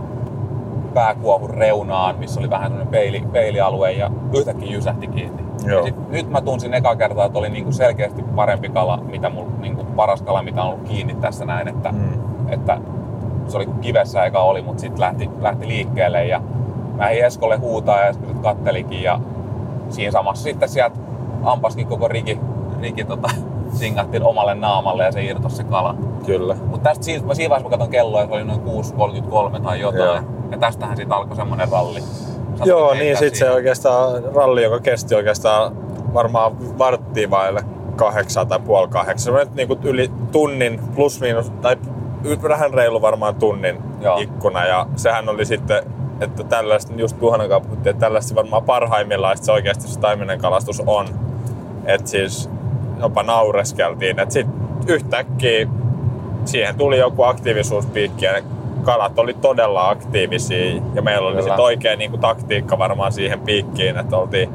pääkuohun reunaan, missä oli vähän semmoinen peili, peilialue ja yhtäkkiä jysähti kiinni. Joo. Ja sit, nyt mä tunsin eka kertaa, että oli niinku selkeästi parempi kala, mitä mulla, niinku paras kala, mitä on ollut kiinni tässä näin, että, Mm. että se oli kivessä eka oli, mutta sitten lähti, lähti liikkeelle ja mä ei Eskolle huutaa ja Esko sit kattelikin ja siinä samassa sitten sieltä ampaskin koko riki, riki tota, singattiin omalle naamalle ja se irtosi se kala. Kyllä. Mutta tästä siitä, mä siinä vaiheessa mä katson kelloa, se oli noin 6.33 tai jotain. Joo. Ja tästähän siitä alkoi semmonen ralli. Sä Joo, niin heittää sit se oikeastaan ralli, joka kesti oikeastaan varmaan varttia vaille kahdeksan tai puoli kahdeksan. Semmoinen niinku yli tunnin plus miinus, tai vähän reilu varmaan tunnin Joo. ikkuna. Ja sehän oli sitten, että tällaista, just Juhanan kanssa puhuttiin, että tällaista varmaan parhaimmillaan se oikeasti se taiminen kalastus on. Että siis jopa naureskeltiin, että sit yhtäkkiä siihen tuli joku aktiivisuuspiikki ja ne kalat oli todella aktiivisia ja meillä oli sitten oikea niin kuin, taktiikka varmaan siihen piikkiin, että oltiin,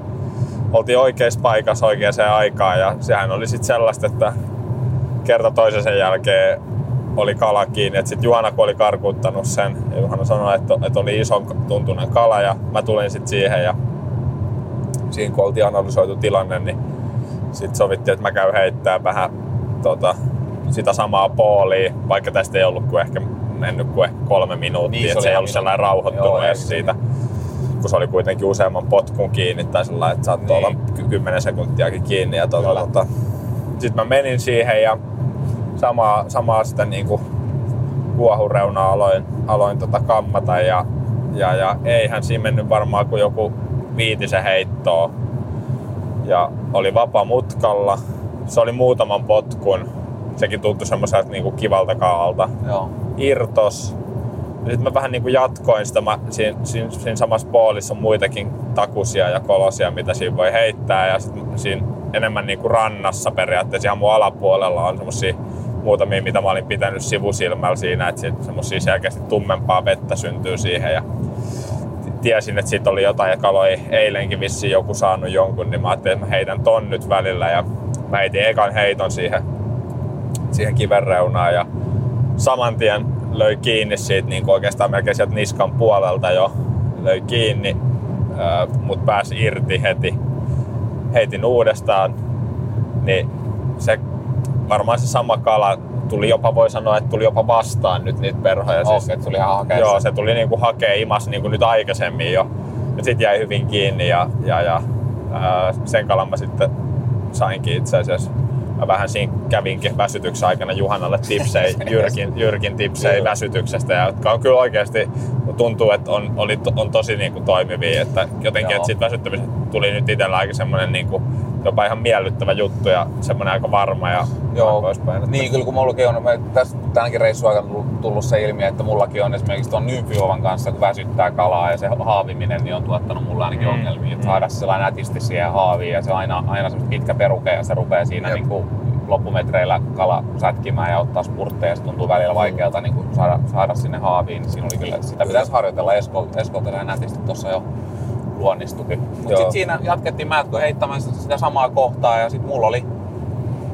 oltiin oikeassa paikassa oikeaan aikaan. Ja sehän oli sitten sellaista, että kerta toisen jälkeen oli kala kiinni, että sitten Juhana kun oli karkuuttanut sen ja Juhana sanoi, että, että oli ison tuntunen kala ja mä tulin sitten siihen ja siinä kun oltiin analysoitu tilanne, niin sitten sovittiin, että mä käyn heittää vähän tota, sitä samaa poolia, vaikka tästä ei ollut kuin ehkä mennyt kuin ehkä kolme minuuttia, Niin, se se ei ollut sellainen rauhoittunut Joo, edes siitä, kun se oli kuitenkin useamman potkun kiinni tai sellainen, että saattoi Niin. olla ky- 10 sekuntiakin kiinni. Ja Kyllä. tota, sitten mä menin siihen ja samaa, samaa sitten niin kuin kuohureunaa aloin, aloin tota kammata ja, ja, ja eihän siinä mennyt varmaan kuin joku viitisen heittoa. Ja oli vapa mutkalla. Se oli muutaman potkun. Sekin tuntui semmoiselta niinku kivalta kaalalta. Joo. Irtos. Sitten mä vähän niinku jatkoin sitä. Mä, siinä, siinä, siinä samassa poolissa on muitakin takusia ja kolosia, mitä siinä voi heittää. Ja sitten siinä enemmän niinku rannassa periaatteessa ihan mun alapuolella on semmosia muutamia, mitä mä olin pitänyt sivusilmällä siinä, että sit semmosia selkeästi tummempaa vettä syntyy siihen. Ja tiesin, että siitä oli jotain ja kaloi eilenkin vissiin joku saanut jonkun, niin mä ajattelin, että mä heitän ton nyt välillä ja mä heitin ekan heiton siihen, siihen kiven reunaan ja saman tien löi kiinni siitä niin kuin oikeastaan melkein sieltä niskan puolelta jo löi kiinni, mutta pääsi irti heti. Heitin uudestaan, niin se varmaan se sama kala tuli jopa, voi sanoa, että tuli jopa vastaan nyt niitä perhoja. Okei, okay, se tuli ihan hakeessa. Joo, se tuli niinku hakee imas niinku nyt aikaisemmin jo. Ja sit jäi hyvin kiinni ja, ja, ja ää, sen kalan mä sitten sainkin itse asiassa. Mä vähän siinä kävinkin väsytyksen aikana Juhanalle tipsei, Jyrkin, Jyrkin tipsei väsytyksestä, ja jotka on kyllä oikeasti tuntuu, että on, oli, on tosi niinku toimivia. Että jotenkin, Joo. että siitä väsyttämisestä tuli nyt itsellä aika semmonen niinku, jopa ihan miellyttävä juttu ja semmonen aika varma ja Joo, poispäin. Että- niin kyllä kun mullakin on, me tässä tämänkin reissun aikana tullut- se ilmi, että mullakin on esimerkiksi tuon nymfiovan kanssa, kun väsyttää kalaa ja se haaviminen, niin on tuottanut mulle ainakin Mm, ongelmia. Että mm. saada se sellainen nätisti siihen haaviin ja se on aina, aina semmoista pitkä peruke ja se rupeaa siinä Jep. niin kuin loppumetreillä kala sätkimään ja ottaa spurtteja ja se tuntuu välillä vaikealta niin kuin saada, saada sinne haaviin. Niin siinä oli kyllä, sitä pitäisi harjoitella Esko, se nätisti tuossa jo luonnistukin. Mutta sitten siinä jatkettiin Mätkö heittämään sitä samaa kohtaa ja sitten mulla oli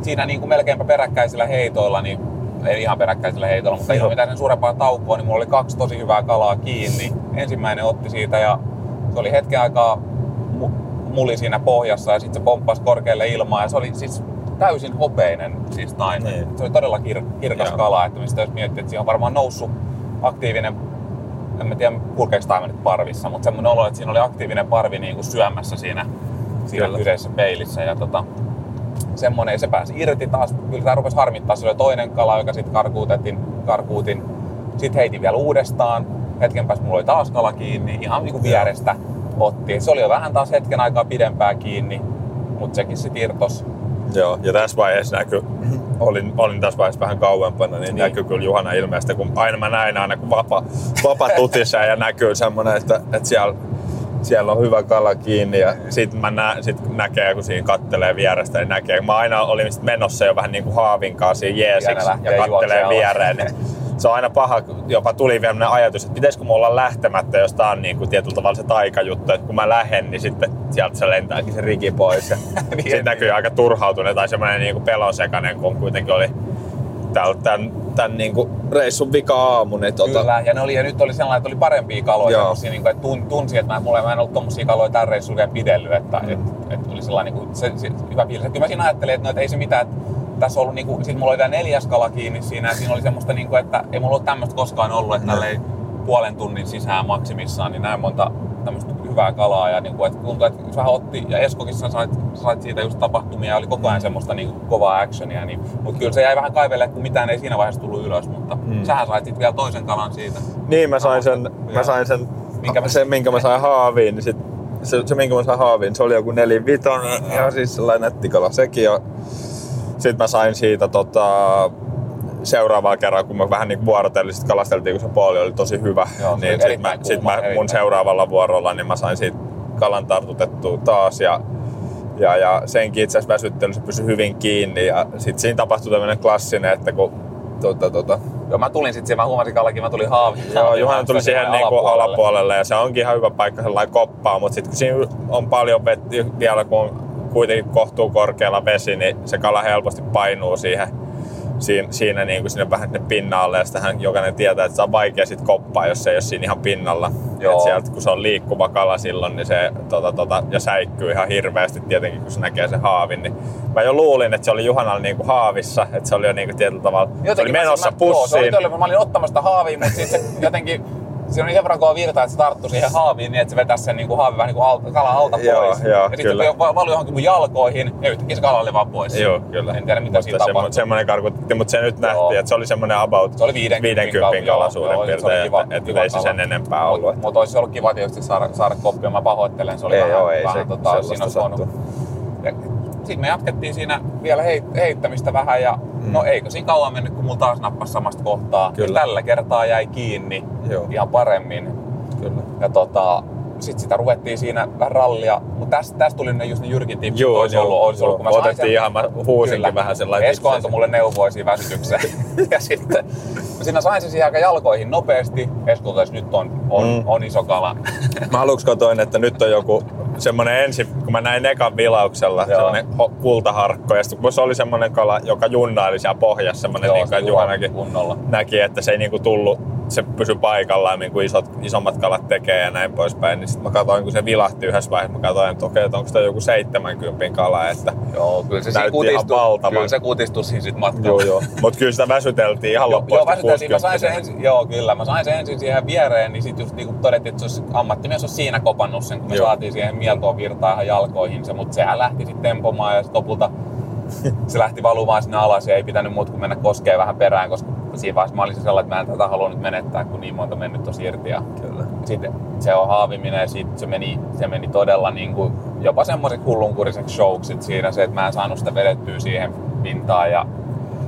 siinä niin kuin melkeinpä peräkkäisillä heitoilla, niin ei ihan peräkkäisillä heitoilla, mutta ihan mitään sen suurempaa taukoa, niin mulla oli kaksi tosi hyvää kalaa kiinni. Ensimmäinen otti siitä ja se oli hetken aikaa mu- muli siinä pohjassa ja sitten se pomppasi korkealle ilmaan ja se oli siis täysin hopeinen siis taimi. Niin. Se oli todella kir- kirkas Joo. kala, että mistä jos miettii, että siinä on varmaan noussut aktiivinen, en mä tiedä kulkeeko taimi nyt parvissa, mutta semmoinen olo, että siinä oli aktiivinen parvi niin kuin syömässä siinä, siinä Kyllä. kyseisessä peilissä. Ja tota, semmoinen, ja se pääsi irti taas, kyllä tämä rupesi harmittaa, se oli toinen kala, joka sitten karkuutettiin, karkuutin. Sitten heitin vielä uudestaan, hetken päästä mulla oli taas kala kiinni, ihan niin kuin vierestä otti. Se oli jo vähän taas hetken aikaa pidempää kiinni, mutta sekin sitten irtos. Joo, ja tässä vaiheessa näkyy, olin, olin tässä vaiheessa vähän kauempana, niin, Niin. näkyy kyllä Juhana ilmeestä, kun aina mä näin aina, kun vapa, vapa tutissa ja näkyy semmoinen, että, että siellä, siellä on hyvä kala kiinni ja sitten mä nä, sit näkee, kun siinä kattelee vierestä, niin näkee. Mä aina olin sit menossa jo vähän niin kuin haavinkaan siinä Ja jeesiksi lähtee ja kattelee viereen. Niin se on aina paha, jopa tuli vielä ajatus, että pitäisikö mulla olla lähtemättä, jos tää on niin kuin tietyllä tavalla se taikajuttu, että kun mä lähden, niin sitten sieltä se lentääkin se riki pois. Ja Niin, sitten näkyy aika turhautunut tai semmoinen niin pelonsekainen, kun kuitenkin oli tämän, tämän niin kuin reissun vika aamu. Niin tota, Kyllä, ja, ne oli, ja nyt oli sellainen, että oli parempia kaloja, semmosia, niin kuin, että tun, tunsi, että mä, mulla, mä en ollut tommosia kaloja tällä reissulla vielä pidellyt, että mm. et, et oli sellainen niin kuin, se, se, hyvä fiilis. Kyllä mä siinä ajattelin, että, no, että ei se mitään, että tässä on ollut, niin kuin, sit mulla oli vielä neljäs kala kiinni siinä, ja siinä oli semmoista, niin kuin, että ei mulla ollut tämmöistä koskaan ollut, että tälleen puolen tunnin sisään maksimissaan, niin näin monta tämmöistä hyvää kalaa ja niin kuin, että tuntui, että jos vähän otti ja Eskokin sä sait, sait siitä just tapahtumia ja oli koko ajan semmoista niin kuin, kovaa actionia, niin, mutta kyllä se jäi vähän kaivelle, kun mitään ei siinä vaiheessa tullut ylös, mutta mm. sähän sait sitten vielä toisen kalan siitä. Niin, mä sain sen, Joo. mä sain sen, Minkä mä- sen, minkä mä sain haaviin, niin sit, se, se, minkä mä sain haaviin, se oli joku nelivitonen, ja siis sellainen nättikala sekin. Ja sit mä sain siitä tota, seuraavaa kerraa, kun mä vähän niin vuorotellin, sit kalasteltiin, kun se puoli oli tosi hyvä. Joo, niin oli sit erittäin mä, sit mä mun seuraavalla vuorolla, niin mä sain siitä kalan tartutettua taas. Ja, ja, ja senkin itse asiassa väsyttely se pysyi hyvin kiinni. Ja sit siinä tapahtui tämmönen klassinen, että kun tota, tota, Joo, mä tulin sitten siihen, mä huomasin kallakin, mä tulin haaviin. Joo, Juhana tuli siihen niinku alapuolelle ja se onkin ihan hyvä paikka sellainen koppaa, mutta sitten kun siinä on paljon vettä vielä, kun on kuitenkin kohtuu korkealla vesi, niin se kala helposti painuu siihen siinä, siinä niin kuin sinne vähän sinne pinnalle ja sitähän jokainen tietää, että se on vaikea sit koppaa, jos se ei ole siinä ihan pinnalla. Joo. Et sieltä, kun se on liikkuva kala silloin, niin se tota, tota, ja säikkyy ihan hirveästi tietenkin, kun se näkee sen haavin. Niin mä jo luulin, että se oli Juhanalla niin kuin haavissa, että se oli jo niin kuin tietyllä tavalla, se oli menossa mä, Joo, se oli pussiin. tuolla, mä olin ottamassa sitä haaviin, mutta sitten se jotenkin Siinä oli sen verran kova virta, että se tarttui siihen haaviin niin, että se vetäisi sen niinku haavin vähän niinku alta, kala alta Joo, pois. joo, ja sitten kyllä. se va- valui johonkin mun jalkoihin ja yhtäkkiä se kala oli vaan pois. Joo, kyllä. En tiedä mitä siinä tapahtui. semmoinen karkutti, mutta se nyt Joo. nähtiin, että se oli semmoinen about Se oli 50 50 kala joo, suurin joo, se piirtein, kiva- että, että kiva ei se sen enempää ollut. Mutta mut olisi ollut kiva tietysti saada, saada koppia, mä pahoittelen, se oli Ei vähän, joo, ei vähän se tota, sellaista siinä sattuu. Sitten me jatkettiin siinä vielä heit, heittämistä vähän ja mm. no eikö siinä kauan mennyt, kun mulla taas nappasi samasta kohtaa. Kyllä. Ja tällä kertaa jäi kiinni Joo. ihan paremmin. Kyllä. Ja tota, sitten sitä ruvettiin siinä vähän rallia, mutta tästä, tästä tuli ne just ne Jyrkin tipsit, Joo, olisi joo, ollut, olisi ollut, joo. kun mä Otettiin sen- ihan, mä huusinkin vähän sellainen Esko antoi mulle neuvoja siinä väsytykseen. ja sitten siinä sain sen siihen aika jalkoihin nopeasti. Esko totesi, nyt on, on, Mm. on iso kala. Mä aluksi katsoin, että nyt on joku semmonen ensi, kun mä näin ekan vilauksella, Joo. semmonen ho- kultaharkko, ja sitten kun se oli semmonen kala, joka junnaili siellä pohjassa, semmonen Joo, niin se kuin Juhanakin kunnolla. näki, että se ei niinku tullut, se pysyi paikallaan, niin kuin isot, isommat kalat tekee ja näin poispäin. Niin sitten mä katsoin, kun se vilahti yhdessä vaiheessa, mä katsoin, että okei, että onko tämä joku 70 kala, että Joo, kyllä se Näytti ihan kutistui, valtavan. kyllä se kutistui siinä sit matkalla. Joo, joo. Mut kyllä sitä väsyteltiin ihan loppuun joo, väsyteltiin. Mä sain sen 60. ensin, joo, kyllä. Mä sain sen ensin siihen viereen, niin sitten just niinku todettiin, että se olisi, ammattimies olisi siinä kopannut sen, kun me Joo. saatiin siihen mieltoon virtaa ihan jalkoihinsa, mutta sehän lähti sitten tempomaan ja sit lopulta se lähti valumaan sinne alas ja ei pitänyt muut kuin mennä koskee vähän perään, koska siinä vaiheessa mä olisin sellainen, että mä en tätä halua nyt menettää, kun niin monta mennyt tosi irti. Ja Kyllä. sitten se on haaviminen ja sit se meni, se meni todella niin kuin, jopa semmoiseksi hullunkuriseksi showksi siinä se, että mä en saanut sitä vedettyä siihen pintaan ja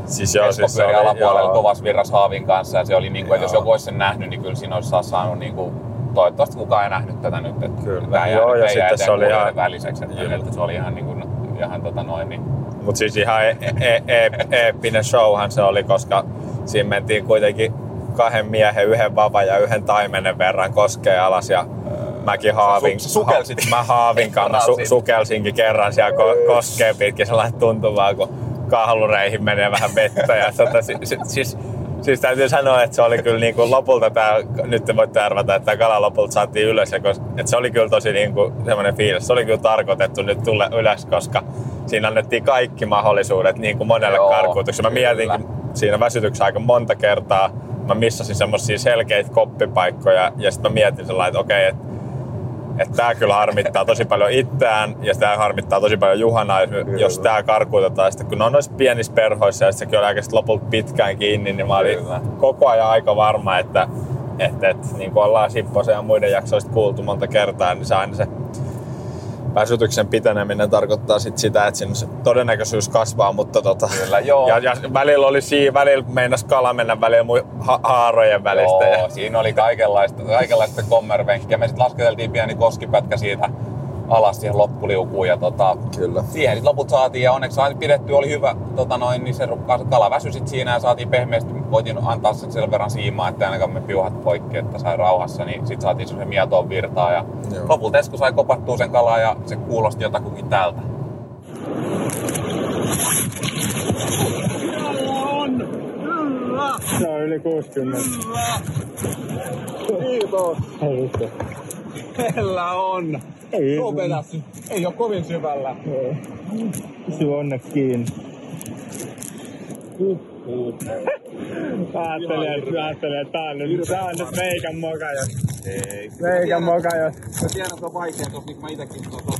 Siis joo, siis se oli, alapuolella joo. kovas virras haavin kanssa ja se oli niin kuin, että jos joku olisi sen nähnyt, niin kyllä siinä olisi saanut niin kuin, toivottavasti kukaan ei nähnyt tätä nyt. Että Kyllä. Tämä Joo, ja sitten se oli ihan- väliseksi, että, Joo. että se oli ihan, niin kuin, ihan tota noin, niin Mut siis ihan e- e- e- eeppinen showhan se oli, koska siinä mentiin kuitenkin kahden miehen, yhden vavan ja yhden taimenen verran koskee alas ja mäkin haavin, sä sukelsit. ha- mä haavin kanssa su- sukelsinkin kerran siellä ko- koskee pitkin sellainen tuntuvaa, kun kahlureihin menee vähän vettä ja tota, si- si- siis siis täytyy sanoa, että se oli kyllä niin kuin lopulta tämä, nyt te voitte arvata, että tämä kala lopulta saatiin ylös. Ja kos, että se oli kyllä tosi niin kuin semmoinen fiilis. Se oli kyllä tarkoitettu nyt tulla ylös, koska siinä annettiin kaikki mahdollisuudet niin kuin monelle Joo, karkuutukselle. Mä mietinkin. Siinä väsytyksessä aika monta kertaa. Mä missasin semmoisia selkeitä koppipaikkoja ja sitten mä mietin sellainen, että okei, että että tämä kyllä harmittaa tosi paljon itseään ja tämä harmittaa tosi paljon Juhanaa, jos, jos tämä karkuutetaan. Sitten kun ne on noissa pienissä perhoissa ja sitten se kyllä oikeasti lopulta pitkään kiinni, niin mä olin Kyllä. koko ajan aika varma, että, että, että niin kuin ollaan Sipposen ja muiden jaksoista kuultu monta kertaa, niin se aina se väsytyksen piteneminen tarkoittaa sit sitä, että se todennäköisyys kasvaa, mutta tota, Kyllä, joo. Ja, ja välillä oli siinä, välillä meinas kala mennä välillä mu- ha- haarojen välistä. Joo, Ja, siinä oli kaikenlaista, kaikenlaista kommervenkkiä. Me sitten lasketeltiin pieni koskipätkä siitä alas siihen loppuliukuun ja tota, Kyllä. siihen sitten loput saatiin ja onneksi saatiin pidetty, oli hyvä, tota noin, niin se kala väsyi sit siinä ja saatiin pehmeästi, voitiin antaa sen sen verran siimaa, että ainakaan me piuhat poikki, että sai rauhassa, niin sitten saatiin se mietoon virtaa ja Joo. lopulta Esko sai kopattua sen kalaa ja se kuulosti jotakukin tältä. Se on yli 60. Kiitos. Ei vittu. Meillä on! Ei, Ei ole kovin syvällä. Pysy onneksi kiinni. Ajattelin, että, tää on nyt, tää on nyt meikän moka jos. Ei. Meikän moka jos. Mä tiedän, että on vaikea, koska niin mä itekin tuota,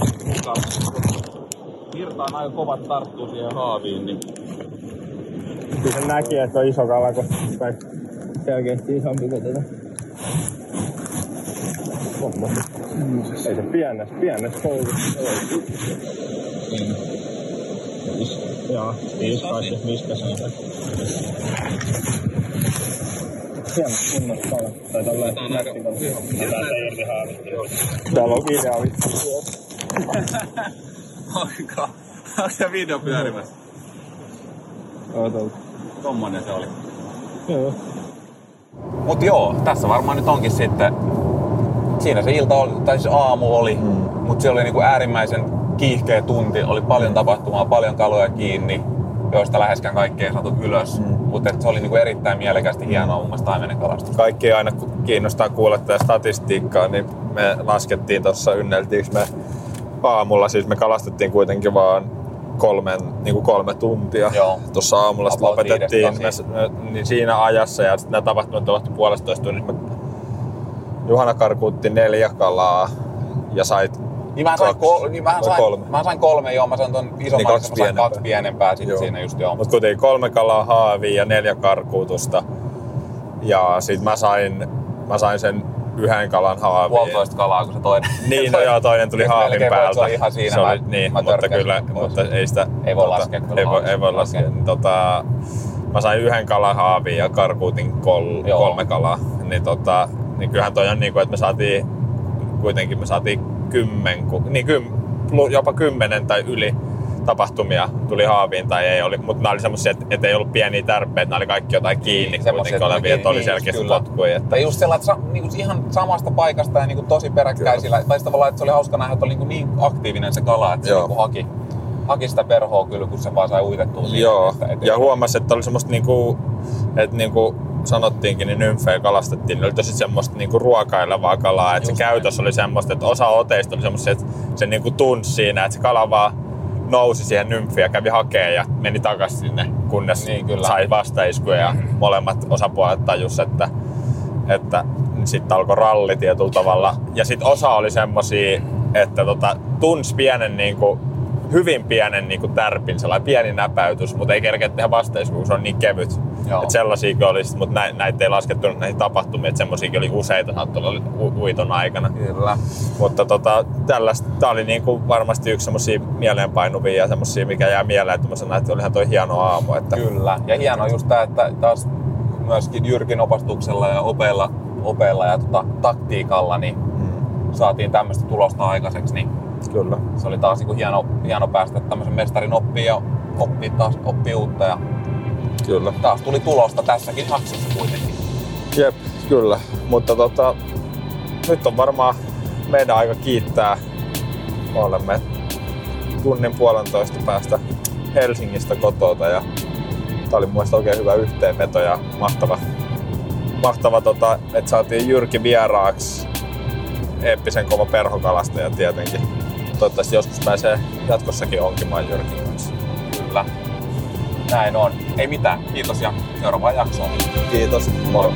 otin mukaan. Virta on aika kovat tarttuu siihen haaviin, niin Kyllä se näki, että on iso kala, kun selkeästi isompi kuin tätä. Ei se pienessä, pienessä koukussa. Joo, viisi kai mistä se on. Hieno kunnossa kala. Tai tolleen nättikalla. Tää ei irti haavista. Täällä on idea vittu. Aika. Onko se video pyörimässä? Tommonen se oli. Joo. Mut joo, tässä varmaan nyt onkin sitten... Siinä se ilta oli, tai siis aamu oli, mm. mutta se oli niinku äärimmäisen kiihkeä tunti. Oli paljon tapahtumaa, paljon kaloja kiinni, joista läheskään kaikki ei saatu ylös. Mm. Mutta se oli niinku erittäin mielekästi hienoa mun mielestä taimenen kalastus. kaikki aina kiinnostaa kuulla tätä statistiikkaa, niin me laskettiin tuossa ynneltiinkö me aamulla, siis me kalastettiin kuitenkin vaan kolmen, niin kuin kolme tuntia. Tuossa aamulla lopetettiin me, me, niin siinä ajassa ja sitten nämä tapahtumat tapahtui puolestoista tunnissa. Me Juhana karkuutti neljä kalaa ja sait Niin mä sain, Kaksi. kol- niin mä sain, kolme? mä sain kolme, joo. Mä sain ton isomman, Niin kaksi sain pienempää. kaksi pienempää sit Joo. siinä just joo. Mutta kuitenkin kolme kalaa haavia ja neljä karkuutusta. Ja sit mä sain, mä sain sen yhden kalan haaviin. Puolitoista kalaa, kun se toinen. Niin, no joo, toinen tuli haavin päältä. Se oli ihan siinä. Se oli, mä, niin, mä mutta kyllä, pois. mutta ei sitä... Ei voi tota, laskea Ei voi, ei voi laskea. Niin, tota, mä sain yhden kalan haaviin ja karkuutin kol, Joo. kolme kalaa. Niin, tota, niin kyllähän toi on niin kuin, että me saatiin, kuitenkin me saatiin kymmen, niin kym, jopa kymmenen tai yli tapahtumia tuli haaviin tai ei oli, mutta nämä oli semmoisia, että, että ei ollut pieniä tärpeitä, nämä oli kaikki jotain kiinni semmosia, kuitenkin että olevia, että oli niin, selkeästi kyllä. potkuja. Että, Tai just sellainen, että sa, niinku ihan samasta paikasta ja niinku tosi peräkkäisillä. Tai sitten tavallaan, että se oli hauska nähdä, että oli niinku niin aktiivinen se kala, että se Joo. niinku haki, haki sitä perhoa kyllä, kun se vaan sai uitettua. Joo, Että, et, ja huomasi, että oli semmoista niinku, että niinku sanottiinkin, niin nymfejä kalastettiin, ne oli tosi semmoista niinku ruokailevaa kalaa, että se Just käytös oli semmoista, että osa oteista oli semmoista, että se niinku tunsi siinä, että se kala vaan nousi siihen nymfiin ja kävi hakeen ja meni takaisin sinne, kunnes Niin, kyllä. sai vastaiskuja ja molemmat osapuolet tajus, että, että sitten alkoi ralli tietyllä tavalla. Ja sitten osa oli semmosia, että tota, tunsi pienen niinku, hyvin pienen niinku tärpin, sellainen pieni näpäytys, mutta ei kerkeä tehdä vastaisku, kun se on niin kevyt. Joo. Et sellaisiakin oli, mutta näitä, näitä ei laskettu näihin tapahtumiin, että semmoisiakin oli useita saattoi u- uiton aikana. Kyllä. Mutta tota, tällaista, tää oli niinku varmasti yksi semmosia mieleenpainuvia ja semmosia, mikä jää mieleen, että mä sanoin, että olihan toi hieno aamu. Että Kyllä. Ja hienoa just tää, että taas myöskin Jyrkin opastuksella ja opeilla, opeilla ja tota, taktiikalla niin Mm. saatiin tämmöistä tulosta aikaiseksi, niin Kyllä. se oli taas niinku hieno, hieno päästä tämmöisen mestarin oppiin ja oppii taas oppii uutta ja Kyllä. taas tuli tulosta tässäkin jaksossa kuitenkin. Jep, kyllä. Mutta tota, nyt on varmaan meidän aika kiittää. Me olemme tunnin puolentoista päästä Helsingistä kotota ja Tää oli mun mielestä oikein hyvä yhteenveto ja mahtava, mahtava tota, että saatiin Jyrki vieraaksi. Eeppisen kova perhokalastaja tietenkin. Toivottavasti joskus pääsee jatkossakin onkimaan Jyrkin kanssa. Kyllä. Näin on. Ei mitään. Kiitos ja seuraavaan jaksoon. Kiitos. Moro.